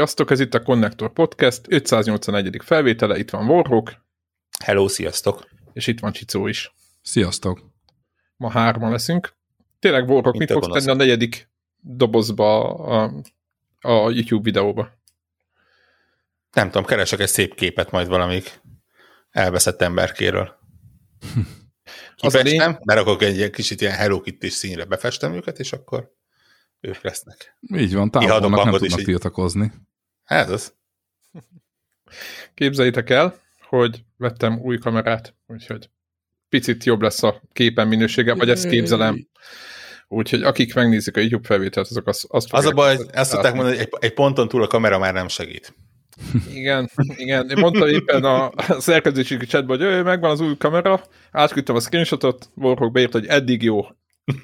Sziasztok, ez itt a Connector Podcast, 581. felvétele, itt van Warhawk. Hello, sziasztok. És itt van Csicó is. Sziasztok. Ma hárman leszünk. Tényleg Warhawk, mit fogsz tenni a negyedik dobozba a, a YouTube videóba? Nem tudom, keresek egy szép képet majd valamik elveszett emberkéről. Kifestem, berakok egy kicsit ilyen Hello kitty színre, befestem őket, és akkor ők lesznek. Így van, távolnak nem tudnak tiltakozni. Ez az. Képzeljétek el, hogy vettem új kamerát, úgyhogy picit jobb lesz a képen minősége, vagy ezt képzelem. Úgyhogy akik megnézik a YouTube felvételt, azok azt, azt Az a baj, azt szokták mondani, hogy egy, egy ponton túl a kamera már nem segít. Igen, igen. Én mondtam éppen a szerkezési chatban, hogy ő, megvan az új kamera, átküldtem a screenshotot, Warhawk beírt, hogy eddig jó.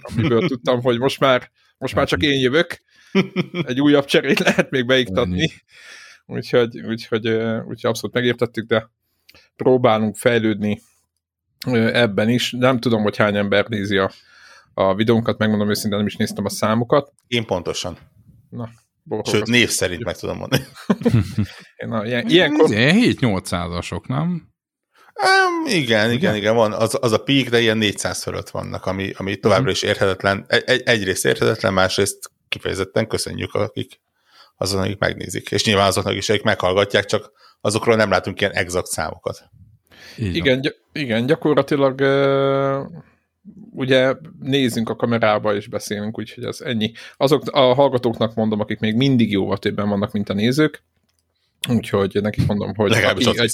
Amiből tudtam, hogy most már most már csak én jövök. Egy újabb cserét lehet még beiktatni. Úgyhogy, úgyhogy, úgyhogy abszolút megértettük, de próbálunk fejlődni ebben is. Nem tudom, hogy hány ember nézi a, a videónkat, megmondom őszintén, nem is néztem a számokat. Én pontosan. Na, Sőt, név szerint meg tudom mondani. Na, ilyen, ilyenkor... 7-800-asok, nem? Um, igen, igen, igen, van. Az, az a peak, de ilyen 400 fölött vannak, ami, ami továbbra mhm. is érhetetlen. Egy, egyrészt érhetetlen, másrészt kifejezetten köszönjük, akik azon, akik megnézik. És nyilván azoknak is, akik meghallgatják, csak azokról nem látunk ilyen exakt számokat. igen, gy- igen, gyakorlatilag uh, ugye nézzünk a kamerába és beszélünk, úgyhogy ez ennyi. Azok a hallgatóknak mondom, akik még mindig jóval többen vannak, mint a nézők, Úgyhogy nekik mondom, hogy aki, egy,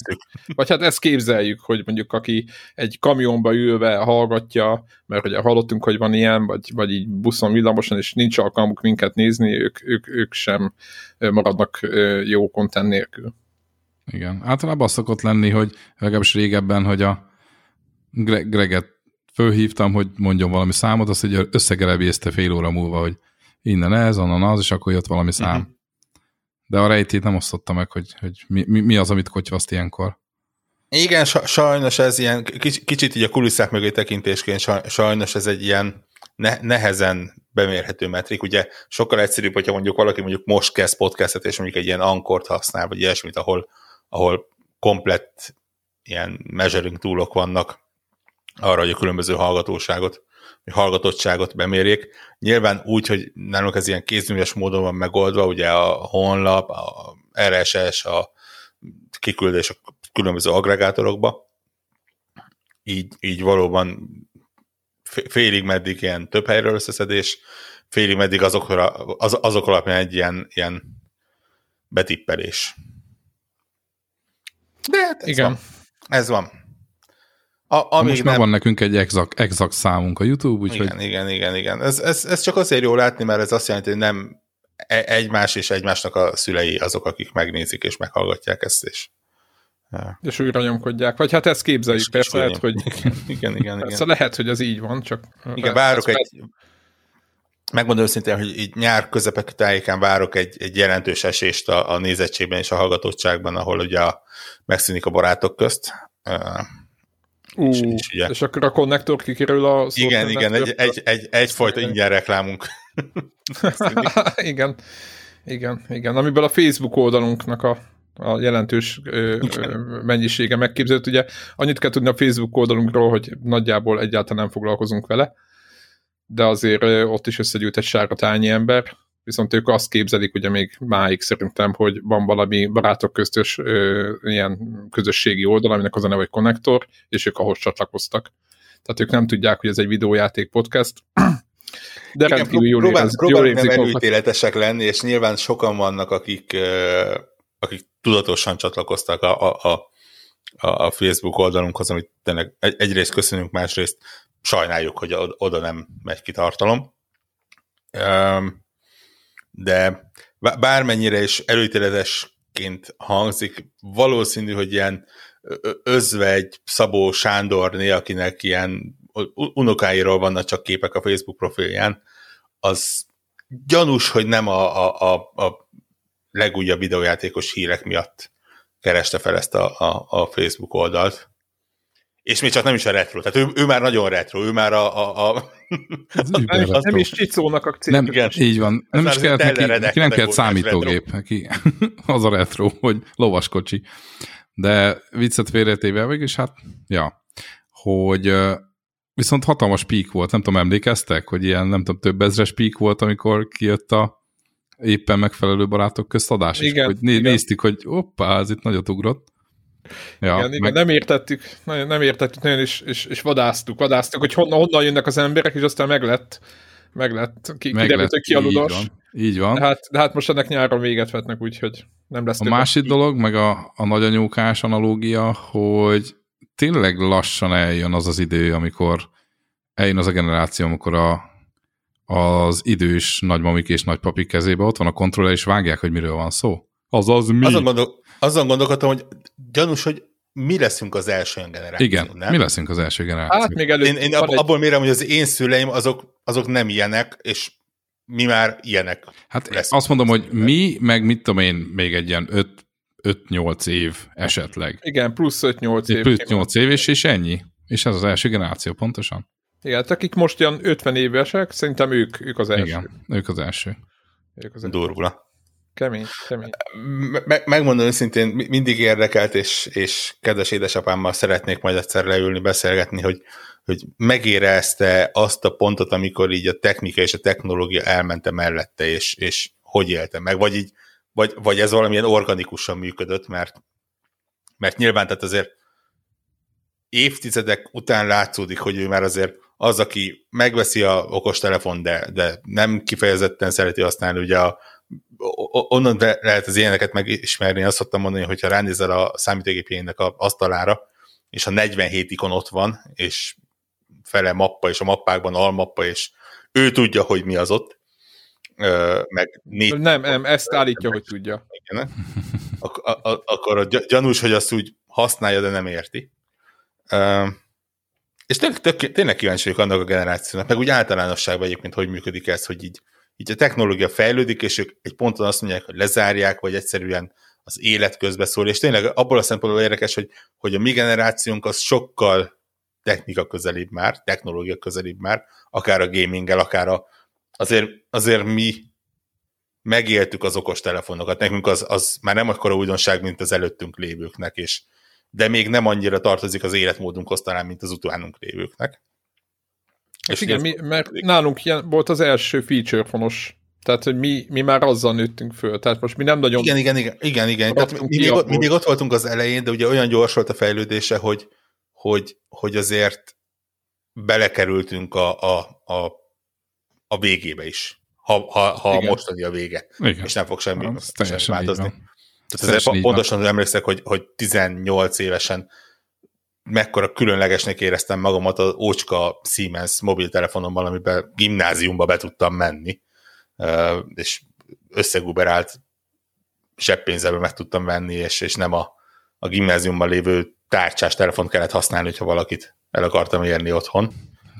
vagy hát ezt képzeljük, hogy mondjuk aki egy kamionba ülve hallgatja, mert ugye hallottunk, hogy van ilyen, vagy, vagy így buszon, villamoson, és nincs alkalmuk minket nézni, ők, ők, ők sem maradnak jó kontent nélkül. Igen, általában az szokott lenni, hogy legalábbis régebben, hogy a Greget fölhívtam, hogy mondjon valami számot, azt hogy összegerebézte fél óra múlva, hogy innen ez, onnan az, és akkor jött valami szám. Uh-huh de a rejtét nem osztotta meg, hogy, hogy mi, mi az, amit kotyvaszt ilyenkor. Igen, sajnos ez ilyen, kicsit így a kulisszák mögé tekintésként sajnos ez egy ilyen ne, nehezen bemérhető metrik. Ugye sokkal egyszerűbb, hogyha mondjuk valaki mondjuk most kezd podcastet, és mondjuk egy ilyen ankort használ, vagy ilyesmit, ahol, ahol komplett ilyen measuring túlok vannak arra, hogy a különböző hallgatóságot hallgatottságot bemérjék. Nyilván úgy, hogy nálunk ez ilyen kézműves módon van megoldva, ugye a honlap, a RSS, a kiküldés a különböző agregátorokba, így, így valóban félig meddig ilyen több helyről összeszedés, félig meddig azok, az, azok alapján egy ilyen, ilyen betippelés. De hát ez Igen. van. Ez van. A, amíg Most nem... van nekünk egy exakt, exakt számunk a YouTube, úgyhogy... Igen, igen, igen, igen. Ez, ez, ez csak azért jó látni, mert ez azt jelenti, hogy nem e- egymás és egymásnak a szülei azok, akik megnézik és meghallgatják ezt, és ja. És újra nyomkodják. Vagy hát ezt képzeljük, és persze lehet, hogy... Igen, igen, igen. Persze igen. lehet, hogy az így van, csak... Igen, várok egy... Megmondom őszintén, hogy így nyár közepek tájékán várok egy, egy jelentős esést a, a nézettségben és a hallgatottságban, ahol ugye a, megszűnik a barátok közt. Ú, és, és, ugye, és akkor a konnektor kikerül a Igen, igen, egy, egy, egy, egyfajta ingyen reklámunk. igen, igen, igen, amiből a Facebook oldalunknak a, a jelentős ö, ö, mennyisége megképzelt. Ugye annyit kell tudni a Facebook oldalunkról, hogy nagyjából egyáltalán nem foglalkozunk vele, de azért ö, ott is összegyűjt egy sárga tányi ember, viszont ők azt képzelik ugye még máig szerintem, hogy van valami barátok köztös ö, ilyen közösségi oldal, aminek az a neve, hogy Connector, és ők ahhoz csatlakoztak. Tehát ők nem tudják, hogy ez egy videójáték podcast, de Igen, rendkívül jól, próbál, érez, jól érzik nem előítéletesek lenni, és nyilván sokan vannak, akik, akik tudatosan csatlakoztak a, a, a, a Facebook oldalunkhoz, amit tényleg egyrészt köszönünk, másrészt sajnáljuk, hogy oda nem megy ki tartalom de bármennyire is előítéletesként hangzik, valószínű, hogy ilyen özve egy Szabó Sándorné, akinek ilyen unokáiról vannak csak képek a Facebook profilján, az gyanús, hogy nem a, a, a, a legújabb videójátékos hírek miatt kereste fel ezt a, a, a Facebook oldalt. És még csak nem is a retro. Tehát ő, ő már nagyon retro, ő már a... a, a nem, nem is Csicónak a cég. Nem, Igen. így van. Nem is kellett neki, neki nem kellett számítógép. Neki, az a retro, hogy lovaskocsi. De viccet félretéve mégis, hát, ja, hogy viszont hatalmas pík volt, nem tudom, emlékeztek, hogy ilyen, nem tudom, több ezres pík volt, amikor kijött a éppen megfelelő barátok köztadás, igen, és hogy né igen. néztük, hogy hoppá, ez itt nagyot ugrott. Ja, igen, meg... igen, nem értettük, nagyon, nem értettük nagyon, és, és, és vadáztuk, vadáztuk, hogy honnan, honnan jönnek az emberek, és aztán meg lett, meg lett, ki, meg kiderült, hogy ki a ludas. Így van. Így van. De hát, de hát most ennek nyáron véget vetnek, úgyhogy nem lesz A másik dolog, meg a, a nagyanyókás analógia, hogy tényleg lassan eljön az az idő, amikor eljön az a generáció, amikor a, az idős nagymamik és nagypapik kezébe ott van a kontroller, és vágják, hogy miről van szó. Azaz mi? Azon, gondol, azon gondolkodtam, hogy gyanús, hogy mi leszünk az első generáció, Igen, nem? mi leszünk az első generáció. Hát még előtt én, én ab, egy... abból mérem, hogy az én szüleim azok, azok nem ilyenek, és mi már ilyenek Hát leszünk. azt mondom, hogy mi, meg mit tudom én, még egy ilyen 5-8 év esetleg. Igen, plusz 5-8 év. Plusz 8 év, és, és ennyi. És ez az első generáció, pontosan. Igen, hát akik most ilyen 50 évesek, szerintem ők, ők az első. Igen, ők az első. Ők az első. Durvula. Kemény, kemény. Me- megmondom őszintén, mindig érdekelt, és, és kedves édesapámmal szeretnék majd egyszer leülni, beszélgetni, hogy, hogy megérezte azt a pontot, amikor így a technika és a technológia elmente mellette, és, és hogy élte meg, vagy így, vagy, vagy ez valamilyen organikusan működött, mert, mert nyilván tehát azért évtizedek után látszódik, hogy ő már azért az, aki megveszi a okostelefon, de, de nem kifejezetten szereti használni, ugye a, onnan lehet az ilyeneket megismerni, azt szoktam mondani, hogyha ránézel a számítógépjének a asztalára, és a 47 ikon ott van, és fele mappa, és a mappákban almappa, és ő tudja, hogy mi az ott, meg négy... Nem, nem, ezt állítja, meg, hogy tudja. Igen, Ak- a- a- akkor a gyanús, hogy azt úgy használja, de nem érti. És tényleg, tényleg kíváncsi vagyok annak a generációnak, meg úgy általánosságban egyébként, hogy működik ez, hogy így így a technológia fejlődik, és ők egy ponton azt mondják, hogy lezárják, vagy egyszerűen az élet közbe szól, és tényleg abból a szempontból érdekes, hogy, hogy a mi generációnk az sokkal technika közelibb már, technológia közelibb már, akár a gaminggel, akár a, azért, azért mi megéltük az okos telefonokat, nekünk az, az már nem akkora újdonság, mint az előttünk lévőknek, és, de még nem annyira tartozik az életmódunkhoz talán, mint az utánunk lévőknek. És igen, mi, mert nálunk ilyen volt az első feature fonos tehát, hogy mi, mi már azzal nőttünk föl. Tehát most mi nem nagyon... Igen, igen, igen. igen, igen. Tehát mi, még, ott, mi még ott voltunk az elején, de ugye olyan gyors volt a fejlődése, hogy, hogy, hogy azért belekerültünk a, a, a, a végébe is. Ha, ha, ha igen. mostani a vége. Igen. És nem fog semmi, semmi változni. Tehát azért pontosan emlékszek, hogy, hogy 18 évesen mekkora különlegesnek éreztem magamat az ócska Siemens mobiltelefonommal, amiben gimnáziumba be tudtam menni, és összeguberált zseppénzeből meg tudtam venni, és, és nem a, a gimnáziumban lévő tárcsás telefont kellett használni, hogyha valakit el akartam érni otthon.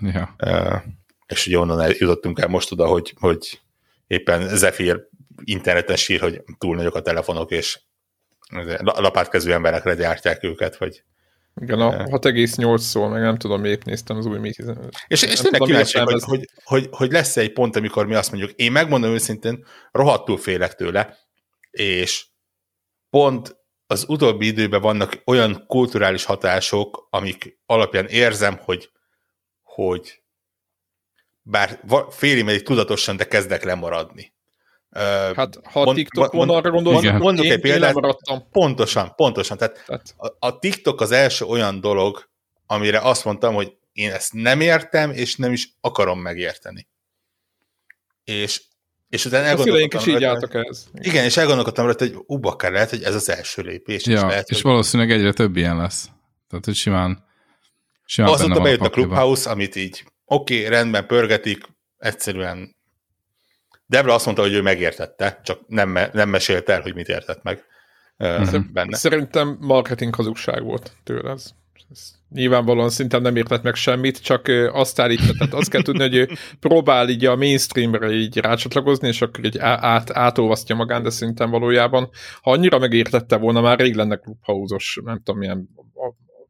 Ja. És ugye onnan jutottunk el most oda, hogy, hogy éppen Zephyr interneten sír, hogy túl nagyok a telefonok, és lapátkező emberekre gyártják őket, vagy igen, a 6,8 szól, meg nem tudom, épp néztem az új Mi 15. És, és tényleg kíváncsi, hogy, hogy, hogy, hogy lesz egy pont, amikor mi azt mondjuk, én megmondom őszintén, rohadtul félek tőle, és pont az utóbbi időben vannak olyan kulturális hatások, amik alapján érzem, hogy, hogy bár félig meddig tudatosan, de kezdek lemaradni. Hát ha a TikTok mond, arra gondolsz, mond, mondok egy példát, pontosan, pontosan. Tehát, Tehát. A, a TikTok az első olyan dolog, amire azt mondtam, hogy én ezt nem értem, és nem is akarom megérteni. És, és utána elgondolkodtam. is így álltak ez. Igen, és elgondolkodtam rá, hogy ú, akár lehet, hogy ez az első lépés. Ja, és lehet, és hogy... valószínűleg egyre több ilyen lesz. Tehát, hogy simán, simán Azóta bejött a, a Clubhouse, amit így oké, okay, rendben pörgetik, egyszerűen Debra azt mondta, hogy ő megértette, csak nem, nem mesélte el, hogy mit értett meg uh-huh. benne. Szerintem marketing hazugság volt tőle ez. ez nyilvánvalóan szinten nem értett meg semmit, csak azt állítja, tehát azt kell tudni, hogy ő próbál így a mainstreamre így rácsatlakozni, és akkor így át, átolvasztja magán, de szerintem valójában, ha annyira megértette volna, már rég lenne clubhouse nem tudom, milyen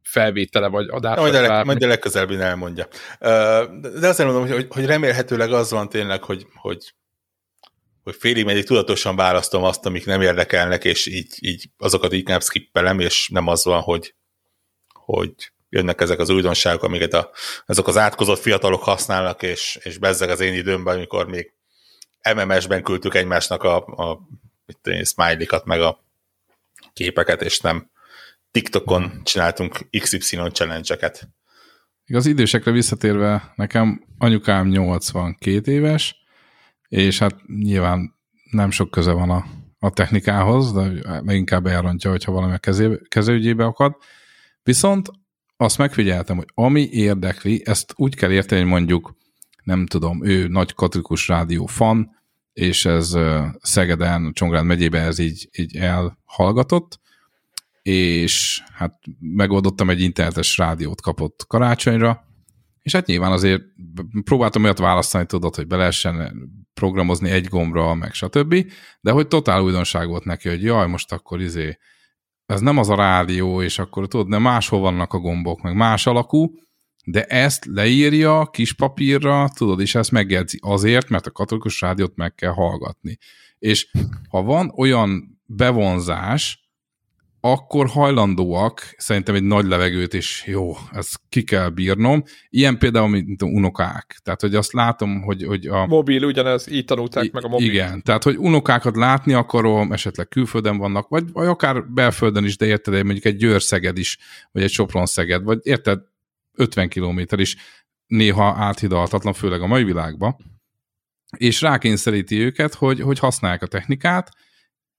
felvétele vagy adás. Majd, a leg, majd a legközelebb elmondja. De azért mondom, hogy, hogy remélhetőleg az van tényleg, hogy, hogy, hogy félig meddig tudatosan választom azt, amik nem érdekelnek, és így, így azokat inkább skippelem, és nem az van, hogy, hogy jönnek ezek az újdonságok, amiket a, ezek az átkozott fiatalok használnak, és, és bezzeg az én időmben, amikor még MMS-ben küldtük egymásnak a, a smiley-kat, meg a képeket, és nem TikTokon csináltunk XY challenge-eket. Igaz, idősekre visszatérve, nekem anyukám 82 éves, és hát nyilván nem sok köze van a, a technikához, de leginkább elrontja, hogyha valami a kezé, kezőügyébe akad. Viszont azt megfigyeltem, hogy ami érdekli, ezt úgy kell érteni, hogy mondjuk, nem tudom, ő nagy katolikus rádió fan, és ez Szegeden, Csongrád megyében ez így, így elhallgatott, és hát megoldottam egy internetes rádiót kapott karácsonyra, és hát nyilván azért próbáltam olyat választani, tudod, hogy be lehessen programozni egy gombra, meg stb. De hogy totál újdonság volt neki, hogy jaj, most akkor izé, ez nem az a rádió, és akkor tudod, nem máshol vannak a gombok, meg más alakú, de ezt leírja kis papírra, tudod, és ezt megjegyzi azért, mert a katolikus rádiót meg kell hallgatni. És ha van olyan bevonzás, akkor hajlandóak szerintem egy nagy levegőt, és jó, ezt ki kell bírnom. Ilyen például, mint a unokák. Tehát, hogy azt látom, hogy, hogy a... Mobil, ugyanez, így tanulták meg a mobil. Igen, tehát, hogy unokákat látni akarom, esetleg külföldön vannak, vagy, vagy akár belföldön is, de érted, mondjuk egy Győr-Szeged is, vagy egy Sopron-Szeged, vagy érted, 50 kilométer is néha áthidaltatlan, főleg a mai világban, és rákényszeríti őket, hogy, hogy használják a technikát,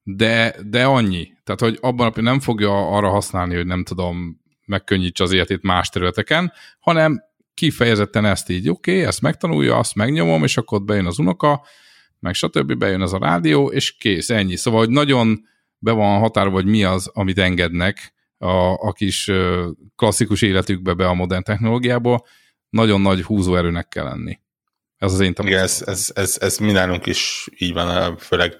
de, de annyi. Tehát, hogy abban a nem fogja arra használni, hogy nem tudom, megkönnyítse az életét más területeken, hanem kifejezetten ezt így, oké, okay, ezt megtanulja, azt megnyomom, és akkor ott bejön az unoka, meg stb. bejön az a rádió, és kész, ennyi. Szóval, hogy nagyon be van határolva, hogy mi az, amit engednek a, a kis klasszikus életükbe be a modern technológiából, nagyon nagy húzóerőnek kell lenni. Ez az én Igen, ez, ez, ez, ez mindennünk is így van, főleg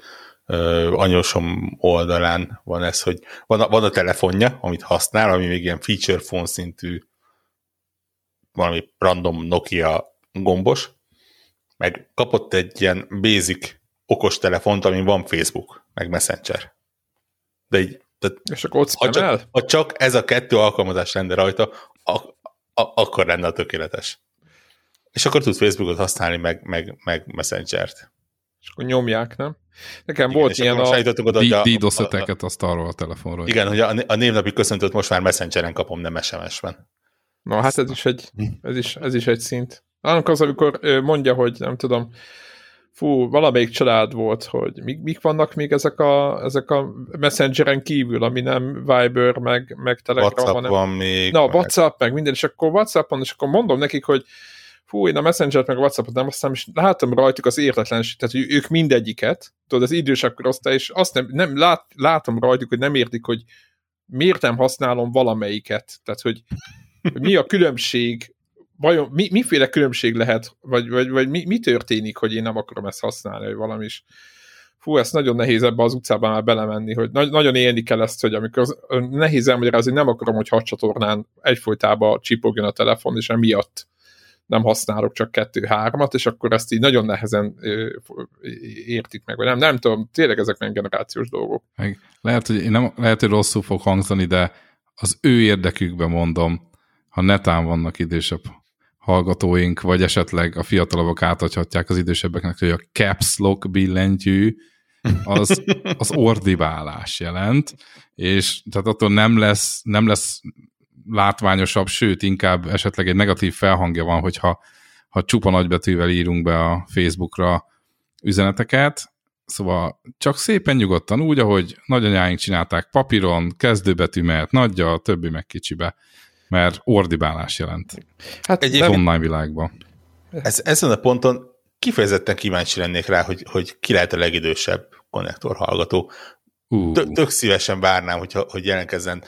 anyósom oldalán van ez, hogy van a, van a telefonja, amit használ, ami még ilyen feature phone szintű valami random Nokia gombos, meg kapott egy ilyen basic okos telefont, ami van Facebook, meg Messenger. De így, tehát, és akkor ott ha, csak, ha csak ez a kettő alkalmazás lenne rajta, a, a, akkor lenne a tökéletes. És akkor tud Facebookot használni, meg, meg, meg Messenger-t. És akkor nyomják, nem? Nekem igen, volt ilyen a... oda, Dídos eteket azt arról a telefonról. Igen, hogy a, a névnapi köszöntőt most már Messengeren kapom, nem SMS-ben. Na hát ez is egy, ez is, ez is egy szint. Annak az, amikor mondja, hogy nem tudom, fú, valamelyik család volt, hogy mik, mik vannak még ezek a, ezek a Messengeren kívül, ami nem Viber, meg, meg Telegram, WhatsApp hanem... van még. Na, meg... WhatsApp, meg minden, és akkor Whatsappon, és akkor mondom nekik, hogy fú, én a Messenger-t meg a Whatsappot nem aztán és látom rajtuk az értetlenség, tehát hogy ők mindegyiket, tudod, az idősebb korosztály, és azt nem, nem lát, látom rajtuk, hogy nem értik, hogy miért nem használom valamelyiket, tehát hogy mi a különbség, vajon mi, miféle különbség lehet, vagy, vagy, vagy mi, mi történik, hogy én nem akarom ezt használni, vagy valami is. Fú, ez nagyon nehéz ebbe az utcában már belemenni, hogy na- nagyon élni kell ezt, hogy amikor az, nehéz elmagyarázni, nem akarom, hogy hadcsatornán egyfolytában csipogjon a telefon, és emiatt nem használok csak kettő-hármat, és akkor ezt így nagyon nehezen értik meg, vagy nem, nem tudom, tényleg ezek nem generációs dolgok. Meg lehet, hogy, nem, lehet, hogy rosszul fog hangzani, de az ő érdekükben mondom, ha netán vannak idősebb hallgatóink, vagy esetleg a fiatalabbak átadhatják az idősebbeknek, hogy a caps lock billentyű, az, az ordibálás jelent, és tehát attól nem lesz, nem lesz látványosabb, sőt, inkább esetleg egy negatív felhangja van, hogyha ha csupa nagybetűvel írunk be a Facebookra üzeneteket, szóval csak szépen nyugodtan, úgy, ahogy nagyanyáink csinálták papíron, kezdőbetű mehet nagyja, többi meg kicsibe, mert ordibálás jelent. Hát egy online világban. Ez, ezen a ponton kifejezetten kíváncsi lennék rá, hogy, hogy ki lehet a legidősebb konnektor hallgató. Uh. Tök szívesen várnám, hogyha, hogy jelentkezzen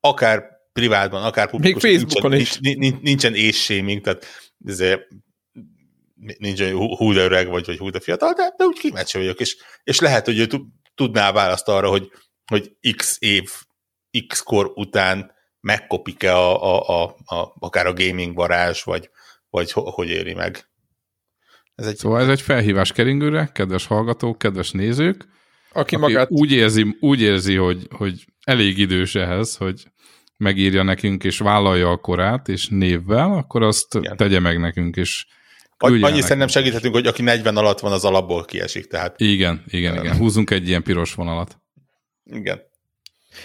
akár privátban, akár publikus. Még Facebookon nincsen, is. Nincs, nincsen ésshaming, tehát ezért nincsen hú de öreg vagy, vagy hú de fiatal, de, de úgy kíváncsi vagyok, és, és lehet, hogy ő tudná választ arra, hogy, hogy x év, x kor után megkopik-e a, a, a, a, akár a gaming varázs, vagy, vagy hogy éri meg. Ez egy... Szóval ez egy felhívás keringőre, kedves hallgatók, kedves nézők, aki, aki magát... úgy érzi, úgy érzi hogy, hogy elég idős ehhez, hogy megírja nekünk, és vállalja a korát, és névvel, akkor azt Igen. tegye meg nekünk, és Annyi nekünk. szerintem segíthetünk, hogy aki 40 alatt van, az alapból kiesik. Tehát... Igen, igen, igen. Húzunk egy ilyen piros vonalat. Igen.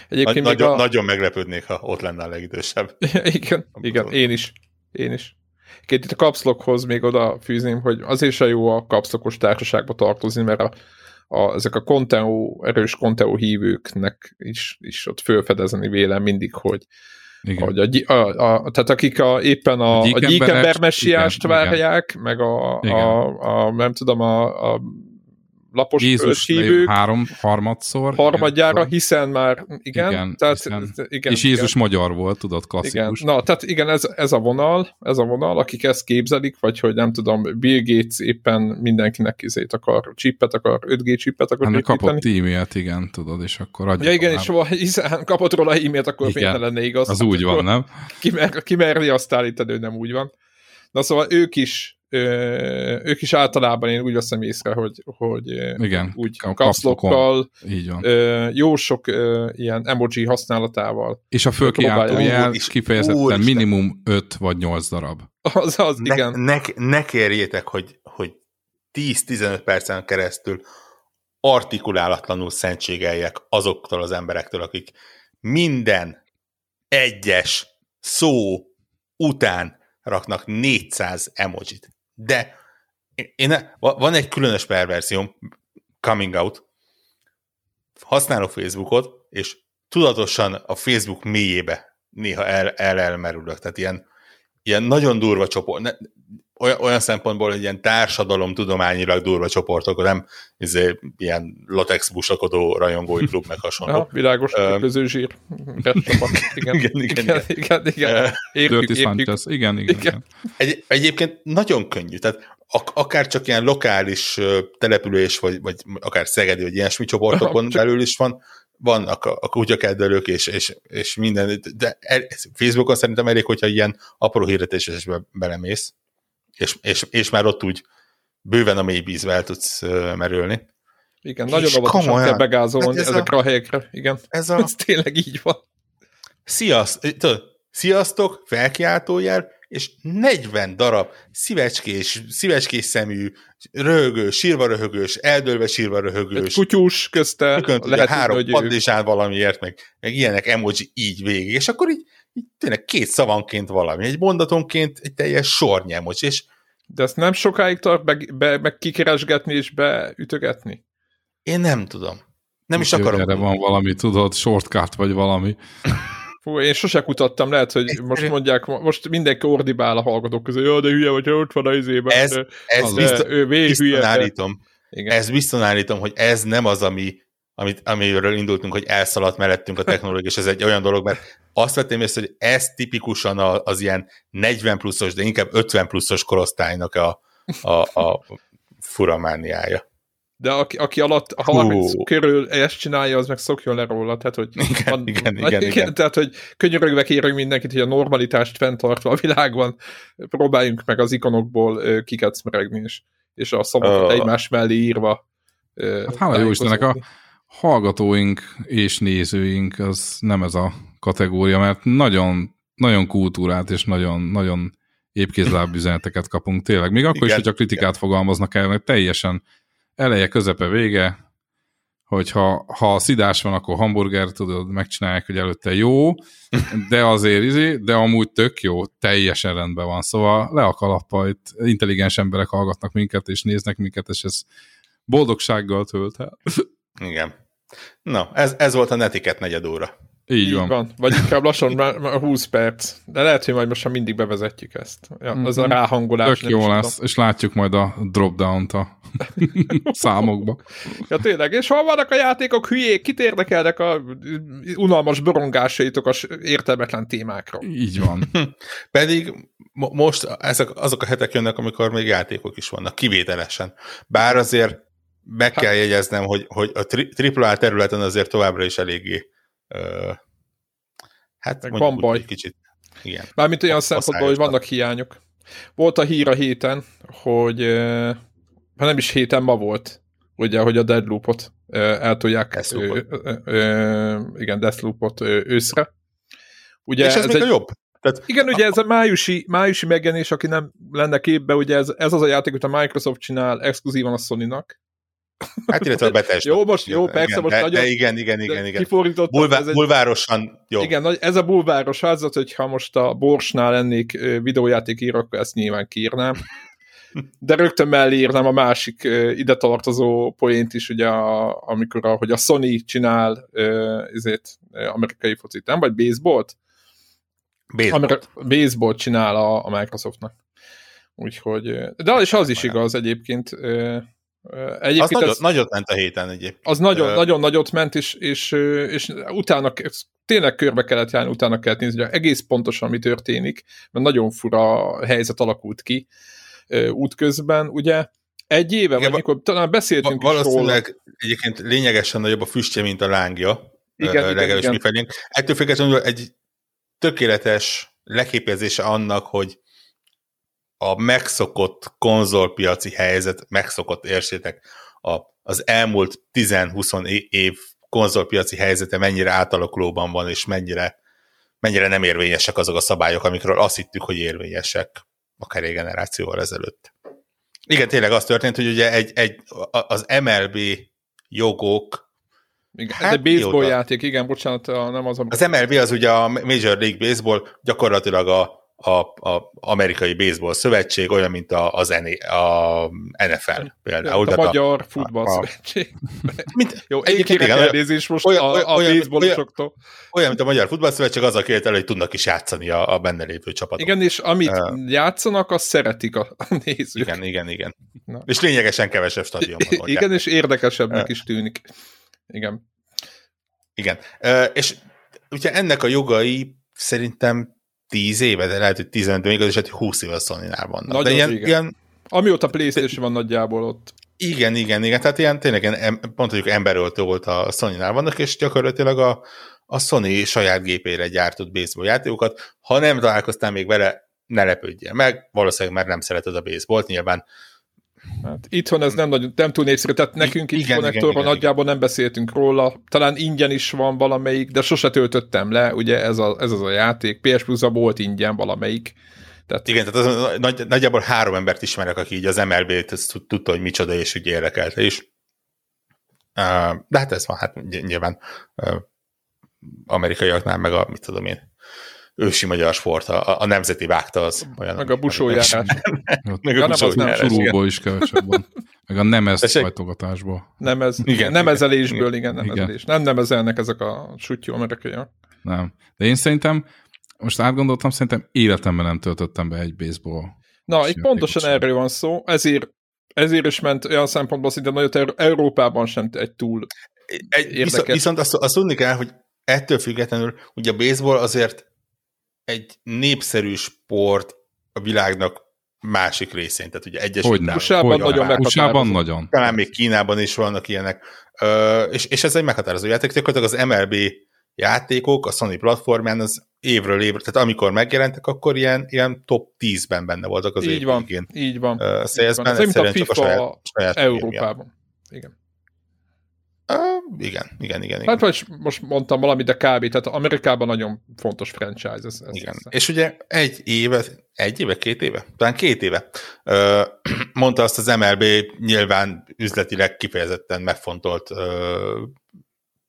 Egyébként Nagy, nagyon, a... nagyon meglepődnék, ha ott lenne a legidősebb. igen, igen, én is. Én is. Két itt a kapszlokhoz még oda fűzném, hogy azért se jó a kapszlokos társaságba tartozni, mert a, a, ezek a Conteo, erős Conteo hívőknek is, is ott fölfedezni vélem mindig, hogy, igen. Hogy a, a, a, tehát akik a, éppen a, a gyíkember messiást várják, igen. meg a, a, a, nem tudom, a, a lapos Jézus hívők. Három, harmadszor. Harmadjára, igen, hiszen már, igen. igen, tehát, hiszen, igen és Jézus igen. magyar volt, tudod, klasszikus. Igen. Na, tehát igen, ez, ez a vonal, ez a vonal, akik ezt képzelik, vagy hogy nem tudom, Bill Gates éppen mindenkinek izét akar, chipet akar, 5G chipet akar hát kapott e-mailt, igen, tudod, és akkor adja Ja, igen, és hiszen kapott róla e-mailt, akkor igen, miért ne lenne igaz? Az hát úgy van, nem? Ki, mer, ki merli azt állítani, hogy nem úgy van. Na szóval ők is ők is általában én úgy veszem észre, hogy, hogy Igen, úgy kapszlokkal, jó sok ilyen emoji használatával. És a fölkiáltójel kifejezetten úr, minimum 5 vagy 8 darab. Az, az, ne, igen. Ne, ne kérjétek, hogy, hogy 10-15 percen keresztül artikulálatlanul szentségeljek azoktól az emberektől, akik minden egyes szó után raknak 400 emojit de én, van egy különös perverzióm, coming out, használok Facebookot, és tudatosan a Facebook mélyébe néha el, el elmerülök. Tehát ilyen, ilyen nagyon durva csoport, olyan, olyan szempontból, hogy ilyen társadalom tudományilag durva csoportok, nem izé, ilyen latex busakodó rajongói klub meg hasonló. Ja, világos, uh, zsír. Igen, igen, igen. igen, igen, igen. Értjük, értjük. Igen, igen, igen. Egy, egyébként nagyon könnyű, tehát ak- akár csak ilyen lokális település, vagy, vagy akár Szegedi, vagy ilyesmi csoportokon csak... belül is van, vannak a, a kutyakedvelők, és, és, és minden, de Facebookon szerintem elég, hogyha ilyen apró hirdetésesbe belemész, és, és, és már ott úgy bőven a mély vízbe el tudsz merülni. Igen, és nagyon óvatosan kell begázolni hát ez ezekre a, a helyekre. Igen, ez, a... ez tényleg így van. Sziasztok, sziasztok, felkiáltójel, és 40 darab szívecskés, szívecskés szemű, röhögős, sírva röhögős, eldőlve sírva röhögős. Egy kutyus közte. Lehet, három padlizsán valamiért, meg, meg ilyenek emoji így végig, és akkor így tényleg két szavanként valami, egy mondatonként egy teljes sornyi emoji, és de ezt nem sokáig tart be, be, be kikeresgetni és beütögetni? Én nem tudom. Nem is akarom. Erre van valami, tudod, shortcut vagy valami. Fú, én sose kutattam, lehet, hogy Egy, most mondják, most mindenki ordibál a hallgatók közül, jó, de hülye vagy, ott van a izében. Ez, ez biztos, ő bizton állítom, ez bizton állítom, hogy ez nem az, ami amit, amiről indultunk, hogy elszaladt mellettünk a technológia, és ez egy olyan dolog, mert azt vettem észre, hogy ez tipikusan az ilyen 40 pluszos, de inkább 50 pluszos korosztálynak a, a, a furamániája. De aki, aki alatt a 30 uh. körül ezt csinálja, az meg szokjon le róla. Tehát, hogy igen, van, igen, igen, igen, igen. Tehát, hogy könyörögve kérünk mindenkit, hogy a normalitást fenntartva a világban próbáljunk meg az ikonokból kikecmeregni, és, és a szavakat uh. egymás mellé írva. Hát hála jó Istennek, a, hallgatóink és nézőink az nem ez a kategória, mert nagyon, nagyon kultúrát és nagyon, nagyon épkézláb üzeneteket kapunk tényleg. Még akkor igen, is, hogyha kritikát igen. fogalmaznak el, mert teljesen eleje, közepe, vége, hogyha ha szidás van, akkor hamburger, tudod, megcsinálják, hogy előtte jó, de azért izé, de amúgy tök jó, teljesen rendben van. Szóval le a kalappa, itt intelligens emberek hallgatnak minket, és néznek minket, és ez boldogsággal tölt el. Igen. Na, ez, ez volt a netiket negyed óra. Így, Így van. van. Vagy inkább lassan már, már 20 perc. De lehet, hogy majd most már mindig bevezetjük ezt. Ja, az mm-hmm. a ráhangolás. Tök jó lesz, tudom. és látjuk majd a drop-down-t a számokba. Ja tényleg, és hol vannak a játékok hülyék, kit érdekelnek a unalmas borongásaitok a értelmetlen témákra. Így van. Pedig most ezek azok a hetek jönnek, amikor még játékok is vannak, kivételesen. Bár azért meg kell jegyeznem, hogy, hogy a AAA területen azért továbbra is eléggé ö, Hát Meg van baj. Kicsit. Igen. Mármint olyan szempontból, hogy vannak hiányok. Volt a hír a héten, hogy ha nem is héten, ma volt, ugye, hogy a Deadloopot eh, eltolják. Deathloopot. igen, Deathloopot ö, őszre. Ugye És ez, még egy, a jobb. Tehát Igen, ugye ez a májusi, májusi megjelenés, aki nem lenne képbe, ugye ez, ez az a játék, amit a Microsoft csinál exkluzívan a Sony-nak. Hát illetve a betes. Jó, most- jó, persze, igen, most de, nagyon- De igen, igen, igen, igen. Kifordítottam, Bulvá, ez egy, bulvárosan jó. igen, ez a bulváros házat, hogyha most a Borsnál lennék ö, videójáték ír, akkor ezt nyilván kiírnám. De rögtön mellé írnám a másik ide tartozó poént is, ugye, a, amikor a, hogy a Sony csinál ezért, amerikai focit, nem? Vagy baseballt? Baseball. Amire baseball csinál a, a Microsoftnak. Úgyhogy, de és az is igaz egyébként. Ö, Az Egyébként nagyot, ez, nagyot ment a héten egyébként. az nagyon, Ö, nagyon nagyot ment, és, és, és utána tényleg körbe kellett járni, utána kellett nézni, hogy egész pontosan mi történik, mert nagyon fura helyzet alakult ki útközben, ugye egy éve, Igen, vagy mikor talán beszéltünk Va- is róla. valószínűleg egyébként lényegesen nagyobb a füstje, mint a lángja. Igen, igen, legalábbis igen. felénk. Ettől függetlenül egy tökéletes leképezése annak, hogy a megszokott konzolpiaci helyzet, megszokott, értsétek, a, az elmúlt 10-20 é- év konzolpiaci helyzete mennyire átalakulóban van, és mennyire, mennyire nem érvényesek azok a szabályok, amikről azt hittük, hogy érvényesek akár egy generációval ezelőtt. Igen, tényleg az történt, hogy ugye egy, egy, az MLB jogok, Igen, Hát ez egy baseball mióta? játék, igen, bocsánat, nem az a... az MLB az ugye a Major League Baseball, gyakorlatilag a, a, a amerikai baseball szövetség, olyan, mint a, az NE a NFL például. a Tehát Magyar Futball a- Szövetség. mint, Jó, egyébként igen, igen, olyan, elnézés most olyan- a, olyan- a olyan- baseballosoktól. olyan, mint a Magyar Futballszövetség, az a két elő, hogy tudnak is játszani a, a benne lévő csapatok. Igen, és amit Ö. játszanak, azt szeretik a, a nézők. igen, igen. igen. Na. És lényegesen kevesebb stadionban van. Igen, és érdekesebbnek Ö. is tűnik. Igen. Igen. Ö, és ugye ennek a jogai szerintem 10 éve, de lehet, hogy 15, de még az is hogy 20 éve a Sony-nál vannak. Nagyon de ilyen, régen. ilyen, Amióta PlayStation van nagyjából ott. igen, igen, igen, tehát ilyen tényleg ilyen, pont mondjuk emberöltő volt a Sony-nál vannak, és gyakorlatilag a, a Sony saját gépére gyártott baseball játékokat. Ha nem találkoztál még vele, ne lepődjél meg, valószínűleg már nem szereted a baseballt, nyilván Hát itthon ez nem, nagyon, nem túl népszerű, tehát nekünk itt konnektorban nagyjából nem beszéltünk róla, talán ingyen is van valamelyik, de sose töltöttem le, ugye ez, a, ez az a játék, PS plus volt ingyen valamelyik. Tehát Igen, tehát az, nagy, nagyjából három embert ismerek, aki így az MLB-t tudta, hogy micsoda, és úgy érdekelte is. De hát ez van, hát ny- nyilván amerikaiaknál, meg a, mit tudom én, ősi magyar sport, a, a nemzeti vágta az olyan. meg a busójárás. Meg a nem, az nem busójárás, igen. Is kevesebb van. Meg a nemez hajtogatásból. Nem ez, Igen, igen, nemezelésből, igen, Igen. nemezelés. Nem nemezelnek ezek a sutyó amerikaiak. Nem. De én szerintem, most átgondoltam, szerintem életemben nem töltöttem be egy baseball. Na, itt pontosan sem. erről van szó, ezért, ezért is ment olyan szempontból szinte nagyot Euró- Európában sem egy túl Egy, Érdekes. viszont, viszont azt, azt tudni kell, hogy ettől függetlenül, ugye a baseball azért egy népszerű sport a világnak másik részén, tehát ugye Hogyne. Államok, USA-ban nagyon USA-ban nagyon. talán még Kínában is vannak ilyenek, Ö, és, és ez egy meghatározó játék, gyakorlatilag az MLB játékok a Sony platformján az évről évre, tehát amikor megjelentek, akkor ilyen, ilyen top 10-ben benne voltak az így év van, végén. így van. Ö, így van. Ez mint a egyszerűen csak a FIFA saját, saját. Európában. Igen. Ö, igen, igen, igen. igen. Hát vagy most mondtam valamit, de kb. Tehát Amerikában nagyon fontos franchise. Ez, ez Igen. ez. És ugye egy éve, egy éve, két éve? Talán két éve ö, mondta azt az MLB nyilván üzletileg kifejezetten megfontolt ö,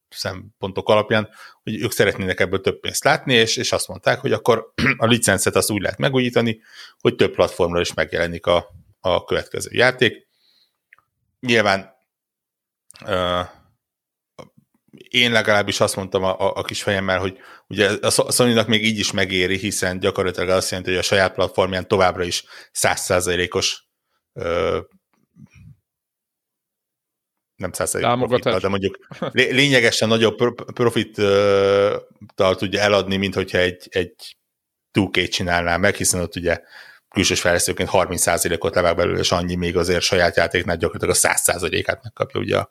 szempontok alapján, hogy ők szeretnének ebből több pénzt látni, és, és azt mondták, hogy akkor a licencet azt úgy lehet megújítani, hogy több platformra is megjelenik a, a következő játék. Nyilván ö, én legalábbis azt mondtam a, a, a kis fejemmel, hogy ugye a sony még így is megéri, hiszen gyakorlatilag azt jelenti, hogy a saját platformján továbbra is százszázalékos nem profittal, de mondjuk lé- lényegesen nagyobb pro- profittal tudja eladni, mint hogyha egy, egy 2K csinálná meg, hiszen ott ugye külsős fejlesztőként 30%-ot levág belőle, és annyi még azért saját játéknál gyakorlatilag a 100%-át megkapja ugye a,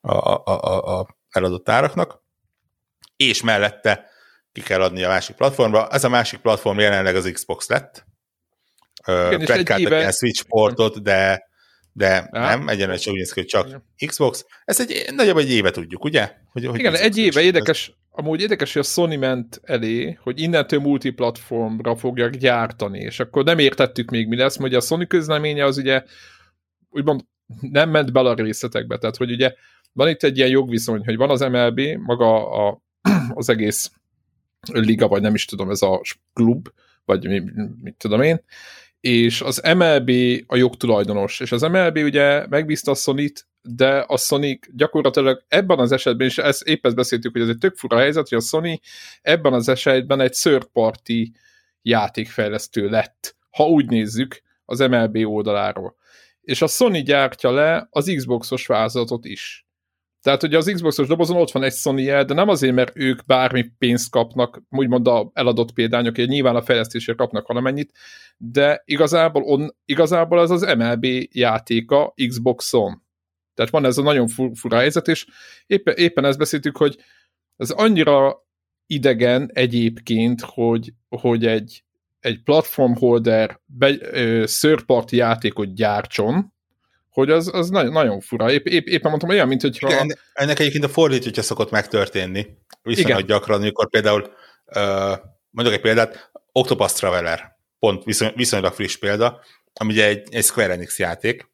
a, a, a, a eladott áraknak. És mellette ki kell adni a másik platformra. Ez a másik platform jelenleg az Xbox lett. Éve- ilyen Switch portot, de, de Á. nem, egyenlően úgy néz ki, hogy csak Igen. Xbox. Ez egy nagyjából egy éve tudjuk, ugye? Hogy, hogy Igen, egy éve érdekes, amúgy érdekes, hogy a Sony ment elé, hogy innentől multiplatformra fogják gyártani, és akkor nem értettük még mi lesz, mert ugye a Sony közleménye az ugye úgymond nem ment bele a részletekbe, tehát hogy ugye van itt egy ilyen jogviszony, hogy van az MLB, maga a, az egész liga, vagy nem is tudom, ez a klub, vagy mi, mit tudom én, és az MLB a jogtulajdonos, és az MLB ugye megbízta a sony de a Sony gyakorlatilag ebben az esetben, és ezt épp ezt beszéltük, hogy ez egy tök fura helyzet, hogy a Sony ebben az esetben egy third party játékfejlesztő lett, ha úgy nézzük, az MLB oldaláról. És a Sony gyártja le az Xboxos vázatot is. Tehát ugye az Xboxos dobozon ott van egy sony de nem azért, mert ők bármi pénzt kapnak, úgymond a eladott példányok, hogy nyilván a fejlesztésért kapnak valamennyit, de igazából, on, igazából ez az MLB játéka Xboxon. Tehát van ez a nagyon fu- fura helyzet, és éppen, éppen ezt beszéltük, hogy ez annyira idegen egyébként, hogy, hogy egy, egy platform holder be, ö, third party játékot gyártson, hogy az, az nagyon, nagyon fura. Épp, épp, éppen mondtam, olyan, mint hogyha... Igen, ennek egyébként a fordítja szokott megtörténni. Viszonylag gyakran, amikor például, uh, mondok egy példát, Octopus Traveler, pont viszony, viszonylag friss példa, ami ugye egy, egy Square Enix játék,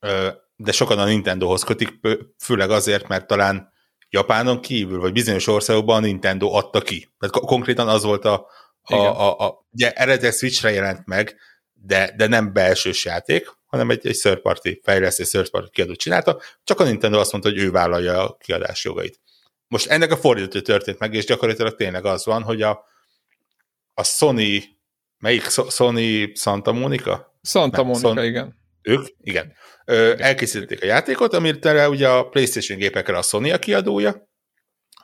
uh, de sokan a Nintendohoz kötik, fő- főleg azért, mert talán Japánon kívül, vagy bizonyos országokban a Nintendo adta ki. Tehát ko- konkrétan az volt a, a, Igen. a, a ugye eredetileg Switchre jelent meg, de, de nem belsős játék, hanem egy, egy third party fejlesztő, third party kiadót csinálta, csak a Nintendo azt mondta, hogy ő vállalja a kiadás jogait. Most ennek a fordítő történt meg, és gyakorlatilag tényleg az van, hogy a, a Sony, melyik So- Sony Santa Monica? Santa Nem, Monica, Son- igen. Ők? Igen. Ö, elkészítették a játékot, amire ugye a PlayStation gépekre a Sony a kiadója,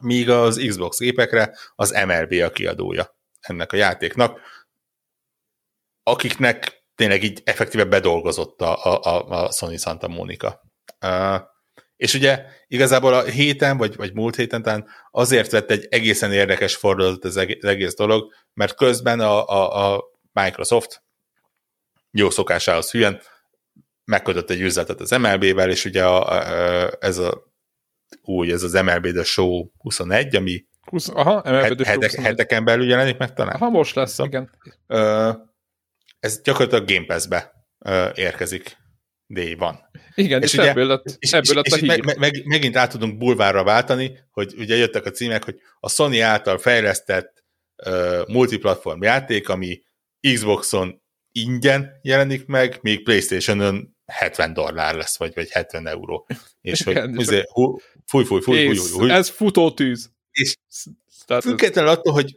míg az Xbox gépekre az MLB a kiadója ennek a játéknak, akiknek tényleg így effektíve bedolgozott a, a, a, Sony Santa Monica. Uh, és ugye igazából a héten, vagy, vagy múlt héten talán azért vett egy egészen érdekes fordulatot az egész, az egész dolog, mert közben a, a, a Microsoft jó szokásához hülyen megkötött egy üzletet az MLB-vel, és ugye a, a, ez a új, ez az MLB The Show 21, ami 20, aha, emelkedő het, hetek, heteken belül jelenik meg talán. Aha, most lesz, Szóval- igen. Ö, ez gyakorlatilag Game Pass-be érkezik day van. Igen, És és, ugye- ebből lett, És, ebből lett és a hír. meg, meg, megint át tudunk bulvárra váltani, hogy ugye jöttek a címek, hogy a Sony által fejlesztett uh, multiplatform játék, ami Xboxon ingyen jelenik meg, míg Playstation-ön 70 dollár lesz, vagy, vagy 70 euró. És hogy Igen, és izé, hú, fúj, fúj, fúj, fúj, fúj, fúj. Ez futótűz. És Tehát ez, Függetlenül attól, hogy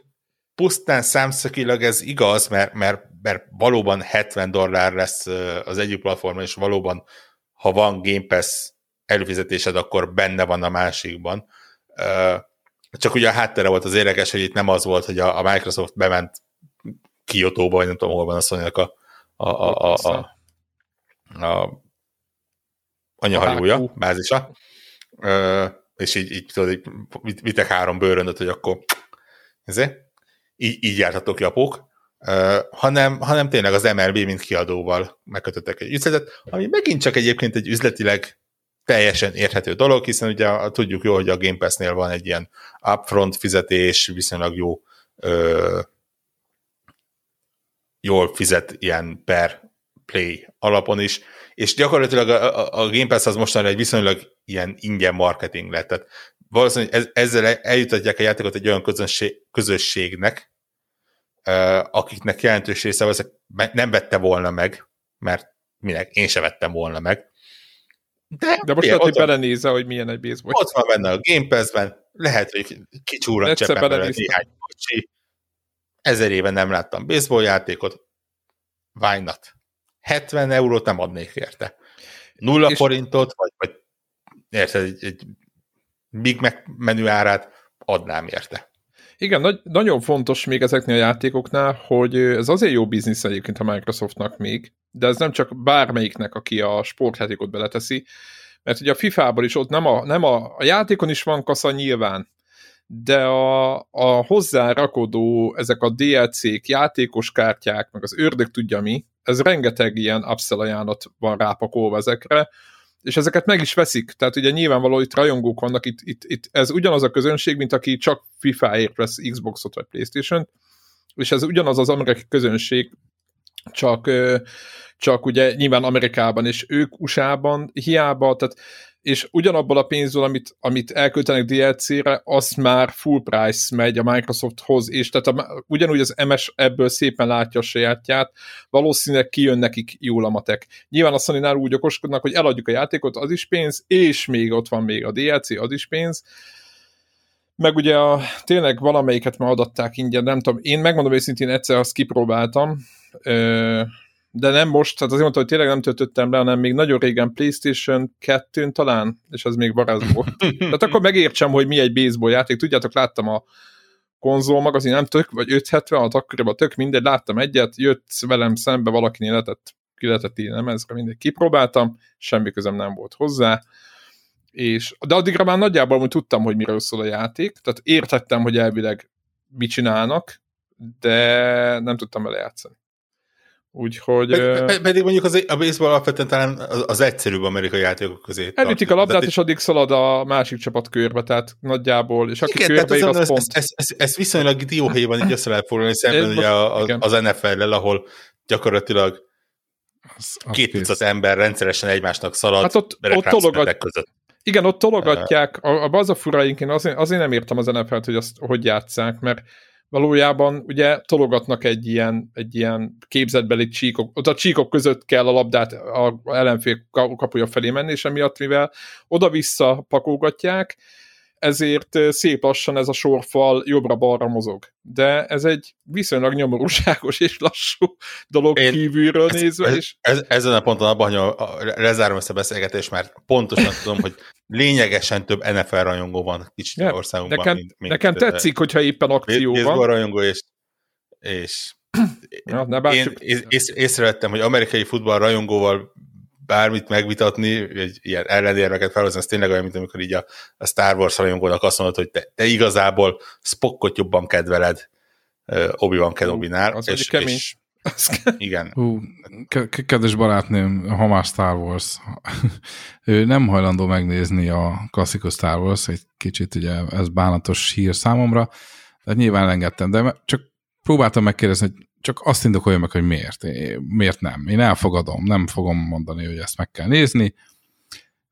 pusztán számszakilag ez igaz, mert, mert, mert valóban 70 dollár lesz az egyik platformon, és valóban, ha van Game Pass előfizetésed, akkor benne van a másikban. Csak ugye a háttere volt az érdekes, hogy itt nem az volt, hogy a, a Microsoft bement Kiotóba, vagy nem tudom, hol van a sony a, a, a, a, a, a anyahajója, bázisa, és így, így tudod, így vit- vitek három bőröndöt, hogy akkor ezért, így, így jártatok uh, hanem, hanem tényleg az MLB, mint kiadóval megkötöttek egy üzletet, ami megint csak egyébként egy üzletileg teljesen érthető dolog, hiszen ugye tudjuk jó, hogy a Game Pass-nél van egy ilyen upfront fizetés, viszonylag jó ö, jól fizet ilyen per play alapon is, és gyakorlatilag a, a, a Game Pass az mostanra egy viszonylag ilyen ingyen marketing lett. Tehát valószínűleg ez, ezzel eljutatják a játékot egy olyan közönség, közösségnek, akiknek jelentős része me- nem vette volna meg, mert minek, én se vettem volna meg. De, de most lehet, hogy belenézze, hogy milyen egy baseball. ott van benne a Game Pass-ben, lehet, hogy kicsúran belenéztem. néhány kocsi. Ezer éve nem láttam baseball játékot. Why not? 70 eurót nem adnék érte. Nulla És- forintot, vagy, vagy érted, egy, egy Big Mac menü árát adnám érte. Igen, nagy, nagyon fontos még ezeknél a játékoknál, hogy ez azért jó biznisz egyébként a Microsoftnak még, de ez nem csak bármelyiknek, aki a sportjátékot beleteszi, mert ugye a FIFA-ból is ott nem a, nem a, a játékon is van kasza nyilván, de a, a hozzárakodó, ezek a DLC-k, játékos kártyák, meg az ördög tudja mi, ez rengeteg ilyen upsell ajánlat van rápakolva ezekre, és ezeket meg is veszik. Tehát ugye nyilvánvaló itt rajongók vannak, itt, itt, itt ez ugyanaz a közönség, mint aki csak FIFA-ért vesz Xboxot vagy Playstation-t, és ez ugyanaz az amerikai közönség, csak, csak ugye nyilván Amerikában, és ők USA-ban hiába, tehát és ugyanabból a pénzből, amit, amit elköltenek DLC-re, azt már full price megy a Microsofthoz, és tehát a, ugyanúgy az MS ebből szépen látja a sajátját, valószínűleg kijön nekik jól a matek. Nyilván a sony úgy okoskodnak, hogy eladjuk a játékot, az is pénz, és még ott van még a DLC, az is pénz, meg ugye a, tényleg valamelyiket már adatták ingyen, nem tudom, én megmondom őszintén egyszer azt kipróbáltam, de nem most, tehát azért mondta, hogy tényleg nem töltöttem le, hanem még nagyon régen PlayStation 2-n talán, és az még varázsból. tehát akkor megértsem, hogy mi egy baseball játék. Tudjátok, láttam a konzol magazin, nem tök, vagy 570, az akkoriban tök mindegy, láttam egyet, jött velem szembe valakinél letett, ki lehetett így ezre mindegy, kipróbáltam, semmi közem nem volt hozzá, és, de addigra már nagyjából hogy tudtam, hogy miről szól a játék, tehát értettem, hogy elvileg mit csinálnak, de nem tudtam vele játszani. Úgyhogy... Ped, pedig mondjuk az, a baseball alapvetően talán az, az egyszerűbb amerikai játékok közé. Elütik a labdát, és addig szalad a másik csapat körbe, tehát nagyjából, és aki igen, körbe ér, az, az pont. Ez, ez, ez viszonylag dióhéjban így össze lehet foglalni, szemben ugye a, a, az NFL-lel, ahol gyakorlatilag az, az két tucat ember rendszeresen egymásnak szalad, hát ott, ott tologat, között. Igen, ott tologatják, a, a bazafuraink, én azért, azért nem értem az NFL-t, hogy azt hogy játszák, mert valójában ugye tologatnak egy ilyen, egy ilyen képzetbeli csíkok, ott a csíkok között kell a labdát a ellenfél kapuja felé menni, és emiatt, mivel oda-vissza pakolgatják, ezért szép lassan ez a sorfal jobbra-balra mozog. De ez egy viszonylag nyomorúságos és lassú dolog Én kívülről ez, nézve. Ez, és... ez, ezen a ponton abban, hogy lezárom ezt a beszélgetést, mert pontosan tudom, hogy lényegesen több NFL rajongó van kicsit ja, országunkban. Nekem, mint, mint nekem tetszik, hogyha éppen akció van. rajongó, és, és ja, ne én ész, észrevettem, hogy amerikai futball rajongóval bármit megvitatni, egy ilyen ellenérveket felhozni, az tényleg olyan, mint amikor így a, a Star Wars rajongónak azt mondod, hogy te, te igazából Spockot jobban kedveled uh, Obi-Wan Kenobi-nál. Az és, kemény. És, igen. Hú, kedves barátnőm, ha már Star Wars, ő nem hajlandó megnézni a klasszikus Star Wars, egy kicsit ugye ez bánatos hír számomra, de nyilván engedtem, de csak próbáltam megkérdezni, hogy csak azt indokolja meg, hogy miért. Miért nem. Én elfogadom, nem fogom mondani, hogy ezt meg kell nézni.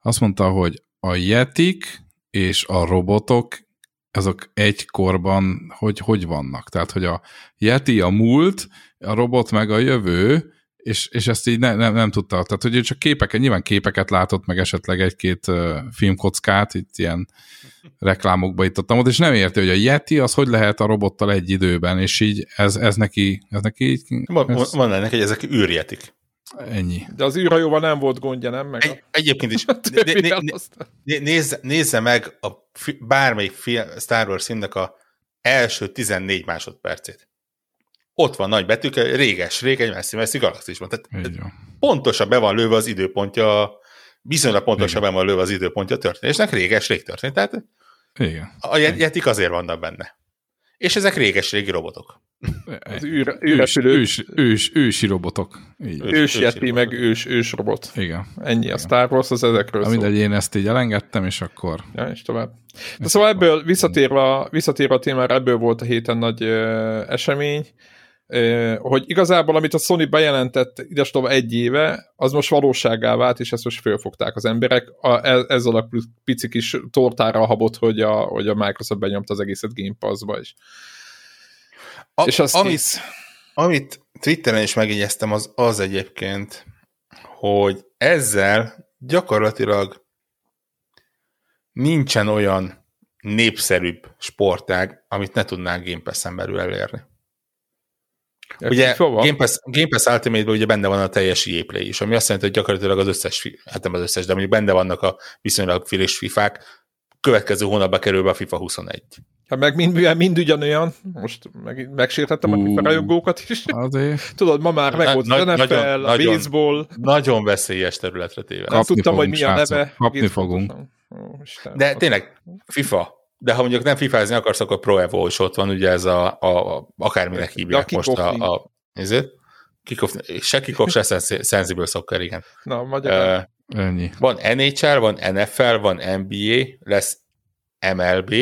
Azt mondta, hogy a jetik és a robotok, azok egy korban hogy, hogy vannak. Tehát, hogy a yeti a múlt, a robot meg a jövő, és, és ezt így ne, nem, nem tudta. Tehát, hogy ő csak képeket, nyilván képeket látott, meg esetleg egy-két uh, filmkockát, itt ilyen reklámokba itt ott, és nem érti, hogy a Yeti az hogy lehet a robottal egy időben, és így ez, ez neki, ez neki így... Van, ez... van ennek, hogy ezek űrjetik. Ennyi. De az űrhajóval nem volt gondja, nem? Meg egy, egyébként is. né, né, né, nézze, nézze meg a fi, bármelyik film, Star Wars filmnek a első 14 másodpercét. Ott van nagy betűkkel, réges, régen, messzi-messzi galaxisban. Tehát pontosan be van lőve az időpontja viszonylag pontosan be van lőve az időpontja a történésnek, réges-rég történt. Tehát Igen. a jetik azért vannak benne. És ezek réges-régi robotok. Az űr, ős, ős, ős, ősi robotok. Így. Ős, ős yeti, meg ős, ős robot. Igen. Ennyi Igen. a Star Wars, az ezekről szól. Mindegy, én ezt így elengedtem, és akkor... Ja, és tovább. De szóval ebből visszatérve, visszatérve a témára, ebből volt a héten nagy ö, esemény, hogy igazából, amit a Sony bejelentett idestova egy éve, az most valóságá vált, és ezt most fölfogták az emberek. A, e, ezzel a pici kis tortára habot, hogy a, hogy a Microsoft benyomta az egészet Game Pass-ba is. A, és azt amit, hisz... amit Twitteren is megjegyeztem, az az egyébként, hogy ezzel gyakorlatilag nincsen olyan népszerűbb sportág, amit ne tudnánk Game Pass-en belül elérni. Ugye Game Pass, Game Pass Ultimate-ben ugye benne van a teljes EA is, ami azt jelenti, hogy gyakorlatilag az összes, hát nem az összes, de mondjuk benne vannak a viszonylag friss fifák, következő hónapban kerül be a FIFA 21. Hát meg mind, mind ugyanolyan, most meg, megsértettem uh, a FIFA rajongókat is. Azért. Tudod, ma már meg volt az NFL, nagyon, a baseball. Nagyon veszélyes területre téve. Nem tudtam, hogy mi a neve. Kapni fogunk. de tényleg, FIFA, de ha mondjuk nem fifázni akarsz, akkor Pro Evo is ott van, ugye ez a, a, a akárminek hívják a most a, a nézd, Kickoff, se kickoff, se Sensible Soccer, igen. Na, magyarán. Uh, Ennyi. van NHL, van NFL, van NBA, lesz MLB,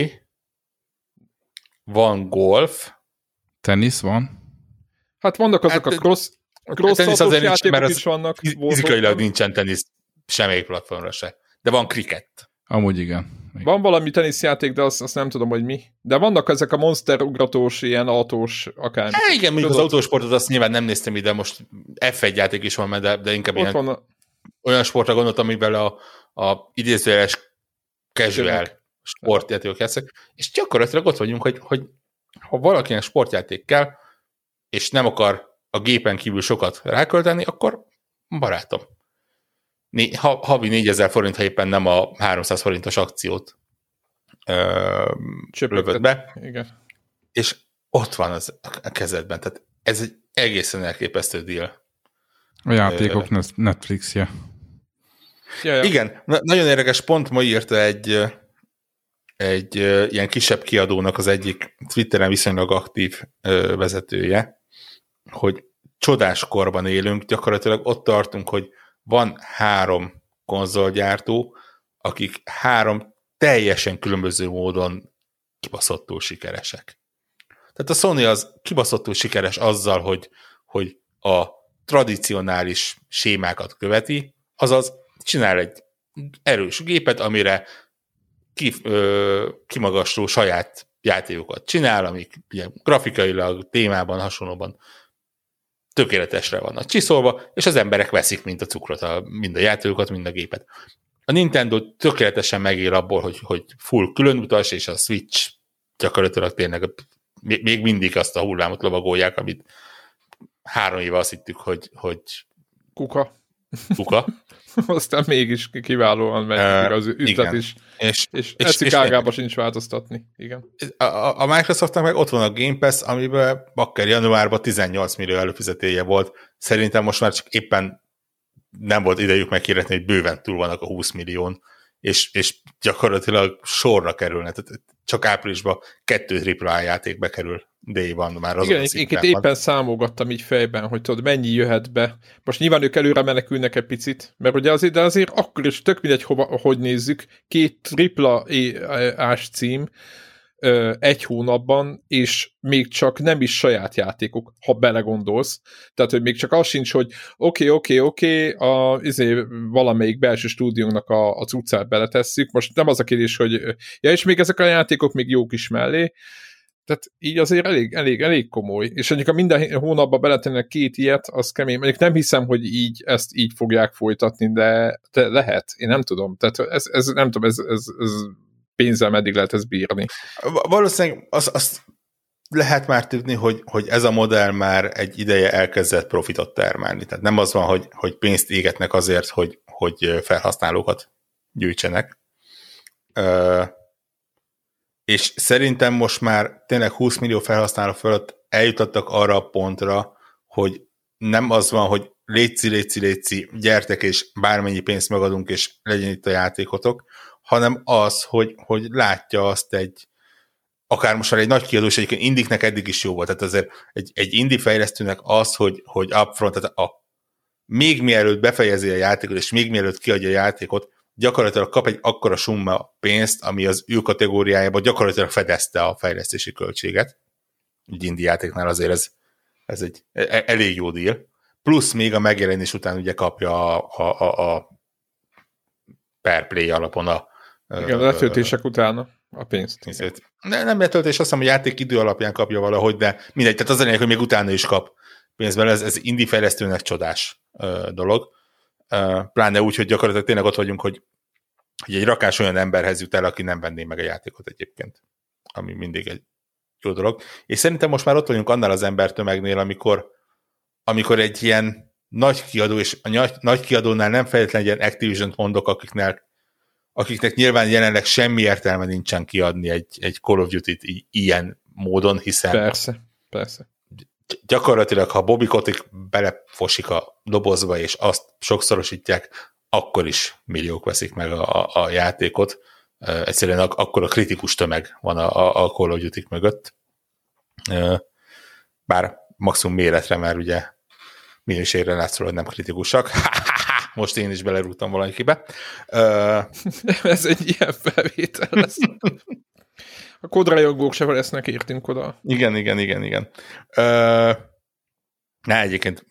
van golf, Tenisz van. Hát vannak azok Hát, a cross, cross tenisz azért nincs, mert az is vannak. fizikailag nincsen tenisz semmelyik platformra se. De van kriket. Amúgy igen. Van valami teniszjáték, de azt, azt nem tudom, hogy mi. De vannak ezek a monster ugratós, ilyen autós, akármi. Hát igen, mondjuk az autósportot azt nyilván nem néztem ide, most F1 játék is van, de, de inkább Ott ilyen, van a, olyan sportra gondoltam, amivel a, a idézőjeles casual sportjátékok játszik, és gyakorlatilag ott vagyunk, hogy, hogy ha valakinek sportjáték kell, és nem akar a gépen kívül sokat rákölteni, akkor barátom. Né, ha, havi 4000 forint, ha éppen nem a 300 forintos akciót ö, lövöd be, igen. és ott van az a kezedben. Tehát ez egy egészen elképesztő deal. A játékok net- Netflixje. Ja, ja. Igen, na- nagyon érdekes pont ma írta egy, ö, egy ö, ilyen kisebb kiadónak az egyik Twitteren viszonylag aktív ö, vezetője, hogy csodás korban élünk, gyakorlatilag ott tartunk, hogy van három konzolgyártó, akik három teljesen különböző módon kibaszottul sikeresek. Tehát a Sony az kibaszottul sikeres azzal, hogy, hogy a tradicionális sémákat követi, azaz csinál egy erős gépet, amire ki, ö, kimagasló saját játékokat csinál, amik ugye, grafikailag, témában, hasonlóban tökéletesre vannak csiszolva, és az emberek veszik, mint a cukrot, a, mind a játékokat, mind a gépet. A Nintendo tökéletesen megél abból, hogy, hogy full különutas, és a Switch gyakorlatilag tényleg még még mindig azt a hullámot lovagolják, amit három éve azt hittük, hogy, hogy Kuka. kuka. Aztán mégis kiválóan megy uh, az üzlet igen. is. És, És, és, eszik és ágába sincs változtatni. Igen. a, a- a Microsoftnak meg ott van a Game Pass, amiben bakker januárban 18 millió előfizetéje volt. Szerintem most már csak éppen nem volt idejük meghirdetni, hogy bőven túl vannak a 20 millión, és, és gyakorlatilag sorra kerülne. Tehát csak áprilisban kettő AAA játék bekerül day van már azon Igen, a én éppen számogattam így fejben, hogy tudod, mennyi jöhet be. Most nyilván ők előre menekülnek egy picit, mert ugye azért, de azért akkor is tök mindegy, hova, hogy nézzük, két tripla ás cím ö, egy hónapban, és még csak nem is saját játékok, ha belegondolsz. Tehát, hogy még csak az sincs, hogy oké, oké, oké, a izé, valamelyik belső stúdiónak a, a cuccát beletesszük. Most nem az a kérdés, hogy ja, és még ezek a játékok még jók is mellé, tehát így azért elég, elég, elég komoly. És mondjuk, ha minden hónapban beletennek két ilyet, az kemény. Mondjuk nem hiszem, hogy így ezt így fogják folytatni, de, de lehet. Én nem tudom. Tehát ez, ez nem tudom, ez, ez, ez pénzzel meddig lehet ezt bírni. Va- Valószínűleg azt, azt lehet már tudni, hogy, hogy ez a modell már egy ideje elkezdett profitot termelni. Tehát nem az van, hogy, hogy pénzt égetnek azért, hogy, hogy felhasználókat gyűjtsenek. Ö, és szerintem most már tényleg 20 millió felhasználó fölött eljutottak arra a pontra, hogy nem az van, hogy létszi, létszi, létszi, gyertek, és bármennyi pénzt megadunk, és legyen itt a játékotok, hanem az, hogy, hogy látja azt egy, akár most már egy nagy kiadós, egyébként indiknek eddig is jó volt, tehát azért egy, egy indie fejlesztőnek az, hogy, hogy upfront, tehát a, még mielőtt befejezi a játékot, és még mielőtt kiadja a játékot, gyakorlatilag kap egy akkora summa pénzt, ami az ő kategóriájában gyakorlatilag fedezte a fejlesztési költséget. Egy indie játéknál azért ez, ez egy e- elég jó deal. Plusz még a megjelenés után ugye kapja a, a, a, a per play alapon a Igen, a letöltések utána a pénzt. Ezért. Ne, nem letöltés, azt hiszem, hogy játék idő alapján kapja valahogy, de mindegy, tehát az a lényeg, hogy még utána is kap pénzben, ez, ez indie fejlesztőnek csodás ö, dolog. Ö, pláne úgy, hogy gyakorlatilag tényleg ott vagyunk, hogy, hogy egy rakás olyan emberhez jut el, aki nem venné meg a játékot egyébként, ami mindig egy jó dolog. És szerintem most már ott vagyunk annál az embertömegnél, amikor, amikor egy ilyen nagy kiadó, és a nagy, nagy kiadónál nem feltétlenül egy ilyen Activision-t mondok, akiknek akiknek nyilván jelenleg semmi értelme nincsen kiadni egy, egy Call of Duty-t ilyen módon, hiszen Persze, persze. gyakorlatilag, ha Bobby Kotick belefosik a dobozba, és azt sokszorosítják, akkor is milliók veszik meg a, a játékot. egyszerűen ak- akkor a kritikus tömeg van a, a, a Call of Duty mögött. Bár maximum méretre, mert ugye minőségre látszol, hogy nem kritikusak. Most én is belerúgtam valakibe. Ez egy ilyen felvétel lesz. A kodrajongók se lesznek értünk oda. Igen, igen, igen, igen. Na, egyébként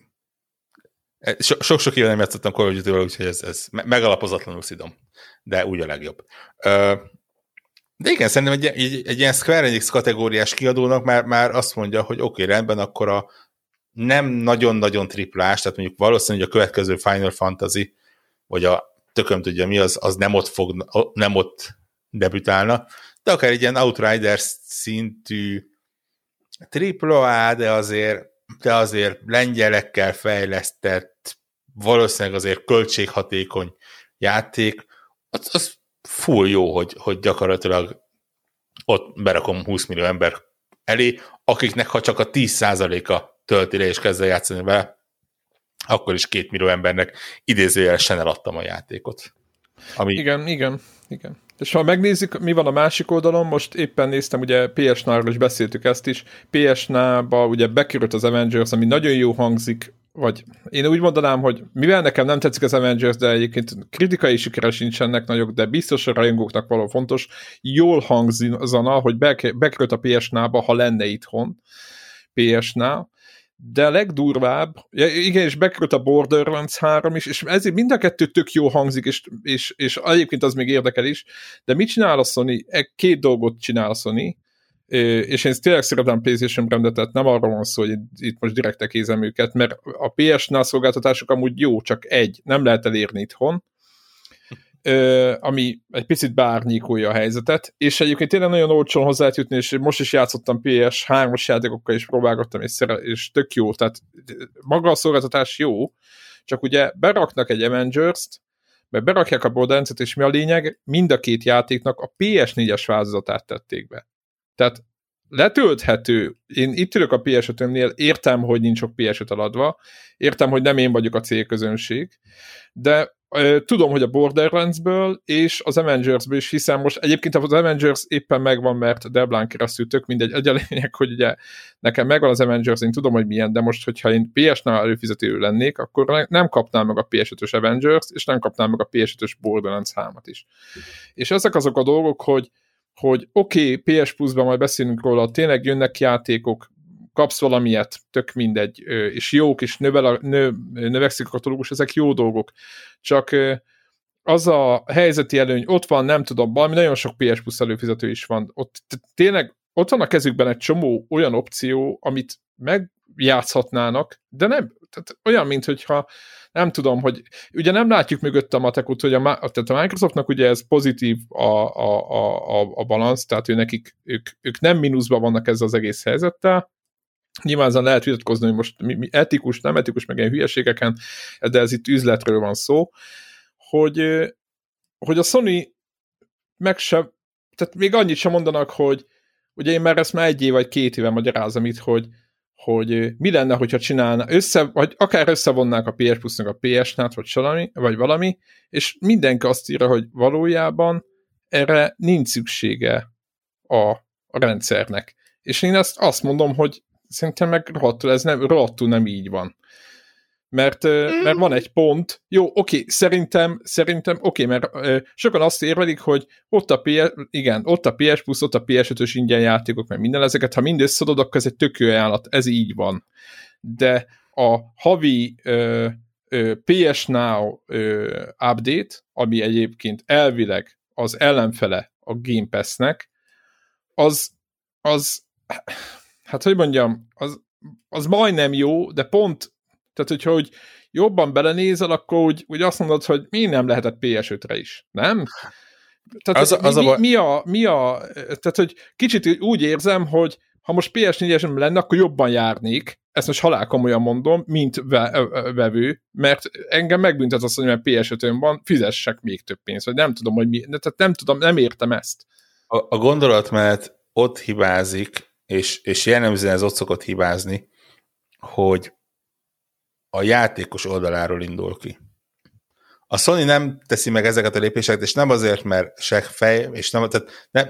sok-sok éve nem játszottam Call of duty úgyhogy ez, ez megalapozatlanul szidom, de úgy a legjobb. De igen, szerintem egy, egy, egy ilyen Square Enix kategóriás kiadónak már, már azt mondja, hogy oké, okay, rendben, akkor a nem nagyon-nagyon triplás, tehát mondjuk valószínűleg a következő Final Fantasy, vagy a tököm tudja mi, az, az nem ott fog, nem ott debütálna, de akár egy ilyen Outriders szintű AAA, de azért, de azért lengyelekkel fejlesztett, valószínűleg azért költséghatékony játék, az, az full jó, hogy, hogy gyakorlatilag ott berakom 20 millió ember elé, akiknek ha csak a 10%-a tölti le és kezd játszani vele, akkor is két millió embernek idézőjelesen eladtam a játékot. Ami... Igen, igen, igen. És ha megnézzük, mi van a másik oldalon, most éppen néztem, ugye PS-nál is beszéltük ezt is, PS-nába ugye bekerült az Avengers, ami nagyon jó hangzik, vagy én úgy mondanám, hogy mivel nekem nem tetszik az Avengers, de egyébként kritikai sikere sincsenek nagyok, de biztos a rajongóknak való fontos, jól hangzana, hogy bekerült a PS-nába, ha lenne itthon PS-nál, de a legdurvább, ja, igen, és bekerült a Borderlands 3 is, és ezért mind a kettő tök jó hangzik, és, és, és egyébként az még érdekel is, de mit csinál a Sony? E, két dolgot csinál a Sony, és én tényleg szeretem PlayStation brandet, nem arról van szó, hogy itt most direkt kézem őket, mert a PS-nál szolgáltatások amúgy jó, csak egy, nem lehet elérni itthon, ami egy picit beárnyékolja a helyzetet, és egyébként tényleg nagyon olcsón hozzá lehet jutni, és most is játszottam PS3-os játékokkal, és próbálgattam, és, szere- és tök jó, tehát maga a szolgáltatás jó, csak ugye beraknak egy Avengers-t, mert berakják a borderlands és mi a lényeg? Mind a két játéknak a PS4-es változatát tették be. Tehát letölthető, én itt ülök a ps értem, hogy nincs sok PS5 eladva, értem, hogy nem én vagyok a célközönség, de tudom, hogy a Borderlands-ből és az Avengers-ből is hiszem most, egyébként az Avengers éppen megvan, mert Deblán keresztül tök mindegy, egy a lényeg, hogy ugye nekem megvan az Avengers, én tudom, hogy milyen, de most, hogyha én PS-nál előfizető lennék, akkor nem kapnám meg a PS5-ös Avengers, és nem kapnám meg a PS5-ös Borderlands 3-at is. És ezek azok a dolgok, hogy hogy oké, okay, PS Plus-ban majd beszélünk róla, tényleg jönnek játékok, kapsz valamilyet, tök mindegy, és jók, és növel a, nő, növekszik a katalógus, ezek jó dolgok. Csak az a helyzeti előny, ott van, nem tudom, valami nagyon sok PS Plus előfizető is van. Ott tényleg ott van a kezükben egy csomó olyan opció, amit megjátszhatnának, de nem, tehát olyan, mint hogyha nem tudom, hogy ugye nem látjuk mögött a matekot, hogy a, tehát a Microsoftnak ugye ez pozitív a, a, a, a, balansz, tehát ő nekik, ők, ők nem mínuszban vannak ezzel az egész helyzettel, Nyilván ezen lehet vitatkozni, hogy most mi, mi etikus, nem etikus, meg ilyen hülyeségeken, de ez itt üzletről van szó, hogy, hogy a Sony meg se, tehát még annyit sem mondanak, hogy ugye én már ezt már egy év vagy két éve magyarázom itt, hogy, hogy mi lenne, hogyha csinálna, össze, vagy akár összevonnák a PS plus a PS-nát, vagy, salami, vagy valami, és mindenki azt írja, hogy valójában erre nincs szüksége a, a rendszernek. És én ezt azt mondom, hogy szerintem meg rohadtul, ez nem, rohadtul nem így van. Mert, mm. mert van egy pont, jó, oké, szerintem, szerintem, oké, mert ö, sokan azt érvelik, hogy ott a PS, igen, ott a PS Plus, ott a PS5-ös ingyen játékok, mert minden ezeket, ha mind összeadod, akkor ez egy tök ajánlat, ez így van. De a havi ö, ö, PS Now ö, update, ami egyébként elvileg az ellenfele a Game Pass-nek, az, az hát hogy mondjam, az, az majdnem jó, de pont, tehát hogyha hogy jobban belenézel, akkor úgy, úgy azt mondod, hogy mi nem lehetett PS5-re is, nem? Tehát az, mi, az mi, a... mi, a, mi a, tehát hogy kicsit úgy érzem, hogy ha most PS4-esem lenne, akkor jobban járnék, ezt most halál komolyan mondom, mint ve, vevő, mert engem megbüntet azt, hogy mert PS5-ön van, fizessek még több pénzt, vagy nem tudom, hogy mi, tehát nem tudom, nem értem ezt. A, a gondolat, mert ott hibázik, és, és jellemzően ez ott szokott hibázni, hogy a játékos oldaláról indul ki. A Sony nem teszi meg ezeket a lépéseket, és nem azért, mert se fej, és nem, tehát nem,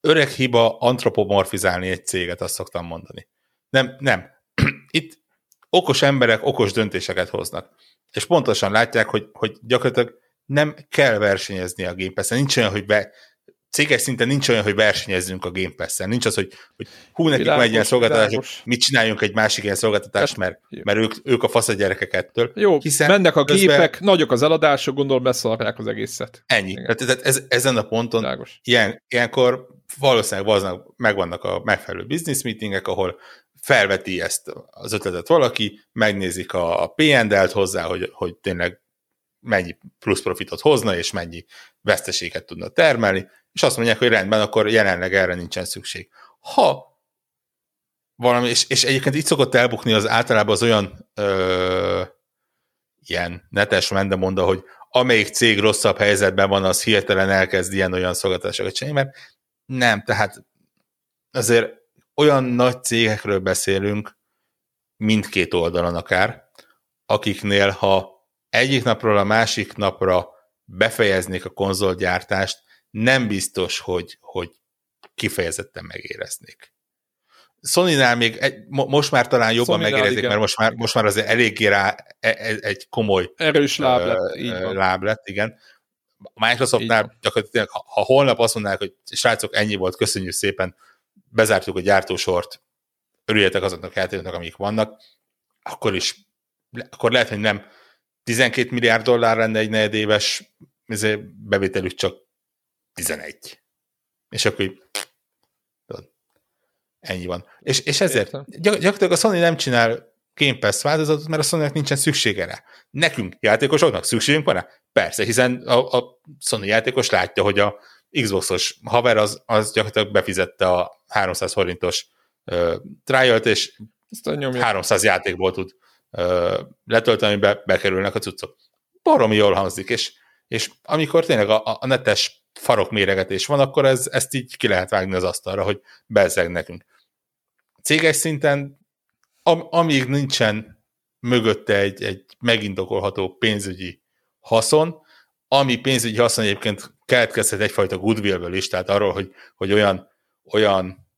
öreg hiba antropomorfizálni egy céget, azt szoktam mondani. Nem, nem. Itt okos emberek okos döntéseket hoznak. És pontosan látják, hogy, hogy gyakorlatilag nem kell versenyezni a Game Pass-en. Nincs olyan, hogy be, céges szinten nincs olyan, hogy versenyezzünk a Game Pass-en. Nincs az, hogy, hogy hú, nekik van egy ilyen szolgáltatásuk, mit csináljunk egy másik ilyen szolgáltatást, mert, mert ők, ők a fasz a gyerekek ettől. Jó, Hiszen mennek a közben... gépek, nagyok az eladások, gondolom beszarják az egészet. Ennyi. Tehát, tehát ez, ezen a ponton ilyen, ilyenkor valószínűleg megvannak a megfelelő business meetingek, ahol felveti ezt az ötletet valaki, megnézik a, a P&L-t hozzá, hogy, hogy tényleg mennyi plusz profitot hozna, és mennyi veszteséget tudna termelni, és azt mondják, hogy rendben, akkor jelenleg erre nincsen szükség. Ha valami, és, és egyébként itt szokott elbukni az általában az olyan ö, ilyen netes monda, hogy amelyik cég rosszabb helyzetben van, az hirtelen elkezd ilyen-olyan szolgáltatásokat csinálni, mert nem, tehát azért olyan nagy cégekről beszélünk, mindkét oldalon akár, akiknél, ha egyik napról a másik napra befejeznék a konzolgyártást, nem biztos, hogy, hogy kifejezetten megéreznék. Sony-nál még egy, most már talán jobban Sony-nál megérezik, igen. mert most már, most már azért eléggé rá e, e, egy komoly erős láb lett, így van. láb lett igen. A Microsoftnál gyakorlatilag, ha, ha holnap azt mondanák, hogy srácok, ennyi volt, köszönjük szépen, bezártuk a gyártósort, örüljetek azoknak a játékoknak, amik vannak, akkor is, akkor lehet, hogy nem 12 milliárd dollár lenne egy negyedéves bevételük csak 11. És akkor így, ennyi van. És, és ezért gyakorlatilag a Sony nem csinál Game Pass változatot, mert a sony nincsen szüksége rá. Nekünk, játékosoknak szükségünk van rá? Persze, hiszen a, a Sony játékos látja, hogy a Xboxos haver az, az gyakorlatilag befizette a 300 forintos uh, trial és 300 játékból tud letölteni, be, bekerülnek a cuccok. Baromi jól hangzik, és, és amikor tényleg a, a netes farok méregetés van, akkor ez, ezt így ki lehet vágni az asztalra, hogy bezzeg nekünk. Céges szinten, am, amíg nincsen mögötte egy, egy megindokolható pénzügyi haszon, ami pénzügyi haszon egyébként keletkezhet egyfajta goodwillből is, tehát arról, hogy, hogy olyan, olyan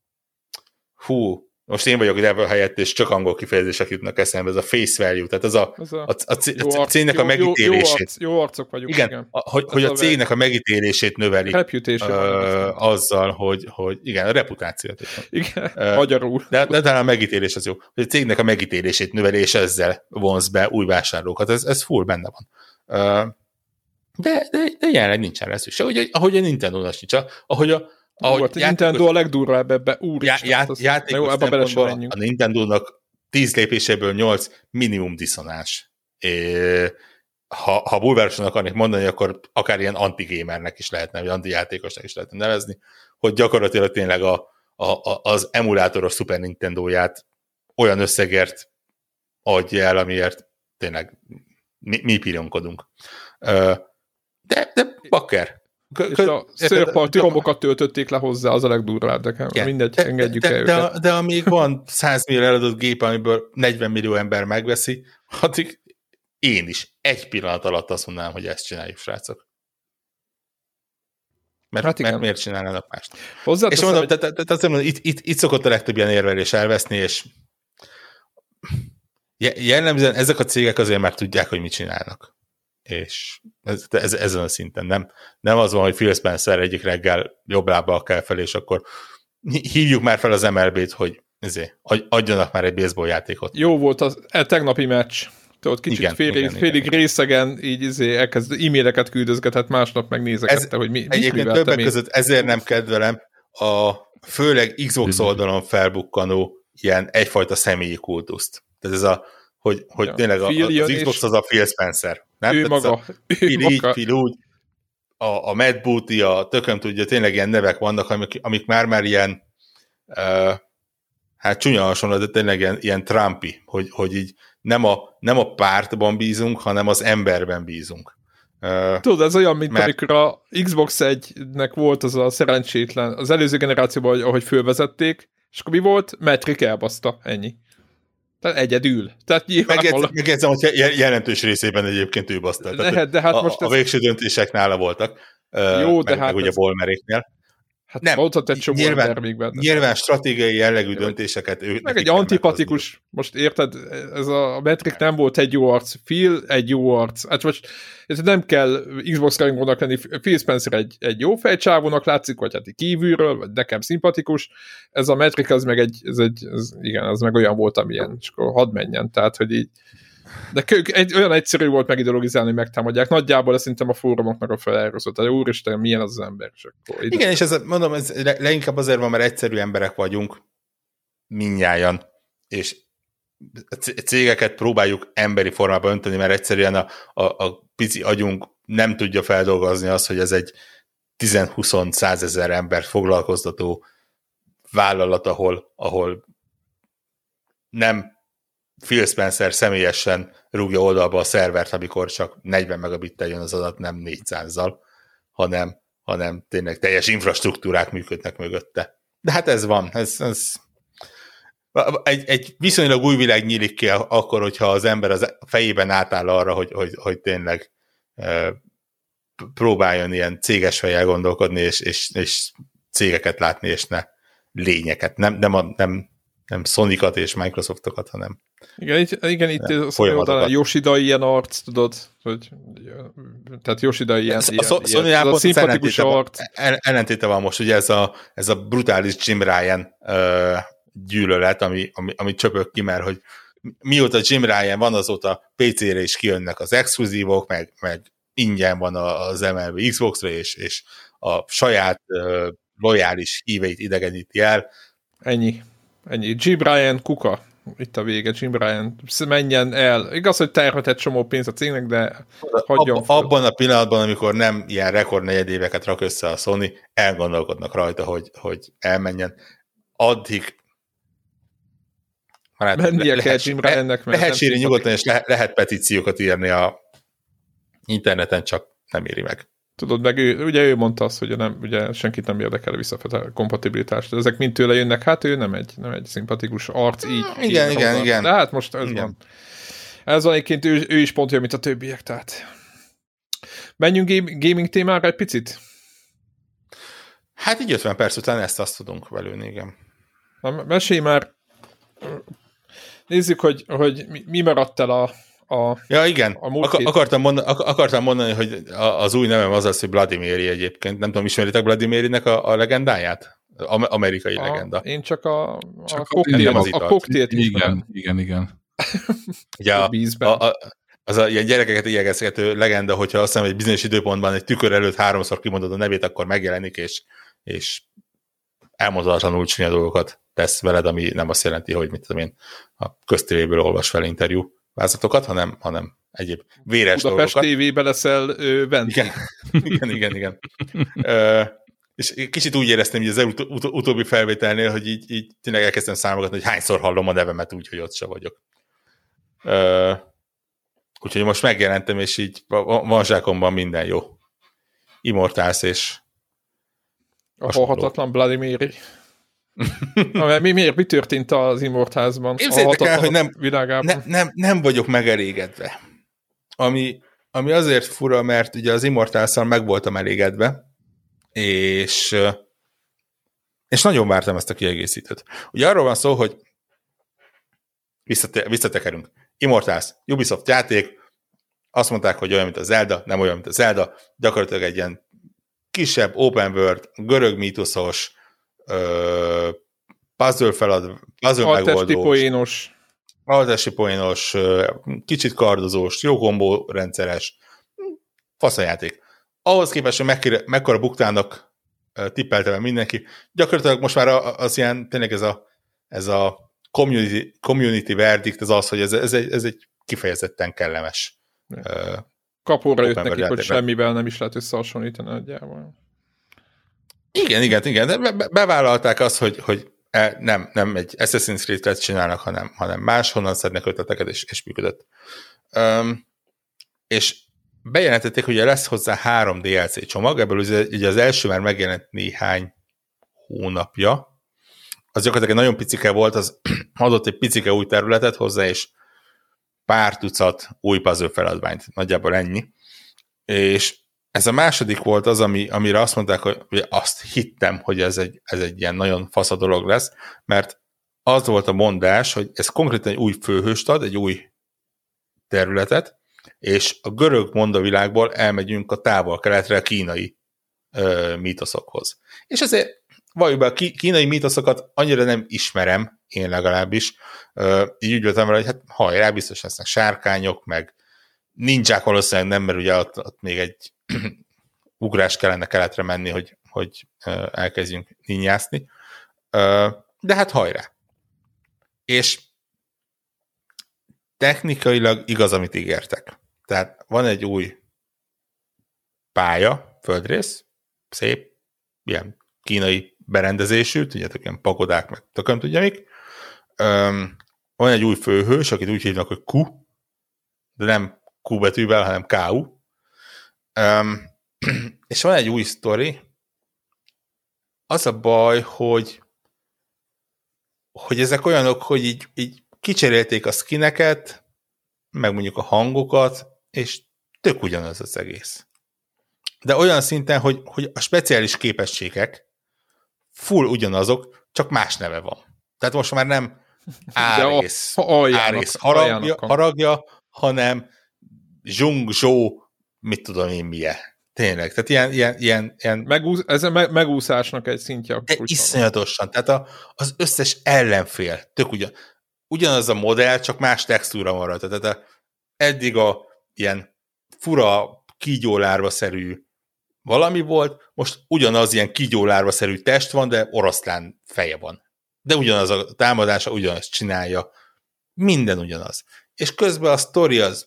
hú, most én vagyok Devil helyett, és csak angol kifejezések jutnak eszembe, ez a face value, tehát az a, a, a, a, a cégnek a megítélését. Jó, jó, arcok vagyunk. Igen, igen. A, hogy, hogy a cégnek a megítélését növeli. Reputation. Uh, azzal, hogy, hogy igen, a reputációt. Igen, uh, magyarul. De, de talán a megítélés az jó. Hogy a cégnek a megítélését növeli, és ezzel vonz be új vásárlókat. Ez, ez full benne van. Uh, de, de, de jelenleg nincsen rá szükség. Ahogy, ahogy a Nintendo-nak nincs. Ahogy a, ahogy Volt, játékos, Nintendo a legdurvább ebbe, úr já, já, az, játékos jó, ebbe bele a Nintendo-nak 10 lépéséből 8 minimum diszonás. É, ha, ha bulvárosan akarnék mondani, akkor akár ilyen anti-gamernek is lehetne, vagy anti-játékosnak is lehetne nevezni, hogy gyakorlatilag tényleg a, a, a, az emulátoros Super Nintendo-ját olyan összegért adja el, amiért tényleg mi, mi pironkodunk. De, de bakker. És a szélparti romokat töltötték le hozzá, az a legdurvább nekem. Yeah. Mindegy, de, engedjük de, el de, de, de amíg van 100 millió eladott gép, amiből 40 millió ember megveszi, addig én is egy pillanat alatt azt mondanám, hogy ezt csináljuk, srácok. Mert, hát mert miért csinálnának mást? Hozzá és mondom, hogy... te, te, te, te, itt, itt, itt szokott a legtöbb ilyen érvelés elveszni, és jellemzően ezek a cégek azért már tudják, hogy mit csinálnak és ez, ez, ezen a szinten nem, nem az van, hogy Phil Spencer egyik reggel jobb lábbal kell fel, és akkor hívjuk már fel az MLB-t, hogy ezért, adjanak már egy baseball játékot. Jó volt az e, tegnapi meccs. Tudod, kicsit igen, félig, igen, félig igen. részegen így izé, elkezd e-maileket küldözgetett, másnap megnézekette, ez, hogy mi, Egyébként többek én. között ezért nem kedvelem a főleg Xbox oldalon felbukkanó ilyen egyfajta személyi kultuszt. Tehát ez a hogy, hogy ja. tényleg a, az Xbox az a Phil Spencer. Nem? Ő maga. A, ő Phil maga. így, Phil úgy, a, a Mad Booty, a tököm tudja, tényleg ilyen nevek vannak, amik, amik már-már ilyen uh, hát csúnya hasonló, de tényleg ilyen, ilyen Trumpi, hogy, hogy így nem a, nem a pártban bízunk, hanem az emberben bízunk. Tudod, ez olyan, mint mert... amikor a Xbox 1-nek volt az a szerencsétlen, az előző generációban, ahogy fölvezették, és akkor mi volt? Metric elbaszta, ennyi. Tehát egyedül. Tehát nyilvánvalóan... Megjegyzem, hogy jelentős részében egyébként ő basztalt. Lehet, de hát a, most a, ez... a végső döntések nála voltak. Jó, meg, de hát... Meg ugye Bolmeréknél. Hát nem, mondhat egy csomó nyilván, benne. Nyilván stratégiai jellegű döntéseket ő. Meg egy antipatikus, most érted, ez a, a Metric nem volt egy jó arc, Phil egy jó arc. Hát most ez nem kell Xbox rajongónak lenni, Phil Spencer egy, egy jó fejcsávónak látszik, vagy hát kívülről, vagy nekem szimpatikus. Ez a Metric az meg egy, ez egy ez, igen, az meg olyan volt, amilyen, és akkor hadd menjen, tehát, hogy így de egy, olyan egyszerű volt megideologizálni, hogy megtámadják. Nagyjából ez szerintem a fórumoknak a felározott. hogy úristen, milyen az, az ember. És akkor Igen, és ez, mondom, ez leginkább azért van, mert egyszerű emberek vagyunk, minnyájan, és cégeket próbáljuk emberi formába önteni, mert egyszerűen a, a, a pici agyunk nem tudja feldolgozni azt, hogy ez egy 10-20-100 ezer ember foglalkoztató vállalat, ahol, ahol nem Phil Spencer személyesen rúgja oldalba a szervert, amikor csak 40 megabittel jön az adat, nem 400-zal, hanem, hanem tényleg teljes infrastruktúrák működnek mögötte. De hát ez van, ez, ez egy, egy viszonylag új világ nyílik ki akkor, hogyha az ember az fejében átáll arra, hogy, hogy, hogy tényleg e, próbáljon ilyen céges fejjel gondolkodni, és, és, és cégeket látni, és ne lényeket. Nem, nem, a, nem, nem Sonicat és Microsoftokat, hanem igen, itt, igen, itt a Yoshida ilyen arc, tudod, hogy, tehát Yoshida ilyen, a, ilyen, a, ilyen ez a szimpatikus arc. Ellentéte van most, ugye ez a, ez a brutális Jim Ryan uh, gyűlölet, ami, ami, ami csöpök ki, mert hogy mióta Jim Ryan van, azóta PC-re is kijönnek az exkluzívok, meg, meg ingyen van az MLB Xbox-ra, és, és a saját uh, lojális híveit idegeníti el. Ennyi. Ennyi. Jim Ryan kuka itt a vége, Jim Bryan, menjen el. Igaz, hogy egy csomó pénzt a cégnek, de hagyjon Ab, Abban a pillanatban, amikor nem ilyen rekord negyedéveket rak össze a Sony, elgondolkodnak rajta, hogy, hogy elmenjen. Addig hát Mennie le, kell Jim Bryannek. Lehet sírni nyugodtan, és le, lehet petíciókat írni a interneten, csak nem éri meg. Tudod, meg ő, ugye ő mondta azt, hogy nem, ugye senkit nem érdekel a kompatibilitást. De ezek mind tőle jönnek, hát ő nem egy, nem egy szimpatikus arc, így. Mm, igen, így igen, igen. De hát most ez igen. van. Ez van egyébként, ő, ő is pont olyan, mint a többiek, tehát. Menjünk gaming témára egy picit? Hát így 50 perc után ezt azt tudunk belőni, igen. Na, mesélj már, nézzük, hogy, hogy mi maradt el a, a Ja, igen. A Ak- akartam, mondani, ak- akartam mondani, hogy az új nevem az az, hogy Vladimiri egyébként. Nem tudom, ismeritek Vladimirinek a, a legendáját? A, amerikai a, legenda. Én csak a, csak a, koktél, a, a koktélt Igen, igen, igen. Ugye a, a, a, az a ilyen gyerekeket ijegesgető legenda, hogyha azt hiszem, egy bizonyos időpontban egy tükör előtt háromszor kimondod a nevét, akkor megjelenik, és, és elmozdatlanul csúnya dolgokat tesz veled, ami nem azt jelenti, hogy mit tudom én, a köztévéből olvas fel interjú vázatokat, hanem, hanem egyéb véres Budapest dolgokat. TV-be leszel ö, bent. Igen, igen, igen. igen. ö, és kicsit úgy éreztem hogy az ut- ut- utóbbi felvételnél, hogy így, így tényleg elkezdtem számogatni, hogy hányszor hallom a nevemet úgy, hogy ott se vagyok. Ö, úgyhogy most megjelentem, és így van zsákomban minden jó. Immortálsz és a halhatatlan Vladimiri. Na, mi, miért, mi történt az Immortázban? Képzeljétek el, hogy nem, ne, nem, nem vagyok megelégedve. Ami, ami azért fura, mert ugye az Immortálszal meg voltam elégedve, és, és nagyon vártam ezt a kiegészítőt. Ugye arról van szó, hogy visszate, visszatekerünk. Immortals, Ubisoft játék, azt mondták, hogy olyan, mint a Zelda, nem olyan, mint a Zelda, gyakorlatilag egy ilyen kisebb open world, görög mítoszos, ö, puzzle felad, puzzle megoldós. poénos. Altesti poénos, kicsit kardozós, jó kombó rendszeres, faszajáték. Ahhoz képest, hogy mekkora, mekkora buktának tippeltem mindenki, gyakorlatilag most már az ilyen, tényleg ez a, ez a community, community verdict, ez az, hogy ez, ez, egy, ez egy kifejezetten kellemes. Kapóra jött nekik, hogy semmivel nem is lehet összehasonlítani nagyjából. Igen, igen, igen. De be, bevállalták azt, hogy, hogy e, nem, nem egy Assassin's Creed-et csinálnak, hanem, hanem máshonnan szednek ötleteket, és, és működött. Um, és bejelentették, hogy lesz hozzá három DLC csomag, ebből ugye, az első már megjelent néhány hónapja, az gyakorlatilag nagyon picike volt, az adott egy picike új területet hozzá, és pár tucat új puzzle feladványt, nagyjából ennyi. És ez a második volt az, ami, amire azt mondták, hogy azt hittem, hogy ez egy, ez egy ilyen nagyon fasz dolog lesz, mert az volt a mondás, hogy ez konkrétan egy új főhőst ad, egy új területet, és a görög mondavilágból elmegyünk a távol-keletre, a kínai ö, mítoszokhoz. És ezért valljuk be, a kínai mítoszokat annyira nem ismerem, én legalábbis, ö, így úgy voltam hogy hát hajrá, biztos lesznek sárkányok, meg nincsák valószínűleg nem, mert ugye ott, ott még egy ugrás kellene keletre menni, hogy, hogy elkezdjünk ninjászni. De hát hajrá! És technikailag igaz, amit ígértek. Tehát van egy új pálya, földrész, szép, ilyen kínai berendezésű, tudjátok, ilyen pagodák, meg tököm tudja mik. van egy új főhős, akit úgy hívnak, hogy Q, de nem Q betűvel, hanem KU. Um, és van egy új sztori, az a baj, hogy hogy ezek olyanok, hogy így, így kicserélték a skineket, meg mondjuk a hangokat, és tök ugyanaz az egész. De olyan szinten, hogy, hogy a speciális képességek full ugyanazok, csak más neve van. Tehát most már nem Árész, Árész haragja, haragja, hanem Zsung Zsó, mit tudom én milyen. Tényleg, tehát ilyen... ilyen, ilyen, ilyen... Megúsz, ez a megúszásnak egy szintje. De iszonyatosan, tehát a, az összes ellenfél, tök ugyan, ugyanaz a modell, csak más textúra maradt. Tehát a, eddig a ilyen fura, kígyólárva-szerű valami volt, most ugyanaz ilyen kígyólárva-szerű test van, de oroszlán feje van. De ugyanaz a támadása, ugyanazt csinálja. Minden ugyanaz. És közben a sztori az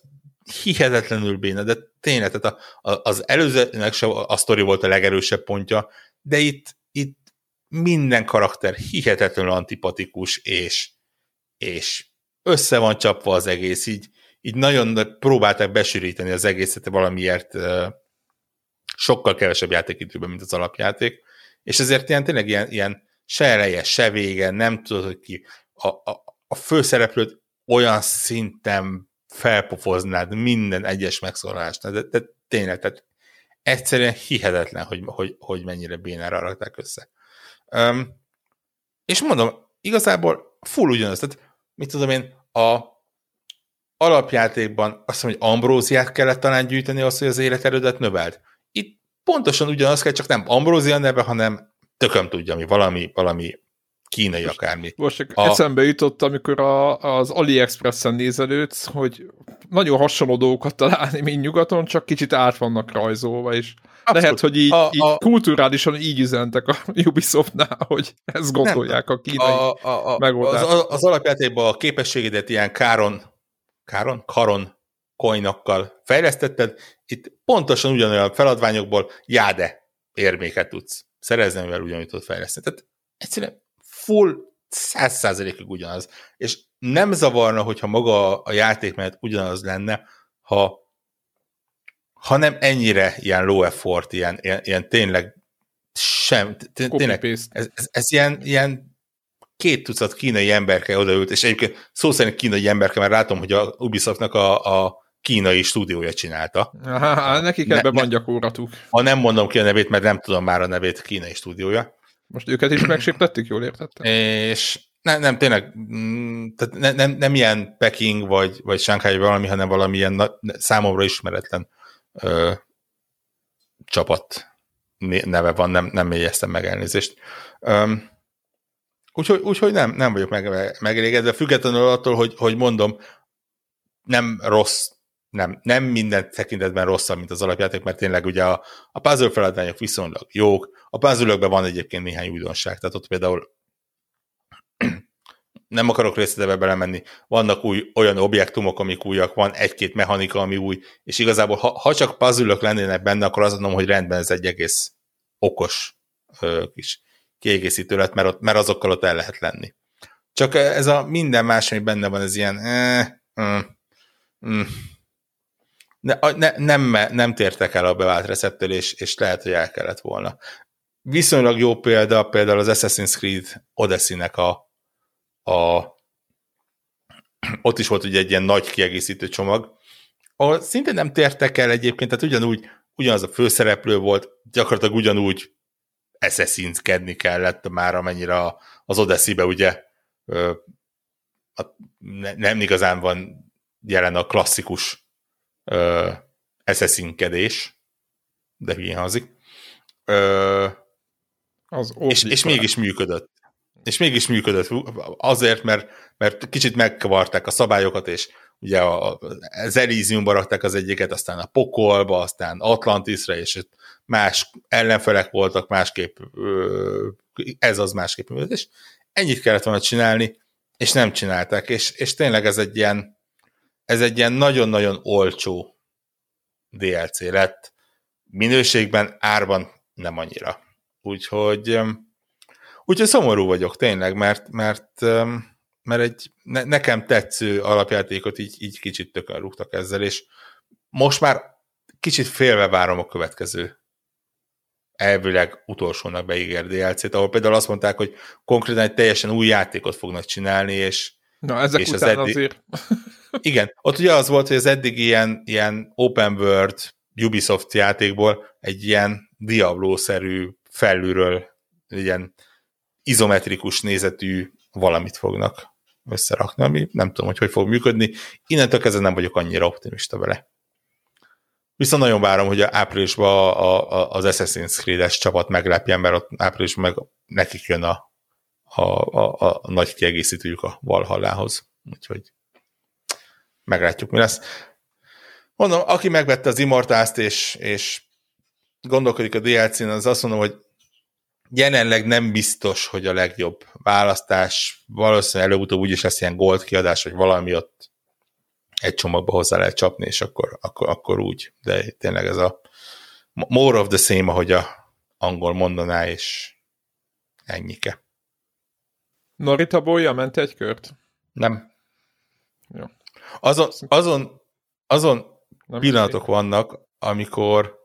hihetetlenül béna, de tényleg, tehát a, a, az előzőnek se a sztori volt a legerősebb pontja, de itt, itt minden karakter hihetetlenül antipatikus, és, és össze van csapva az egész, így, így nagyon próbálták besűríteni az egészet valamiért sokkal kevesebb játékidőben, mint az alapjáték, és ezért ilyen tényleg ilyen, ilyen se eleje, se vége, nem tudod, hogy ki. A, a, a főszereplőt olyan szinten felpofoznád minden egyes megszólalást. De, de tényleg, tehát egyszerűen hihetetlen, hogy, hogy, hogy mennyire bénára rakták össze. Um, és mondom, igazából full ugyanaz, tehát mit tudom én, a alapjátékban azt mondom, hogy ambróziát kellett talán gyűjteni az, hogy az életerődet növelt. Itt pontosan ugyanaz kell, csak nem ambrózia neve, hanem tököm tudja, mi valami, valami kínai most, akármi. Most csak a... eszembe jutott, amikor a, az AliExpress-en nézelődsz, hogy nagyon hasonló dolgokat találni, mint nyugaton, csak kicsit át vannak rajzolva, és Abszolút. lehet, hogy így, a, így a... kulturálisan így üzentek a Ubisoftnál, hogy ezt gondolják Nem. a kínai a, a, a, megoldást. Az, az alapjátékban a képességedet ilyen káron, káron? Karon coinokkal fejlesztetted, itt pontosan ugyanolyan feladványokból jáde érméket tudsz szerezni, mivel ugyanúgy tudod fejleszteni. Tehát egyszerűen full száz százalékig ugyanaz. És nem zavarna, hogyha maga a játékmenet ugyanaz lenne, ha, ha nem ennyire ilyen low effort, ilyen, ilyen, ilyen tényleg sem, tényleg, ez, ez, ez ilyen, ilyen két tucat kínai emberke odaült, és egyébként szó szerint kínai emberke, mert látom, hogy a Ubisoftnak a, a kínai stúdiója csinálta. Aha, nekik ebbe ne, van gyakorlatuk. Ha nem mondom ki a nevét, mert nem tudom már a nevét, kínai stúdiója. Most őket is megsértették, jól értettem? És nem, nem tényleg, mm, tehát ne, nem, nem ilyen Peking vagy, vagy Shanghai valami, hanem valamilyen na, számomra ismeretlen ö, csapat neve van, nem, nem mélyeztem meg elnézést. Um, úgyhogy, úgyhogy nem, nem vagyok meg, megelégedve, függetlenül attól, hogy, hogy mondom, nem rossz nem, nem minden tekintetben rosszabb, mint az alapjáték, mert tényleg ugye a, a puzzle feladványok viszonylag jók, a puzzle van egyébként néhány újdonság, tehát ott például nem akarok részletebe belemenni, vannak új olyan objektumok, amik újak, van egy-két mechanika, ami új, és igazából ha, ha csak puzzle lennének benne, akkor azt mondom, hogy rendben ez egy egész okos ö, kis kiegészítő lett, mert, ott, mert azokkal ott el lehet lenni. Csak ez a minden más, ami benne van, ez ilyen eh, mm, mm, ne, ne, nem, nem tértek el a bevált receptől, és, és lehet, hogy el kellett volna. viszonylag jó példa például az Assassin's Creed Odyssey-nek a, a ott is volt ugye egy ilyen nagy kiegészítő csomag, ahol szintén nem tértek el egyébként, tehát ugyanúgy, ugyanaz a főszereplő volt, gyakorlatilag ugyanúgy assassin's kellett már, amennyire az Odyssey-be ugye nem igazán van jelen a klasszikus ö, assassinkedés, de hülyén hazik. Ö, az és, és mégis működött. És mégis működött azért, mert, mert kicsit megkavarták a szabályokat, és ugye a, az Elysiumba rakták az egyiket, aztán a Pokolba, aztán Atlantisra, és más ellenfelek voltak, másképp ez az másképp működött, és ennyit kellett volna csinálni, és nem csinálták, és, és tényleg ez egy ilyen ez egy ilyen nagyon-nagyon olcsó DLC lett, minőségben, árban nem annyira. Úgyhogy, úgyhogy szomorú vagyok tényleg, mert, mert, mert egy ne, nekem tetsző alapjátékot így, így kicsit tökön rúgtak ezzel, és most már kicsit félve várom a következő elvileg utolsónak beígér DLC-t, ahol például azt mondták, hogy konkrétan egy teljesen új játékot fognak csinálni, és Na, ezek és után az eddig... azért. Igen, ott ugye az volt, hogy az eddig ilyen, ilyen open world Ubisoft játékból egy ilyen Diablo-szerű felülről ilyen izometrikus nézetű valamit fognak összerakni, ami nem tudom, hogy hogy fog működni. Innentől kezdve nem vagyok annyira optimista vele. Viszont nagyon várom, hogy áprilisban a, a, az Assassin's Creed-es csapat meglepjen, mert ott áprilisban meg nekik jön a, a, a, a nagy kiegészítőjük a Valhallához. Úgyhogy meglátjuk, mi lesz. Mondom, aki megvette az Immortást, és, és gondolkodik a DLC-n, az azt mondom, hogy jelenleg nem biztos, hogy a legjobb választás. Valószínűleg előbb-utóbb úgyis lesz ilyen gold kiadás, hogy valami ott egy csomagba hozzá lehet csapni, és akkor, akkor, akkor úgy. De tényleg ez a more of the same, ahogy a angol mondaná, és ennyike. Norita Boya ment egy kört? Nem. Jó. Azon, azon, azon nem pillanatok én. vannak, amikor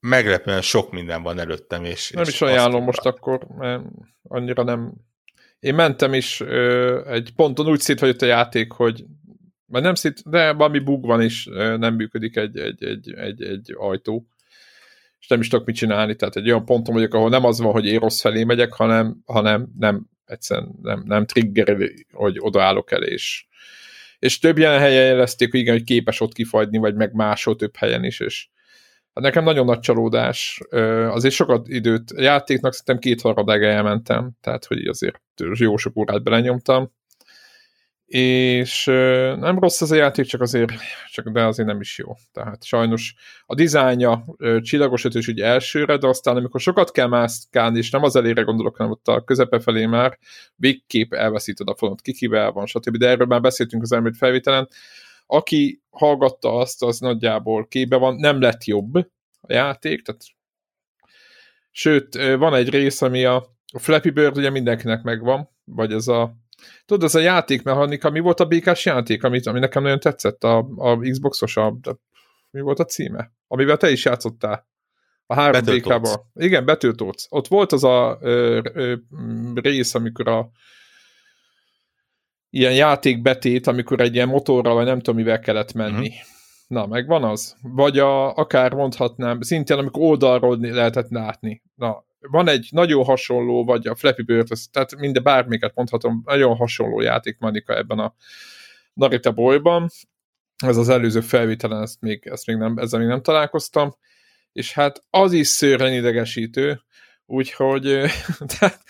meglepően sok minden van előttem, és... Nem és is ajánlom most akkor, mert annyira nem... Én mentem is ö, egy ponton úgy szétfagyott a játék, hogy mert nem szét, de valami bug van is, nem működik egy, egy, egy, egy, egy ajtó, és nem is tudok mit csinálni, tehát egy olyan ponton vagyok, ahol nem az van, hogy én rossz felé megyek, hanem, hanem nem, egyszerűen nem, nem trigger, hogy odaállok el, és, és több ilyen helyen jelezték, hogy igen, hogy képes ott kifagyni, vagy meg máshol több helyen is, és hát nekem nagyon nagy csalódás, azért sokat időt, a játéknak szerintem két haradága elmentem, tehát hogy azért jó sok órát belenyomtam, és nem rossz ez a játék, csak azért, csak de azért nem is jó. Tehát sajnos a dizájnja csillagos ötös úgy elsőre, de aztán amikor sokat kell mászkálni, és nem az elére gondolok, hanem ott a közepe felé már végképp elveszíted a fonot, kikivel van, stb. De erről már beszéltünk az elmúlt felvételen. Aki hallgatta azt, az nagyjából képbe van, nem lett jobb a játék, tehát sőt, van egy rész, ami a, a Flappy Bird ugye mindenkinek megvan, vagy ez a Tudod, az a játékmechanika, mi volt a békás játék, amit, ami nekem nagyon tetszett, a, a Xboxos, a, a, mi volt a címe? Amivel te is játszottál. A három békában. Igen, Battletoads. Ott volt az a ö, ö, rész, amikor a ilyen játékbetét, amikor egy ilyen motorral, vagy nem tudom, mivel kellett menni. Uh-huh. Na, megvan az? Vagy a, akár mondhatnám, szintén amikor oldalról lehetett látni. Na, van egy nagyon hasonló, vagy a Flappy Bird, tehát minden bármiket mondhatom, nagyon hasonló játékmechanika ebben a Narita Boyban. Ez az előző felvételen, ezt még, ezt még nem, ezzel még nem találkoztam, és hát az is szőren idegesítő, úgyhogy tehát,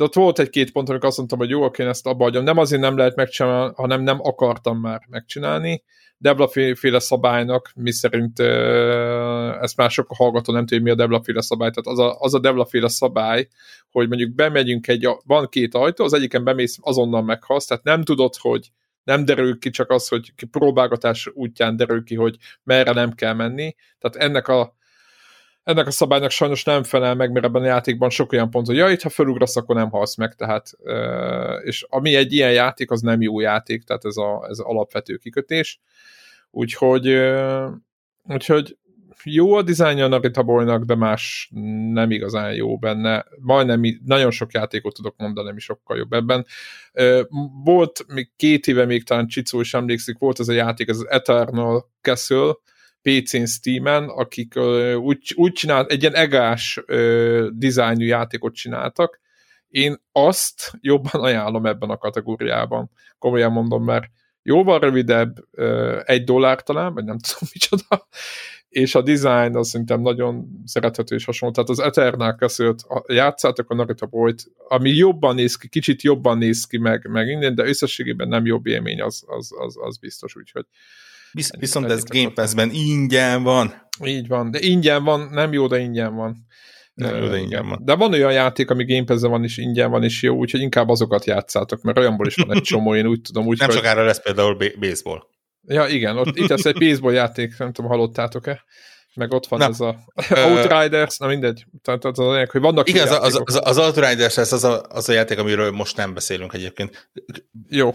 ott volt egy-két pont, amikor azt mondtam, hogy jó, oké, ezt abba hagyom. Nem azért nem lehet megcsinálni, hanem nem akartam már megcsinálni, Debla féle szabálynak, mi szerint ezt már sok a hallgató nem tudja, mi a Debla féle szabály, tehát az a, az a Debla féle szabály, hogy mondjuk bemegyünk egy, van két ajtó, az egyiken bemész, azonnal meghalsz, tehát nem tudod, hogy nem derül ki csak az, hogy próbálgatás útján derül ki, hogy merre nem kell menni. Tehát ennek a ennek a szabálynak sajnos nem felel meg, mert ebben a játékban sok olyan pont, hogy ja, itt ha felugrasz, akkor nem halsz meg, tehát és ami egy ilyen játék, az nem jó játék, tehát ez, a, ez alapvető kikötés. Úgyhogy, úgyhogy jó a dizájnja a Narita Boynak, de más nem igazán jó benne. Majdnem nagyon sok játékot tudok mondani, ami sokkal jobb ebben. Volt még két éve még talán Csicó is emlékszik, volt ez a játék, az Eternal Castle, PC-n, Steam-en, akik úgy, úgy csinált, egy ilyen egás dizájnű játékot csináltak. Én azt jobban ajánlom ebben a kategóriában. Komolyan mondom, mert jóval rövidebb, egy dollár talán, vagy nem tudom micsoda, és a design az szerintem nagyon szerethető és hasonló. Tehát az Eternal Castle-t játszátok a Narita Boy-t, ami jobban néz ki, kicsit jobban néz ki meg, meg innen, de összességében nem jobb élmény, az, az, az, az biztos, úgyhogy Visz, viszont ez Game Pass-ben ingyen van. Így van, de ingyen van, nem jó, de ingyen van. Nem jó, de ingyen van. De van olyan játék, ami Game pass van, és ingyen van, és jó, úgyhogy inkább azokat játszátok, mert olyanból is van egy csomó, én úgy tudom. Úgy, nem hogy... sokára lesz például baseball. Ja, igen, ott itt lesz egy baseball játék, nem tudom, hallottátok-e? Meg ott van Na, ez a Outriders, na mindegy, tehát az a lényeg, hogy vannak Igen, az, az, az, az Outriders ez az a, az a játék, amiről most nem beszélünk egyébként. Jó.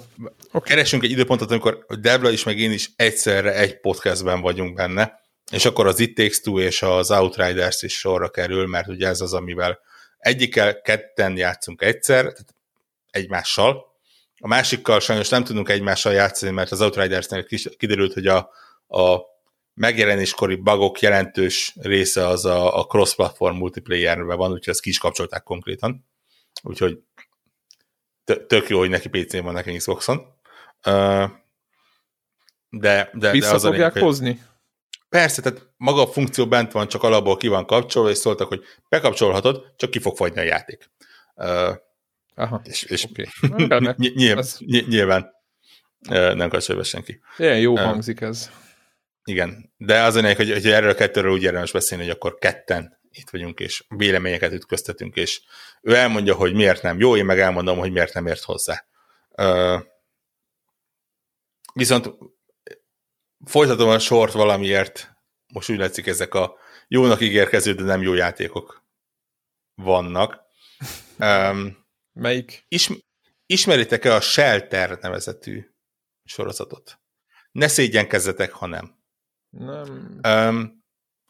Okay. Keresünk egy időpontot, amikor Debla is, meg én is egyszerre egy podcastben vagyunk benne, és akkor az It Takes Two és az Outriders is sorra kerül, mert ugye ez az, amivel egyikkel ketten játszunk egyszer, tehát egymással, a másikkal sajnos nem tudunk egymással játszani, mert az Outridersnél kiderült, hogy a, a megjelenéskori bugok jelentős része az a, a cross-platform multiplayerben van, úgyhogy ezt ki is kapcsolták konkrétan. Úgyhogy tök jó, hogy neki PC-n van, neki Xboxon. De, de, Vissza de az fogják a hozni? Persze, tehát maga a funkció bent van, csak alapból ki van kapcsolva, és szóltak, hogy bekapcsolhatod, csak ki fog fogyni a játék. Aha, és, és okay. nyilván, nyilván nem kapcsolja senki. Ilyen jó hangzik ez. Igen, de az hogy, hogy erről a kettőről úgy érdemes beszélni, hogy akkor ketten itt vagyunk, és véleményeket ütköztetünk, és ő elmondja, hogy miért nem jó, én meg elmondom, hogy miért nem ért hozzá. Viszont folytatom a sort valamiért, most úgy látszik ezek a jónak ígérkező, de nem jó játékok vannak. Um, Melyik? Is, ismeritek-e a Shelter nevezetű sorozatot? Ne szégyenkezzetek, ha nem. Nem. Um,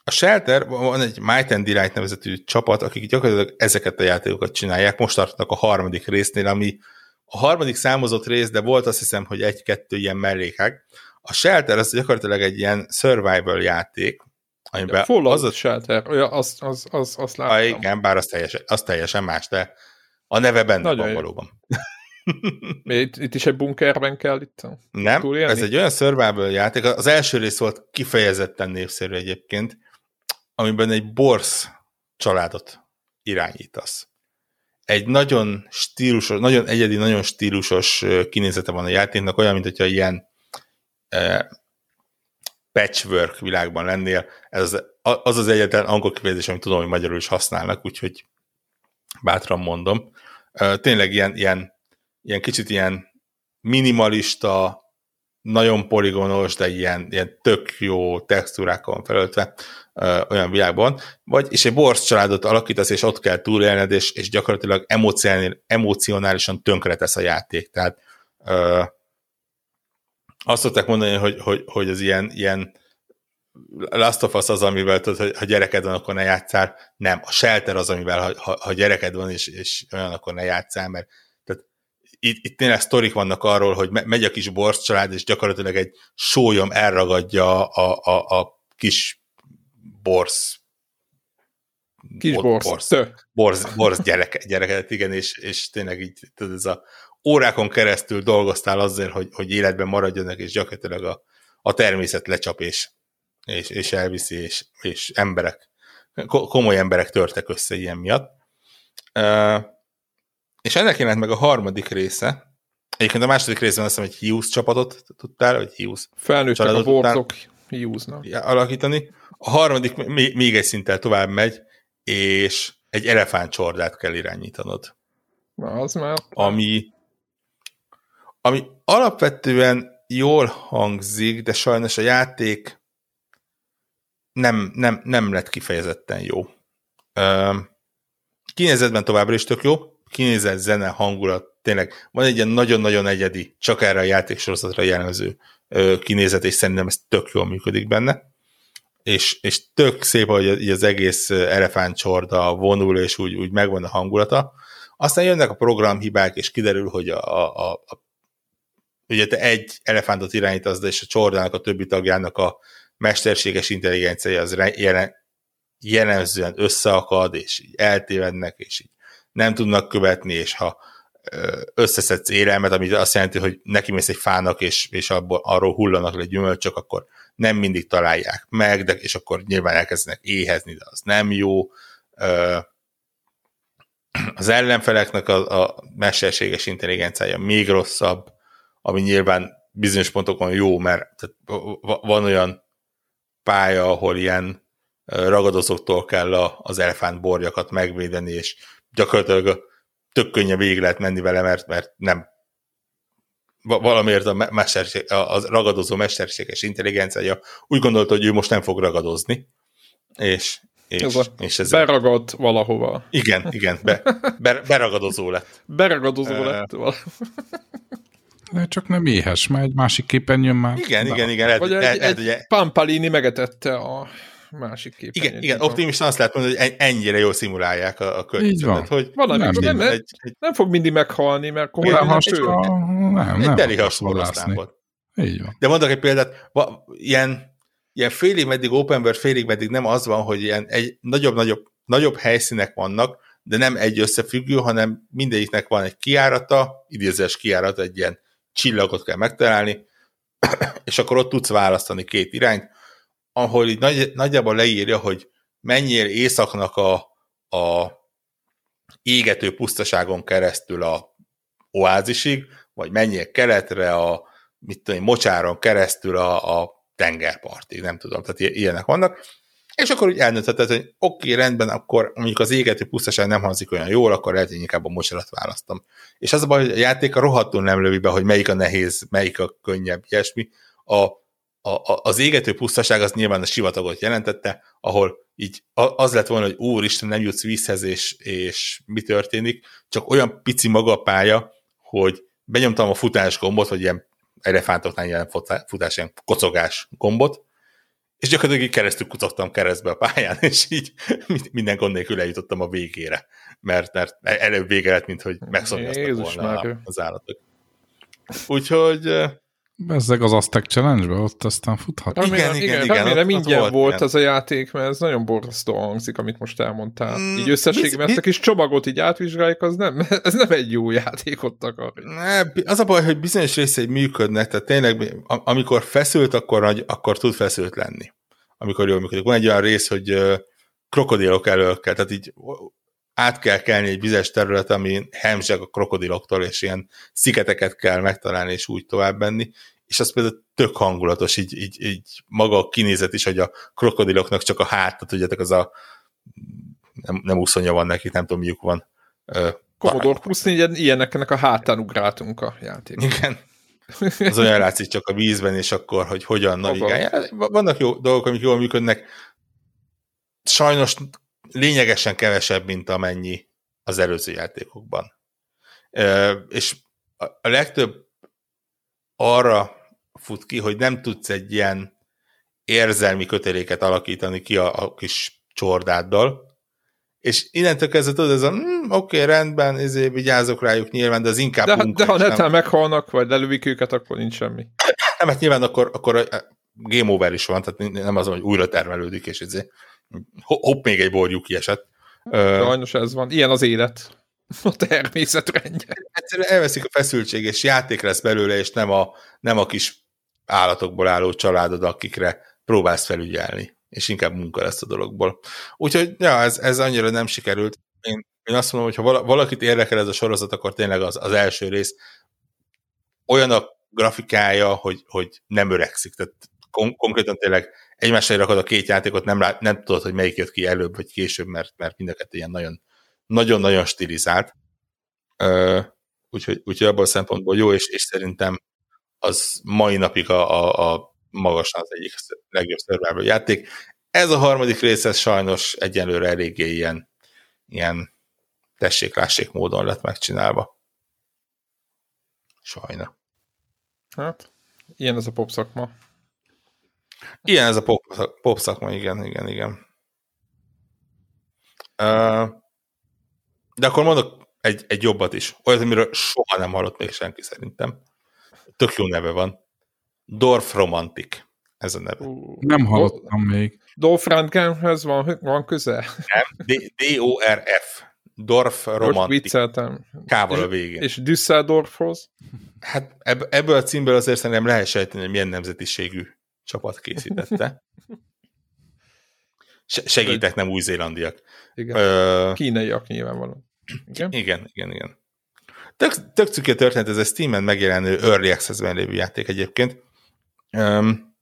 a Shelter, van egy Might and Delight nevezetű csapat, akik gyakorlatilag ezeket a játékokat csinálják. Most tartanak a harmadik résznél, ami a harmadik számozott rész, de volt azt hiszem, hogy egy-kettő ilyen mellékek. A Shelter az gyakorlatilag egy ilyen survival játék, amiben ja, az a Shelter, ja, azt, az, az, azt láttam. Ah, igen, bár az teljesen, az teljesen más, de a neve benne Nagyon van jó. valóban. itt, itt is egy bunkerben kell itt Nem, túlélni? ez egy olyan survival játék, az első rész volt kifejezetten népszerű egyébként, amiben egy borsz családot irányítasz. Egy nagyon stílusos, nagyon egyedi, nagyon stílusos kinézete van a játéknak, olyan, mint hogyha ilyen eh, patchwork világban lennél. Ez az az, az egyetlen angol kifejezés, amit tudom, hogy magyarul is használnak, úgyhogy bátran mondom. Tényleg ilyen, ilyen, ilyen kicsit ilyen minimalista, nagyon poligonos, de ilyen, ilyen tök jó textúrákon felöltve ö, olyan világban, vagy, és egy borsz családot alakítasz, és ott kell túlélned, és, és gyakorlatilag emocionálisan tönkretesz a játék. Tehát ö, azt szokták mondani, hogy, hogy, hogy az ilyen, ilyen Last of Us az, amivel tudod, hogy ha gyereked van, akkor ne játszál. Nem, a Shelter az, amivel ha, ha, ha gyereked van, és, és olyan, akkor ne játszál, mert itt, itt tényleg sztorik vannak arról, hogy megy a kis borsz család, és gyakorlatilag egy sólyom elragadja a, a, a kis borsz Kis borsz. Borsz, borsz, borsz gyereke, gyereket, igen, és, és tényleg így tudod, ez a órákon keresztül dolgoztál azért, hogy, hogy életben maradjanak, és gyakorlatilag a, a természet lecsap, és és, és elviszi, és, és emberek, komoly emberek törtek össze ilyen miatt. Uh, és ennek jelent meg a harmadik része, Egyébként a második részben azt hiszem egy Hughes csapatot tudtál, vagy Hughes Felnőttek a borzok Hughes-nak. Alakítani. A harmadik még, még egy szinttel tovább megy, és egy elefántcsordát kell irányítanod. Na, az már... Ami, ami alapvetően jól hangzik, de sajnos a játék nem, nem, nem lett kifejezetten jó. Kinézetben továbbra is tök jó, kinézet, zene, hangulat, tényleg van egy ilyen nagyon-nagyon egyedi, csak erre a játéksorozatra jellemző kinézet, és szerintem ez tök jól működik benne. és, és tök szép, hogy az egész elefántcsorda vonul, és úgy, úgy megvan a hangulata. Aztán jönnek a programhibák, és kiderül, hogy a, a, a ugye te egy elefántot irányítasz, de és a csordának a többi tagjának a mesterséges intelligenciája az jelen, jellemzően összeakad, és így eltévednek, és így nem tudnak követni, és ha összeszedsz élelmet, ami azt jelenti, hogy neki mész egy fának, és, és abból, arról hullanak le gyümölcsök, akkor nem mindig találják meg, de, és akkor nyilván elkezdenek éhezni, de az nem jó. Az ellenfeleknek a, a mesterséges intelligenciája még rosszabb, ami nyilván bizonyos pontokon jó, mert tehát van olyan pálya, ahol ilyen ragadozóktól kell az elefánt borjakat megvédeni, és gyakorlatilag tök könnyen végig lehet menni vele, mert, mert nem valamiért a, mesterség, a ragadozó mesterséges intelligenciája úgy gondolta, hogy ő most nem fog ragadozni, és, és, és ez beragad valahova. Igen, igen, be, be, beragadozó lett. Beragadozó uh, lett valahova. Csak nem éhes, mert egy másik képen jön már. Igen, igen, igen. Lehet, Vagy lehet, egy, egy, egy Pampalini megetette a másik képen. Igen, igen optimista azt lehet mondani, hogy ennyire jól szimulálják a, a környezetet. Hogy van, nem, nem, egy, egy, nem fog mindig meghalni, mert nem, has, a, nem, nem, teli Így van. De mondok egy példát, va, ilyen, ilyen félig meddig open world, félig meddig nem az van, hogy ilyen egy nagyobb-nagyobb nagyobb helyszínek vannak, de nem egy összefüggő, hanem mindegyiknek van egy kiárata, idézés kiárata, egy ilyen csillagot kell megtalálni, és akkor ott tudsz választani két irányt, ahol így nagy, nagyjából leírja, hogy mennyire északnak a, a égető pusztaságon keresztül a oázisig, vagy mennyire keletre a mit tudom, mocsáron keresztül a, a tengerpartig, nem tudom, tehát ilyenek vannak. És akkor úgy elnöntheted, hogy oké, okay, rendben, akkor mondjuk az égető pusztaság nem hangzik olyan jól, akkor lehet, hogy inkább a mocsarat választom. És az a baj, hogy a játék a rohadtul nem lövi be, hogy melyik a nehéz, melyik a könnyebb, ilyesmi. A a, a, az égető pusztaság az nyilván a sivatagot jelentette, ahol így az lett volna, hogy úristen, nem jutsz vízhez, és, és mi történik, csak olyan pici maga a pálya, hogy benyomtam a futás gombot, vagy ilyen elefántoknál ilyen futás, ilyen kocogás gombot, és gyakorlatilag így keresztül kucogtam keresztbe a pályán, és így minden gond nélkül eljutottam a végére, mert, mert előbb vége lett, mint hogy megszomjaztak volna az állatok. Úgyhogy Bezzeg az Aztec Challenge-be, ott aztán futhat. Remélem, igen, igen, igen, igen remélem ingyen volt, volt ez a játék, mert ez nagyon borzasztó hangzik, amit most elmondtál. Mm, így összességében ezt a kis csomagot így átvizsgáljuk, az nem, ez nem egy jó játékot akar. Ne, az a baj, hogy bizonyos részei működnek, tehát tényleg, amikor feszült, akkor, akkor tud feszült lenni. Amikor jól működik. Van egy olyan rész, hogy krokodilok elől kell, tehát így át kell kelni egy vizes terület, ami hemzseg a krokodiloktól, és ilyen sziketeket kell megtalálni, és úgy tovább menni, és az például tök hangulatos, így, így, így maga a kinézet is, hogy a krokodiloknak csak a hátat, tudjátok, az a nem, nem úszonya van nekik, nem tudom, miük van. Commodore plusz ilyeneknek a hátán ugráltunk a játék. Igen. Az olyan látszik csak a vízben, és akkor, hogy hogyan navigálják. Vannak jó dolgok, amik jól működnek. Sajnos lényegesen kevesebb, mint amennyi az előző játékokban. És a legtöbb arra fut ki, hogy nem tudsz egy ilyen érzelmi köteléket alakítani ki a, a kis csordáddal, és innentől kezdve tudod, ez a mm, oké, okay, rendben, ezért vigyázok rájuk nyilván, de az inkább De, de ha netán meghalnak, vagy lelövik őket, akkor nincs semmi. Nem, hát nyilván akkor, akkor game over is van, tehát nem az, hogy újra termelődik, és ezért hopp, még egy borjuk kiesett. Sajnos ez van. Ilyen az élet. A természetrendje. Egyszerűen elveszik a feszültség, és játék lesz belőle, és nem a, nem a kis állatokból álló családod, akikre próbálsz felügyelni, és inkább munka lesz a dologból. Úgyhogy, ja, ez, ez annyira nem sikerült. Én, én azt mondom, hogy ha valakit érdekel ez a sorozat, akkor tényleg az, az első rész olyan a grafikája, hogy, hogy nem öregszik. Tehát kon- konkrétan tényleg egymásra rakod a két játékot, nem, lát, nem tudod, hogy melyik jött ki előbb vagy később, mert, mert mind a kettő ilyen nagyon, nagyon-nagyon stilizált. Úgyhogy, úgyhogy abban a szempontból jó, és, és szerintem az mai napig a, a, a magasan az egyik legjobb survival játék. Ez a harmadik rész, ez sajnos egyenlőre eléggé ilyen, ilyen tessék-lássék módon lett megcsinálva. Sajna. Hát, ilyen ez a pop szakma. Ilyen ez a pop, pop szakma, igen, igen, igen. De akkor mondok egy, egy jobbat is. Olyat, amiről soha nem hallott még senki szerintem. Tök jó neve van. Dorf Romantic. Ez a neve. Nem hallottam még. Dolph Rundgrenhez van, van köze? Nem? D-O-R-F. Dorf vicceltem. Kával a És, végén. és Düsseldorfhoz? Hát ebb, ebből a címből azért szerintem lehet sejteni, hogy milyen nemzetiségű csapat készítette. Se- segítek, nem új-zélandiak. Igen. Ö, Kínaiak nyilvánvalóan. Igen? igen, igen, igen. Tök, tök a történet, ez a Steam-en megjelenő Early Access-ben lévő játék egyébként. Um,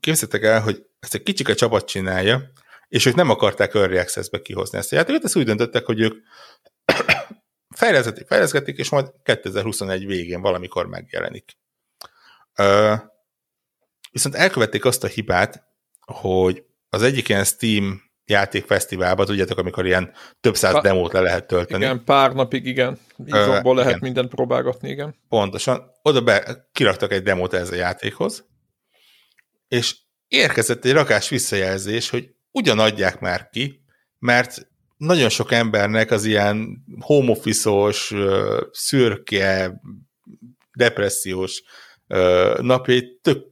képzeljétek el, hogy ezt egy kicsike csapat csinálja, és ők nem akarták Early Access-be kihozni ezt a játékot, ezt úgy döntöttek, hogy ők fejleszgetik, fejleszgetik, és majd 2021 végén valamikor megjelenik. Uh, viszont elkövették azt a hibát, hogy az egyik ilyen Steam játékfesztiválban, tudjátok, amikor ilyen több száz Pa- demót le lehet tölteni. Igen, pár napig igen. Izomból lehet igen. mindent próbálgatni, igen. Pontosan. Oda be, kiraktak egy demót ez a játékhoz, és érkezett egy rakás visszajelzés, hogy ugyan adják már ki, mert nagyon sok embernek az ilyen home office-os, szürke, depressziós napjait tök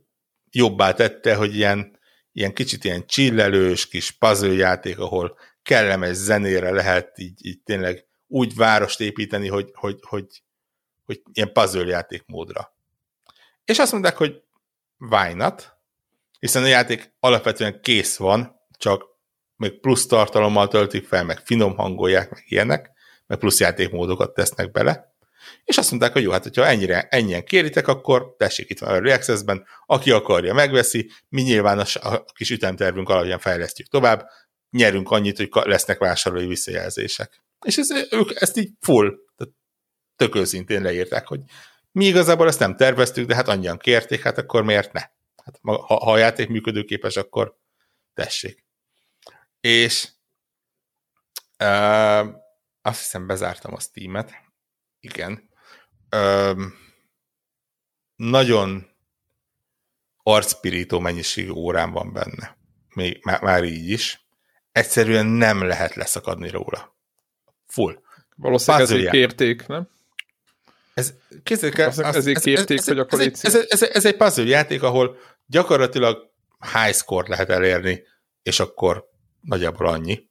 jobbá tette, hogy ilyen, ilyen kicsit ilyen csillelős kis puzzle játék, ahol kellemes zenére lehet így, így tényleg úgy várost építeni, hogy, hogy, hogy, hogy ilyen puzzle játék módra. És azt mondták, hogy why not? Hiszen a játék alapvetően kész van, csak még plusz tartalommal töltik fel, meg finom hangolják, meg ilyenek, meg plusz játékmódokat tesznek bele. És azt mondták, hogy jó, hát hogyha ennyire, ennyien kéritek, akkor tessék itt van a Access-ben, aki akarja, megveszi, mi nyilván a, a kis ütemtervünk alapján fejlesztjük tovább, nyerünk annyit, hogy lesznek vásárlói visszajelzések. És ez, ők ezt így full, tehát tök őszintén leírták, hogy mi igazából ezt nem terveztük, de hát annyian kérték, hát akkor miért ne? Hát, ha, ha a játék működőképes, akkor tessék. És uh, azt hiszem bezártam a Steam-et. Igen. Um, nagyon arcpirító mennyiségű órán van benne. Még, már, már így is. Egyszerűen nem lehet leszakadni róla. Full. Valószínűleg Puzzle ezért kérték, nem? Ez, el, Azt- azt- ezért ez, kérték, ez, hogy akkor ez, ez, ez, ez, egy puzzle játék, ahol gyakorlatilag high score lehet elérni, és akkor nagyjából annyi.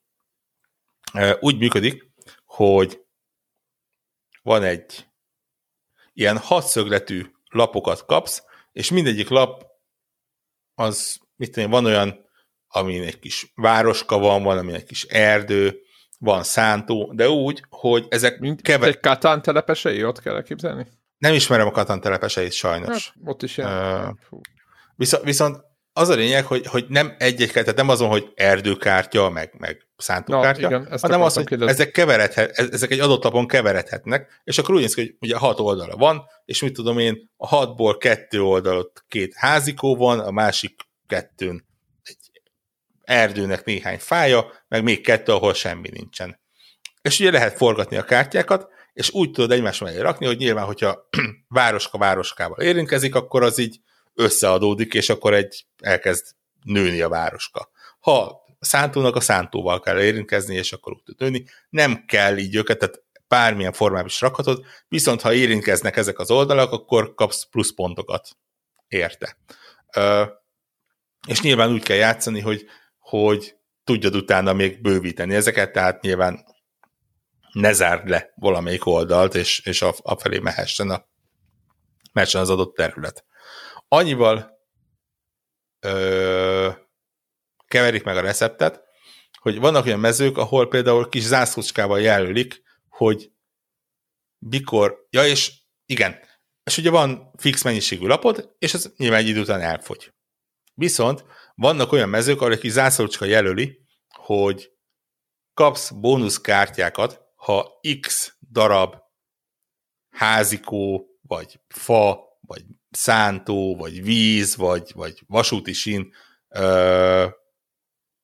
Úgy működik, hogy van egy ilyen hatszögletű lapokat kapsz, és mindegyik lap az, mit tudom, van olyan, amin egy kis városka van, van, amin egy kis erdő, van szántó, de úgy, hogy ezek Mint kever... egy Katán telepesei, ott kell elképzelni? Nem ismerem a Katan telepeseit sajnos. Hát, ott is ilyen. Fú. Viszont, viszont az a lényeg, hogy, hogy nem egy-egy, tehát nem azon, hogy erdőkártya, meg, meg szántókártya, Na, igen, hanem az, hogy kérdezni. ezek, keveredhet, ezek egy adott lapon keveredhetnek, és akkor úgy néz ki, hogy ugye hat oldala van, és mit tudom én, a hatból kettő oldalot két házikó van, a másik kettőn egy erdőnek néhány fája, meg még kettő, ahol semmi nincsen. És ugye lehet forgatni a kártyákat, és úgy tudod egymás mellé rakni, hogy nyilván, hogyha városka városkával érintkezik, akkor az így összeadódik, és akkor egy elkezd nőni a városka. Ha szántónak a szántóval kell érintkezni, és akkor úgy tud nőni, nem kell így őket, tehát bármilyen formában is rakhatod, viszont ha érintkeznek ezek az oldalak, akkor kapsz plusz pontokat érte. Ö, és nyilván úgy kell játszani, hogy, hogy tudjad utána még bővíteni ezeket, tehát nyilván ne zárd le valamelyik oldalt, és, és afelé mehessen, a, mehessen az adott terület. Annyival ö, keverik meg a receptet, hogy vannak olyan mezők, ahol például kis zászlócskával jelölik, hogy mikor, ja és igen, és ugye van fix mennyiségű lapod, és ez nyilván egy idő után elfogy. Viszont vannak olyan mezők, ahol egy kis zászlócska jelöli, hogy kapsz bónuszkártyákat, ha x darab házikó, vagy fa, vagy szántó, vagy víz, vagy, vagy vasúti sín ö,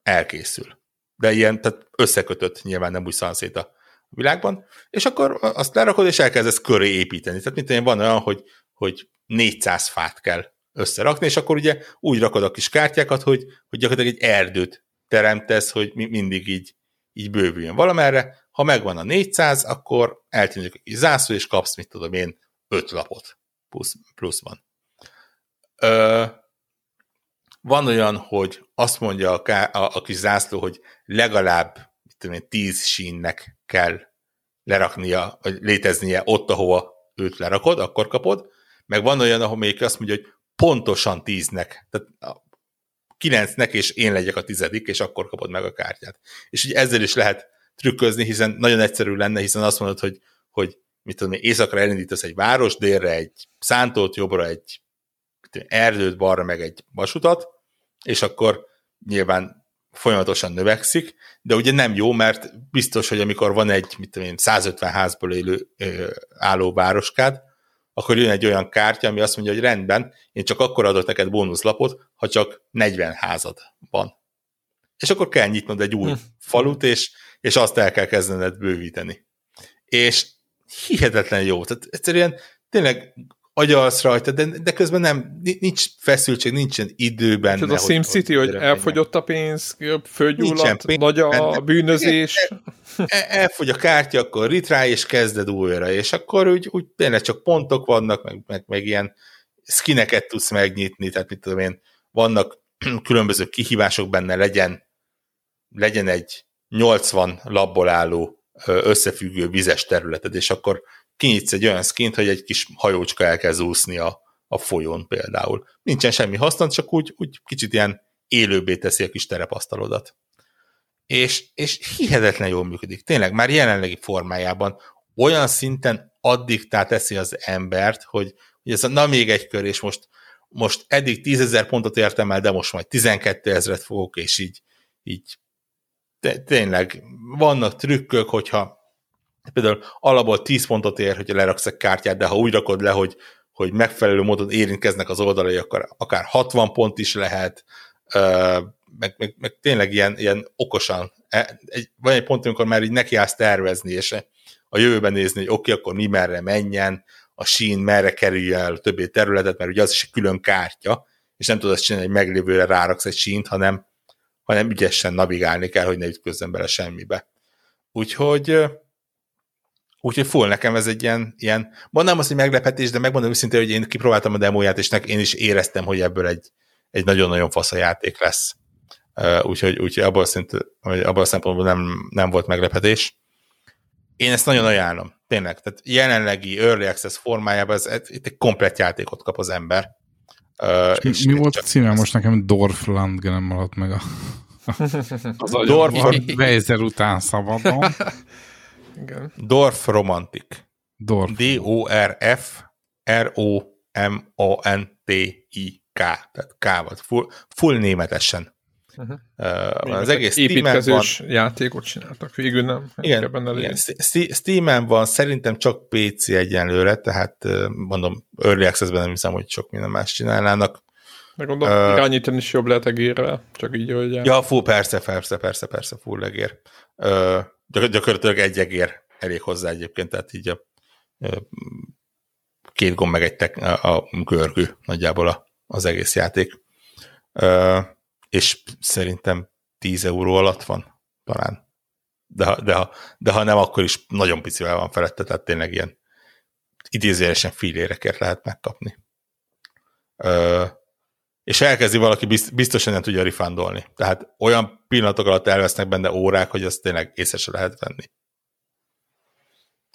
elkészül. De ilyen, tehát összekötött nyilván nem úgy szanszét a világban, és akkor azt lerakod, és elkezdesz köré építeni. Tehát mint én van olyan, hogy, hogy 400 fát kell összerakni, és akkor ugye úgy rakod a kis kártyákat, hogy, hogy gyakorlatilag egy erdőt teremtesz, hogy mindig így, így bővüljön valamerre. Ha megvan a 400, akkor eltűnik kis zászló, és kapsz, mit tudom én, 5 lapot plusz, pluszban. Ö, van olyan, hogy azt mondja a, a, a kis zászló, hogy legalább mit tudom én, 10 sínnek kell leraknia, vagy léteznie ott, ahova őt lerakod, akkor kapod, meg van olyan, ahol még azt mondja, hogy pontosan tíznek, tehát kilencnek, és én legyek a tizedik, és akkor kapod meg a kártyát. És ugye ezzel is lehet trükközni, hiszen nagyon egyszerű lenne, hiszen azt mondod, hogy, hogy mit tudom, éjszakra elindítasz egy város, délre egy szántót, jobbra egy tudom, erdőt, balra meg egy vasutat, és akkor nyilván folyamatosan növekszik, de ugye nem jó, mert biztos, hogy amikor van egy mit tudom én, 150 házból élő ö, álló városkád, akkor jön egy olyan kártya, ami azt mondja, hogy rendben, én csak akkor adok neked bónuszlapot, ha csak 40 házad van. És akkor kell nyitnod egy új hm. falut, és, és azt el kell kezdened bővíteni. És hihetetlen jó. Tehát egyszerűen tényleg agyalsz rajta, de, de közben nem, nincs feszültség, nincsen időben. Ez a SimCity, hogy, hogy elfogyott a pénz, földgyulladt, nagy a benne. bűnözés. El, el, elfogy a kártya, akkor ritrá, és kezded újra, és akkor úgy, úgy tényleg csak pontok vannak, meg, meg, meg ilyen skineket tudsz megnyitni, tehát mit tudom én, vannak különböző kihívások benne, legyen, legyen egy 80 labból álló összefüggő vizes területed, és akkor kinyitsz egy olyan skint, hogy egy kis hajócska elkezd úszni a, a folyón például. Nincsen semmi haszna, csak úgy, úgy kicsit ilyen élőbbé teszi a kis terepasztalodat. És, és hihetetlen jól működik. Tényleg már jelenlegi formájában olyan szinten addiktá teszi az embert, hogy, hogy ez a, na még egy kör, és most, most eddig 10 pontot értem el, de most majd 12 ezeret fogok, és így, így tényleg vannak trükkök, hogyha például alapból 10 pontot ér, hogyha leraksz egy kártyát, de ha úgy rakod le, hogy, hogy megfelelő módon érintkeznek az oldalai, akkor akár 60 pont is lehet, meg, meg, meg tényleg ilyen, ilyen okosan. E, egy, van egy pont, amikor már így nekiállsz tervezni, és a jövőben nézni, hogy oké, okay, akkor mi merre menjen, a sín merre kerülje el többi területet, mert ugye az is egy külön kártya, és nem tudod azt csinálni, hogy meglévőre ráraksz egy sínt, hanem, hanem ügyesen navigálni kell, hogy ne ütközzen bele semmibe. Úgyhogy Úgyhogy full nekem ez egy ilyen, ilyen mondanám azt, hogy meglepetés, de megmondom őszintén, hogy én kipróbáltam a demóját, és én is éreztem, hogy ebből egy, egy nagyon-nagyon fasz a játék lesz. Úgyhogy, úgyhogy abban, a szint, abban a szempontból nem, nem volt meglepetés. Én ezt nagyon ajánlom, tényleg. Tehát jelenlegi Early Access formájában ez, itt egy komplet játékot kap az ember. Uh, és, és mi volt a címe? Most nekem Dorfland nem maradt meg a... az Dorf... Weiser után szabadon. Igen. Dorf Romantic. Dorf. D-O-R-F R-O-M-A-N-T-I-K. Tehát K volt. Full, full németesen. Uh-huh. Uh, az egész Építkezős van. játékot csináltak, végül nem. Igen, benne igen. Steam-en van, szerintem csak PC egyenlőre, tehát mondom, Early Access-ben nem hiszem, hogy sok minden más csinálnának. Meg gondolom, uh, irányítani is jobb lehet egérrel, csak így, hogy... Ja, full, persze, persze, persze, persze, full egér. Uh, gyakorlatilag egy egér elég hozzá egyébként, tehát így a, két gomb meg egy tek, a, a görgő nagyjából a, az egész játék. És szerintem 10 euró alatt van talán. De ha, de, ha, de ha nem, akkor is nagyon picivel van felette, tehát tényleg ilyen idézőjelesen filérekért lehet megkapni. és elkezdi valaki, biztosan nem tudja rifandolni. Tehát olyan pillanatok alatt elvesznek benne órák, hogy azt tényleg észre se lehet venni.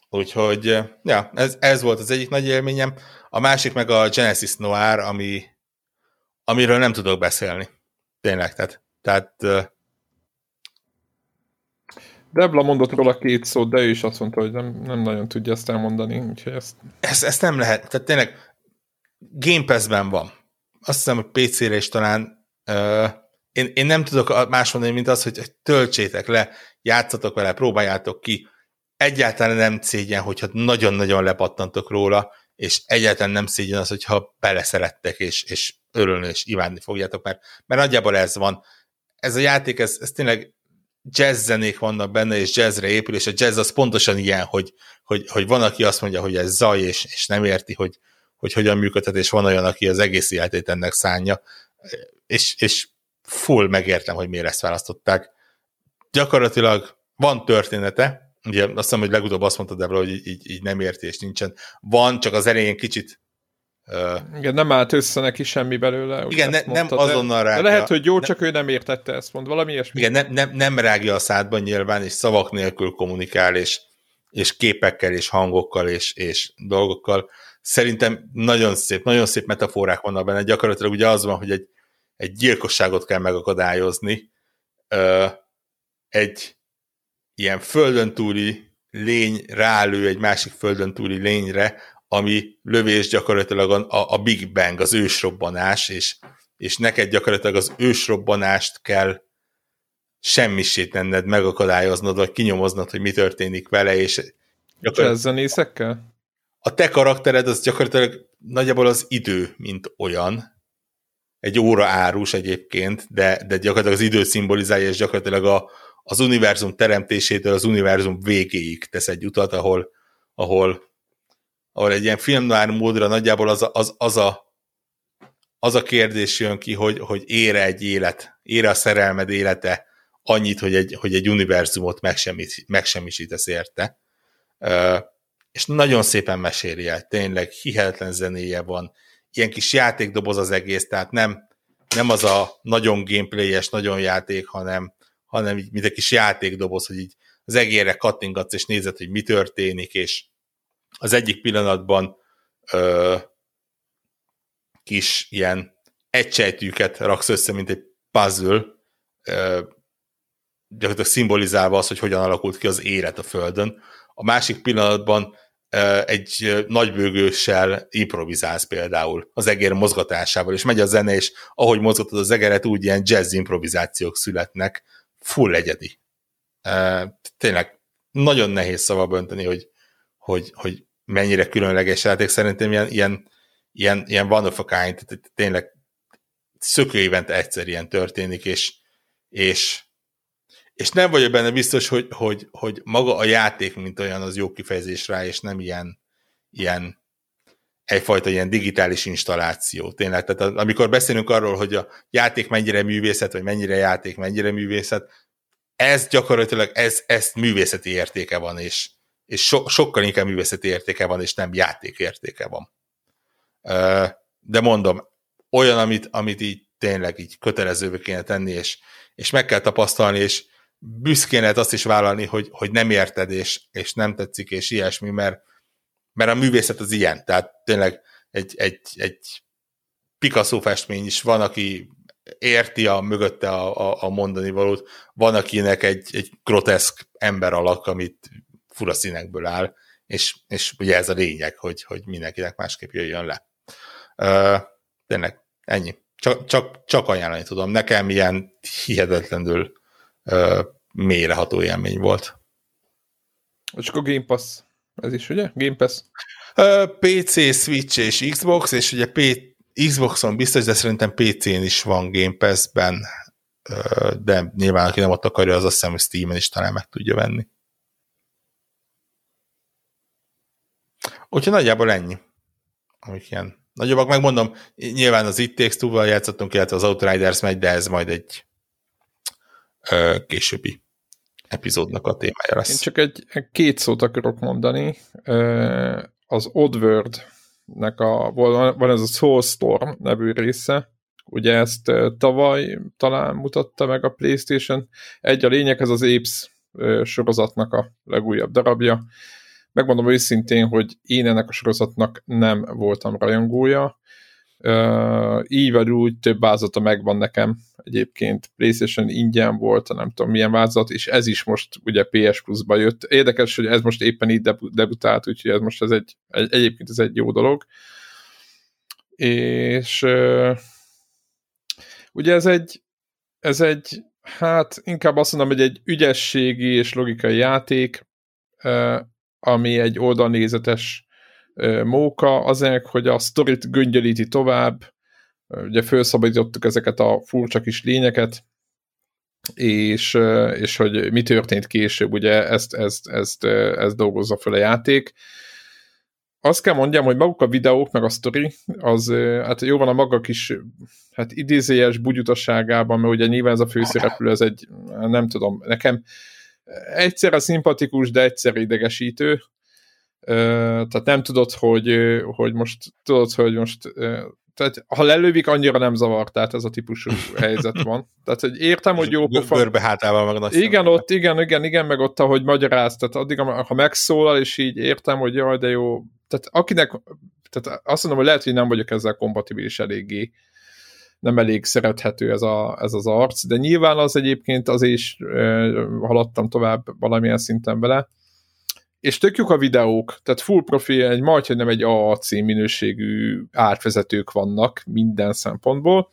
Úgyhogy, ja, ez, ez volt az egyik nagy élményem. A másik meg a Genesis Noir, ami, amiről nem tudok beszélni. Tényleg, tehát, tehát Debla mondott róla két szót, de ő is azt mondta, hogy nem, nem nagyon tudja ezt elmondani, úgyhogy ezt... ezt... Ezt nem lehet, tehát tényleg Game Pass-ben van. Azt hiszem, hogy PC-re is talán uh, én, én nem tudok más mondani, mint az, hogy töltsétek le, játszatok vele, próbáljátok ki. Egyáltalán nem szégyen, hogyha nagyon-nagyon lepattantok róla, és egyáltalán nem szégyen az, hogyha beleszerettek, és, és örülni, és imádni fogjátok, mert, mert nagyjából ez van. Ez a játék, ez, ez tényleg jazz vannak benne, és jazzre épül, és a jazz az pontosan ilyen, hogy, hogy, hogy van, aki azt mondja, hogy ez zaj, és, és nem érti, hogy, hogy hogyan működhet, és van olyan, aki az egész életét ennek szánja, és, és full megértem, hogy miért ezt választották. Gyakorlatilag van története, ugye azt hiszem, hogy legutóbb azt mondtad, Debra, hogy így, így nem érti, és nincsen. Van, csak az elején kicsit Uh, igen, nem állt össze neki semmi belőle. Igen, ne, nem azonnal rágja. De lehet, hogy jó, csak ő nem értette ezt, mond valami ilyesmi. Igen, nem, nem, nem rágja a szádban nyilván, és szavak nélkül kommunikál, és, és képekkel, és hangokkal, és, és dolgokkal. Szerintem nagyon szép, nagyon szép metaforák vannak benne. Gyakorlatilag ugye az van, hogy egy, egy gyilkosságot kell megakadályozni. Egy ilyen földön túli lény rálő egy másik földön túli lényre, ami lövés gyakorlatilag a, a Big Bang, az ősrobbanás, és, és neked gyakorlatilag az ősrobbanást kell semmisét tenned, megakadályoznod, vagy kinyomoznod, hogy mi történik vele, és Jazzzenészekkel? A te karaktered az gyakorlatilag nagyjából az idő, mint olyan. Egy óra árus egyébként, de, de gyakorlatilag az időt szimbolizálja, és gyakorlatilag a, az univerzum teremtésétől az univerzum végéig tesz egy utat, ahol, ahol ahol egy ilyen filmnár módra nagyjából az a, az, az, a, az a kérdés jön ki, hogy, hogy ére egy élet, ére a szerelmed élete annyit, hogy egy, hogy egy univerzumot megsemmisítesz érte. És nagyon szépen meséli el, tényleg hihetetlen zenéje van, ilyen kis játékdoboz az egész, tehát nem, nem az a nagyon gameplayes, nagyon játék, hanem, hanem így, mint egy kis játékdoboz, hogy így az egérre kattingatsz, és nézed, hogy mi történik, és, az egyik pillanatban ö, kis ilyen egysejtűket raksz össze, mint egy puzzle, ö, gyakorlatilag szimbolizálva az, hogy hogyan alakult ki az élet a Földön. A másik pillanatban ö, egy nagybőgőssel improvizálsz például az egér mozgatásával, és megy a zene, és ahogy mozgatod az egeret, úgy ilyen jazz improvizációk születnek, full egyedi. Tényleg nagyon nehéz szava önteni, hogy, hogy, hogy mennyire különleges játék, szerintem ilyen, ilyen, ilyen, ilyen one of a kind, tehát tényleg szökő évente egyszer ilyen történik, és, és, és nem vagyok benne biztos, hogy, hogy, hogy maga a játék, mint olyan, az jó kifejezés rá, és nem ilyen, ilyen egyfajta ilyen digitális installáció. Tényleg, tehát amikor beszélünk arról, hogy a játék mennyire művészet, vagy mennyire játék, mennyire művészet, ez gyakorlatilag, ez, ez művészeti értéke van, és, és so, sokkal inkább művészeti értéke van, és nem játék értéke van. De mondom, olyan, amit, amit így tényleg így kötelezővé kéne tenni, és, és meg kell tapasztalni, és büszkén lehet azt is vállalni, hogy, hogy nem érted, és, és nem tetszik, és ilyesmi, mert, mert a művészet az ilyen. Tehát tényleg egy, egy, egy Picasso festmény is van, aki érti a mögötte a, a, a mondani valót, van akinek egy, egy groteszk ember alak, amit fura színekből áll, és, és ugye ez a lényeg, hogy, hogy mindenkinek másképp jöjjön le. Uh, tényleg, ennyi. Csak, csak, csak ajánlani tudom. Nekem ilyen hihetetlenül uh, mélyreható élmény volt. És akkor Game Pass. Ez is, ugye? Game Pass. PC, Switch és Xbox, és ugye P- Xboxon biztos, de szerintem PC-n is van Game Pass-ben, de nyilván aki nem ott akarja, az azt hiszem, hogy Steam-en is talán meg tudja venni. Úgyhogy nagyjából ennyi. Amik ilyen nagyobbak. Megmondom, nyilván az It Takes Two-val játszottunk, illetve az Outriders megy, de ez majd egy ö, későbbi epizódnak a témája lesz. Én csak egy két szót akarok mondani. Az Oddworld-nek a, van ez a Soulstorm nevű része, ugye ezt tavaly talán mutatta meg a Playstation. Egy a lényeg, ez az Apes sorozatnak a legújabb darabja megmondom őszintén, hogy én ennek a sorozatnak nem voltam rajongója, így vagy úgy több vázata megvan nekem egyébként PlayStation ingyen volt, nem tudom milyen vázat, és ez is most ugye PS Plus-ba jött. Érdekes, hogy ez most éppen így debutált, úgyhogy ez most ez egy, egy egyébként ez egy jó dolog. És ugye ez egy ez egy, hát inkább azt mondom, hogy egy ügyességi és logikai játék, ami egy oldalnézetes móka, azért, hogy a sztorit göngyölíti tovább, ugye felszabadítottuk ezeket a furcsa kis lényeket, és, és hogy mi történt később, ugye ezt, ezt, ezt, ezt dolgozza fel a játék. azt kell mondjam, hogy maguk a videók, meg a sztori, az hát jó van a maga kis hát idézélyes bugyutasságában, mert ugye nyilván ez a főszereplő, ez egy, nem tudom, nekem egyszerre szimpatikus, de egyszerre idegesítő. Tehát nem tudod, hogy, hogy most tudod, hogy most tehát ha lelővik, annyira nem zavar, tehát ez a típusú helyzet van. Tehát, hogy értem, hogy jó pofa... Görbe hátával meg nagy Igen, ott, igen, igen, igen, meg ott, ahogy magyaráz, tehát addig, ha megszólal, és így értem, hogy jaj, de jó. Tehát akinek, tehát azt mondom, hogy lehet, hogy nem vagyok ezzel kompatibilis eléggé, nem elég szerethető ez, a, ez az arc, de nyilván az egyébként az is e, haladtam tovább valamilyen szinten vele, és tök jók a videók, tehát full profi, egy majd, hogy nem egy AAC minőségű átvezetők vannak minden szempontból.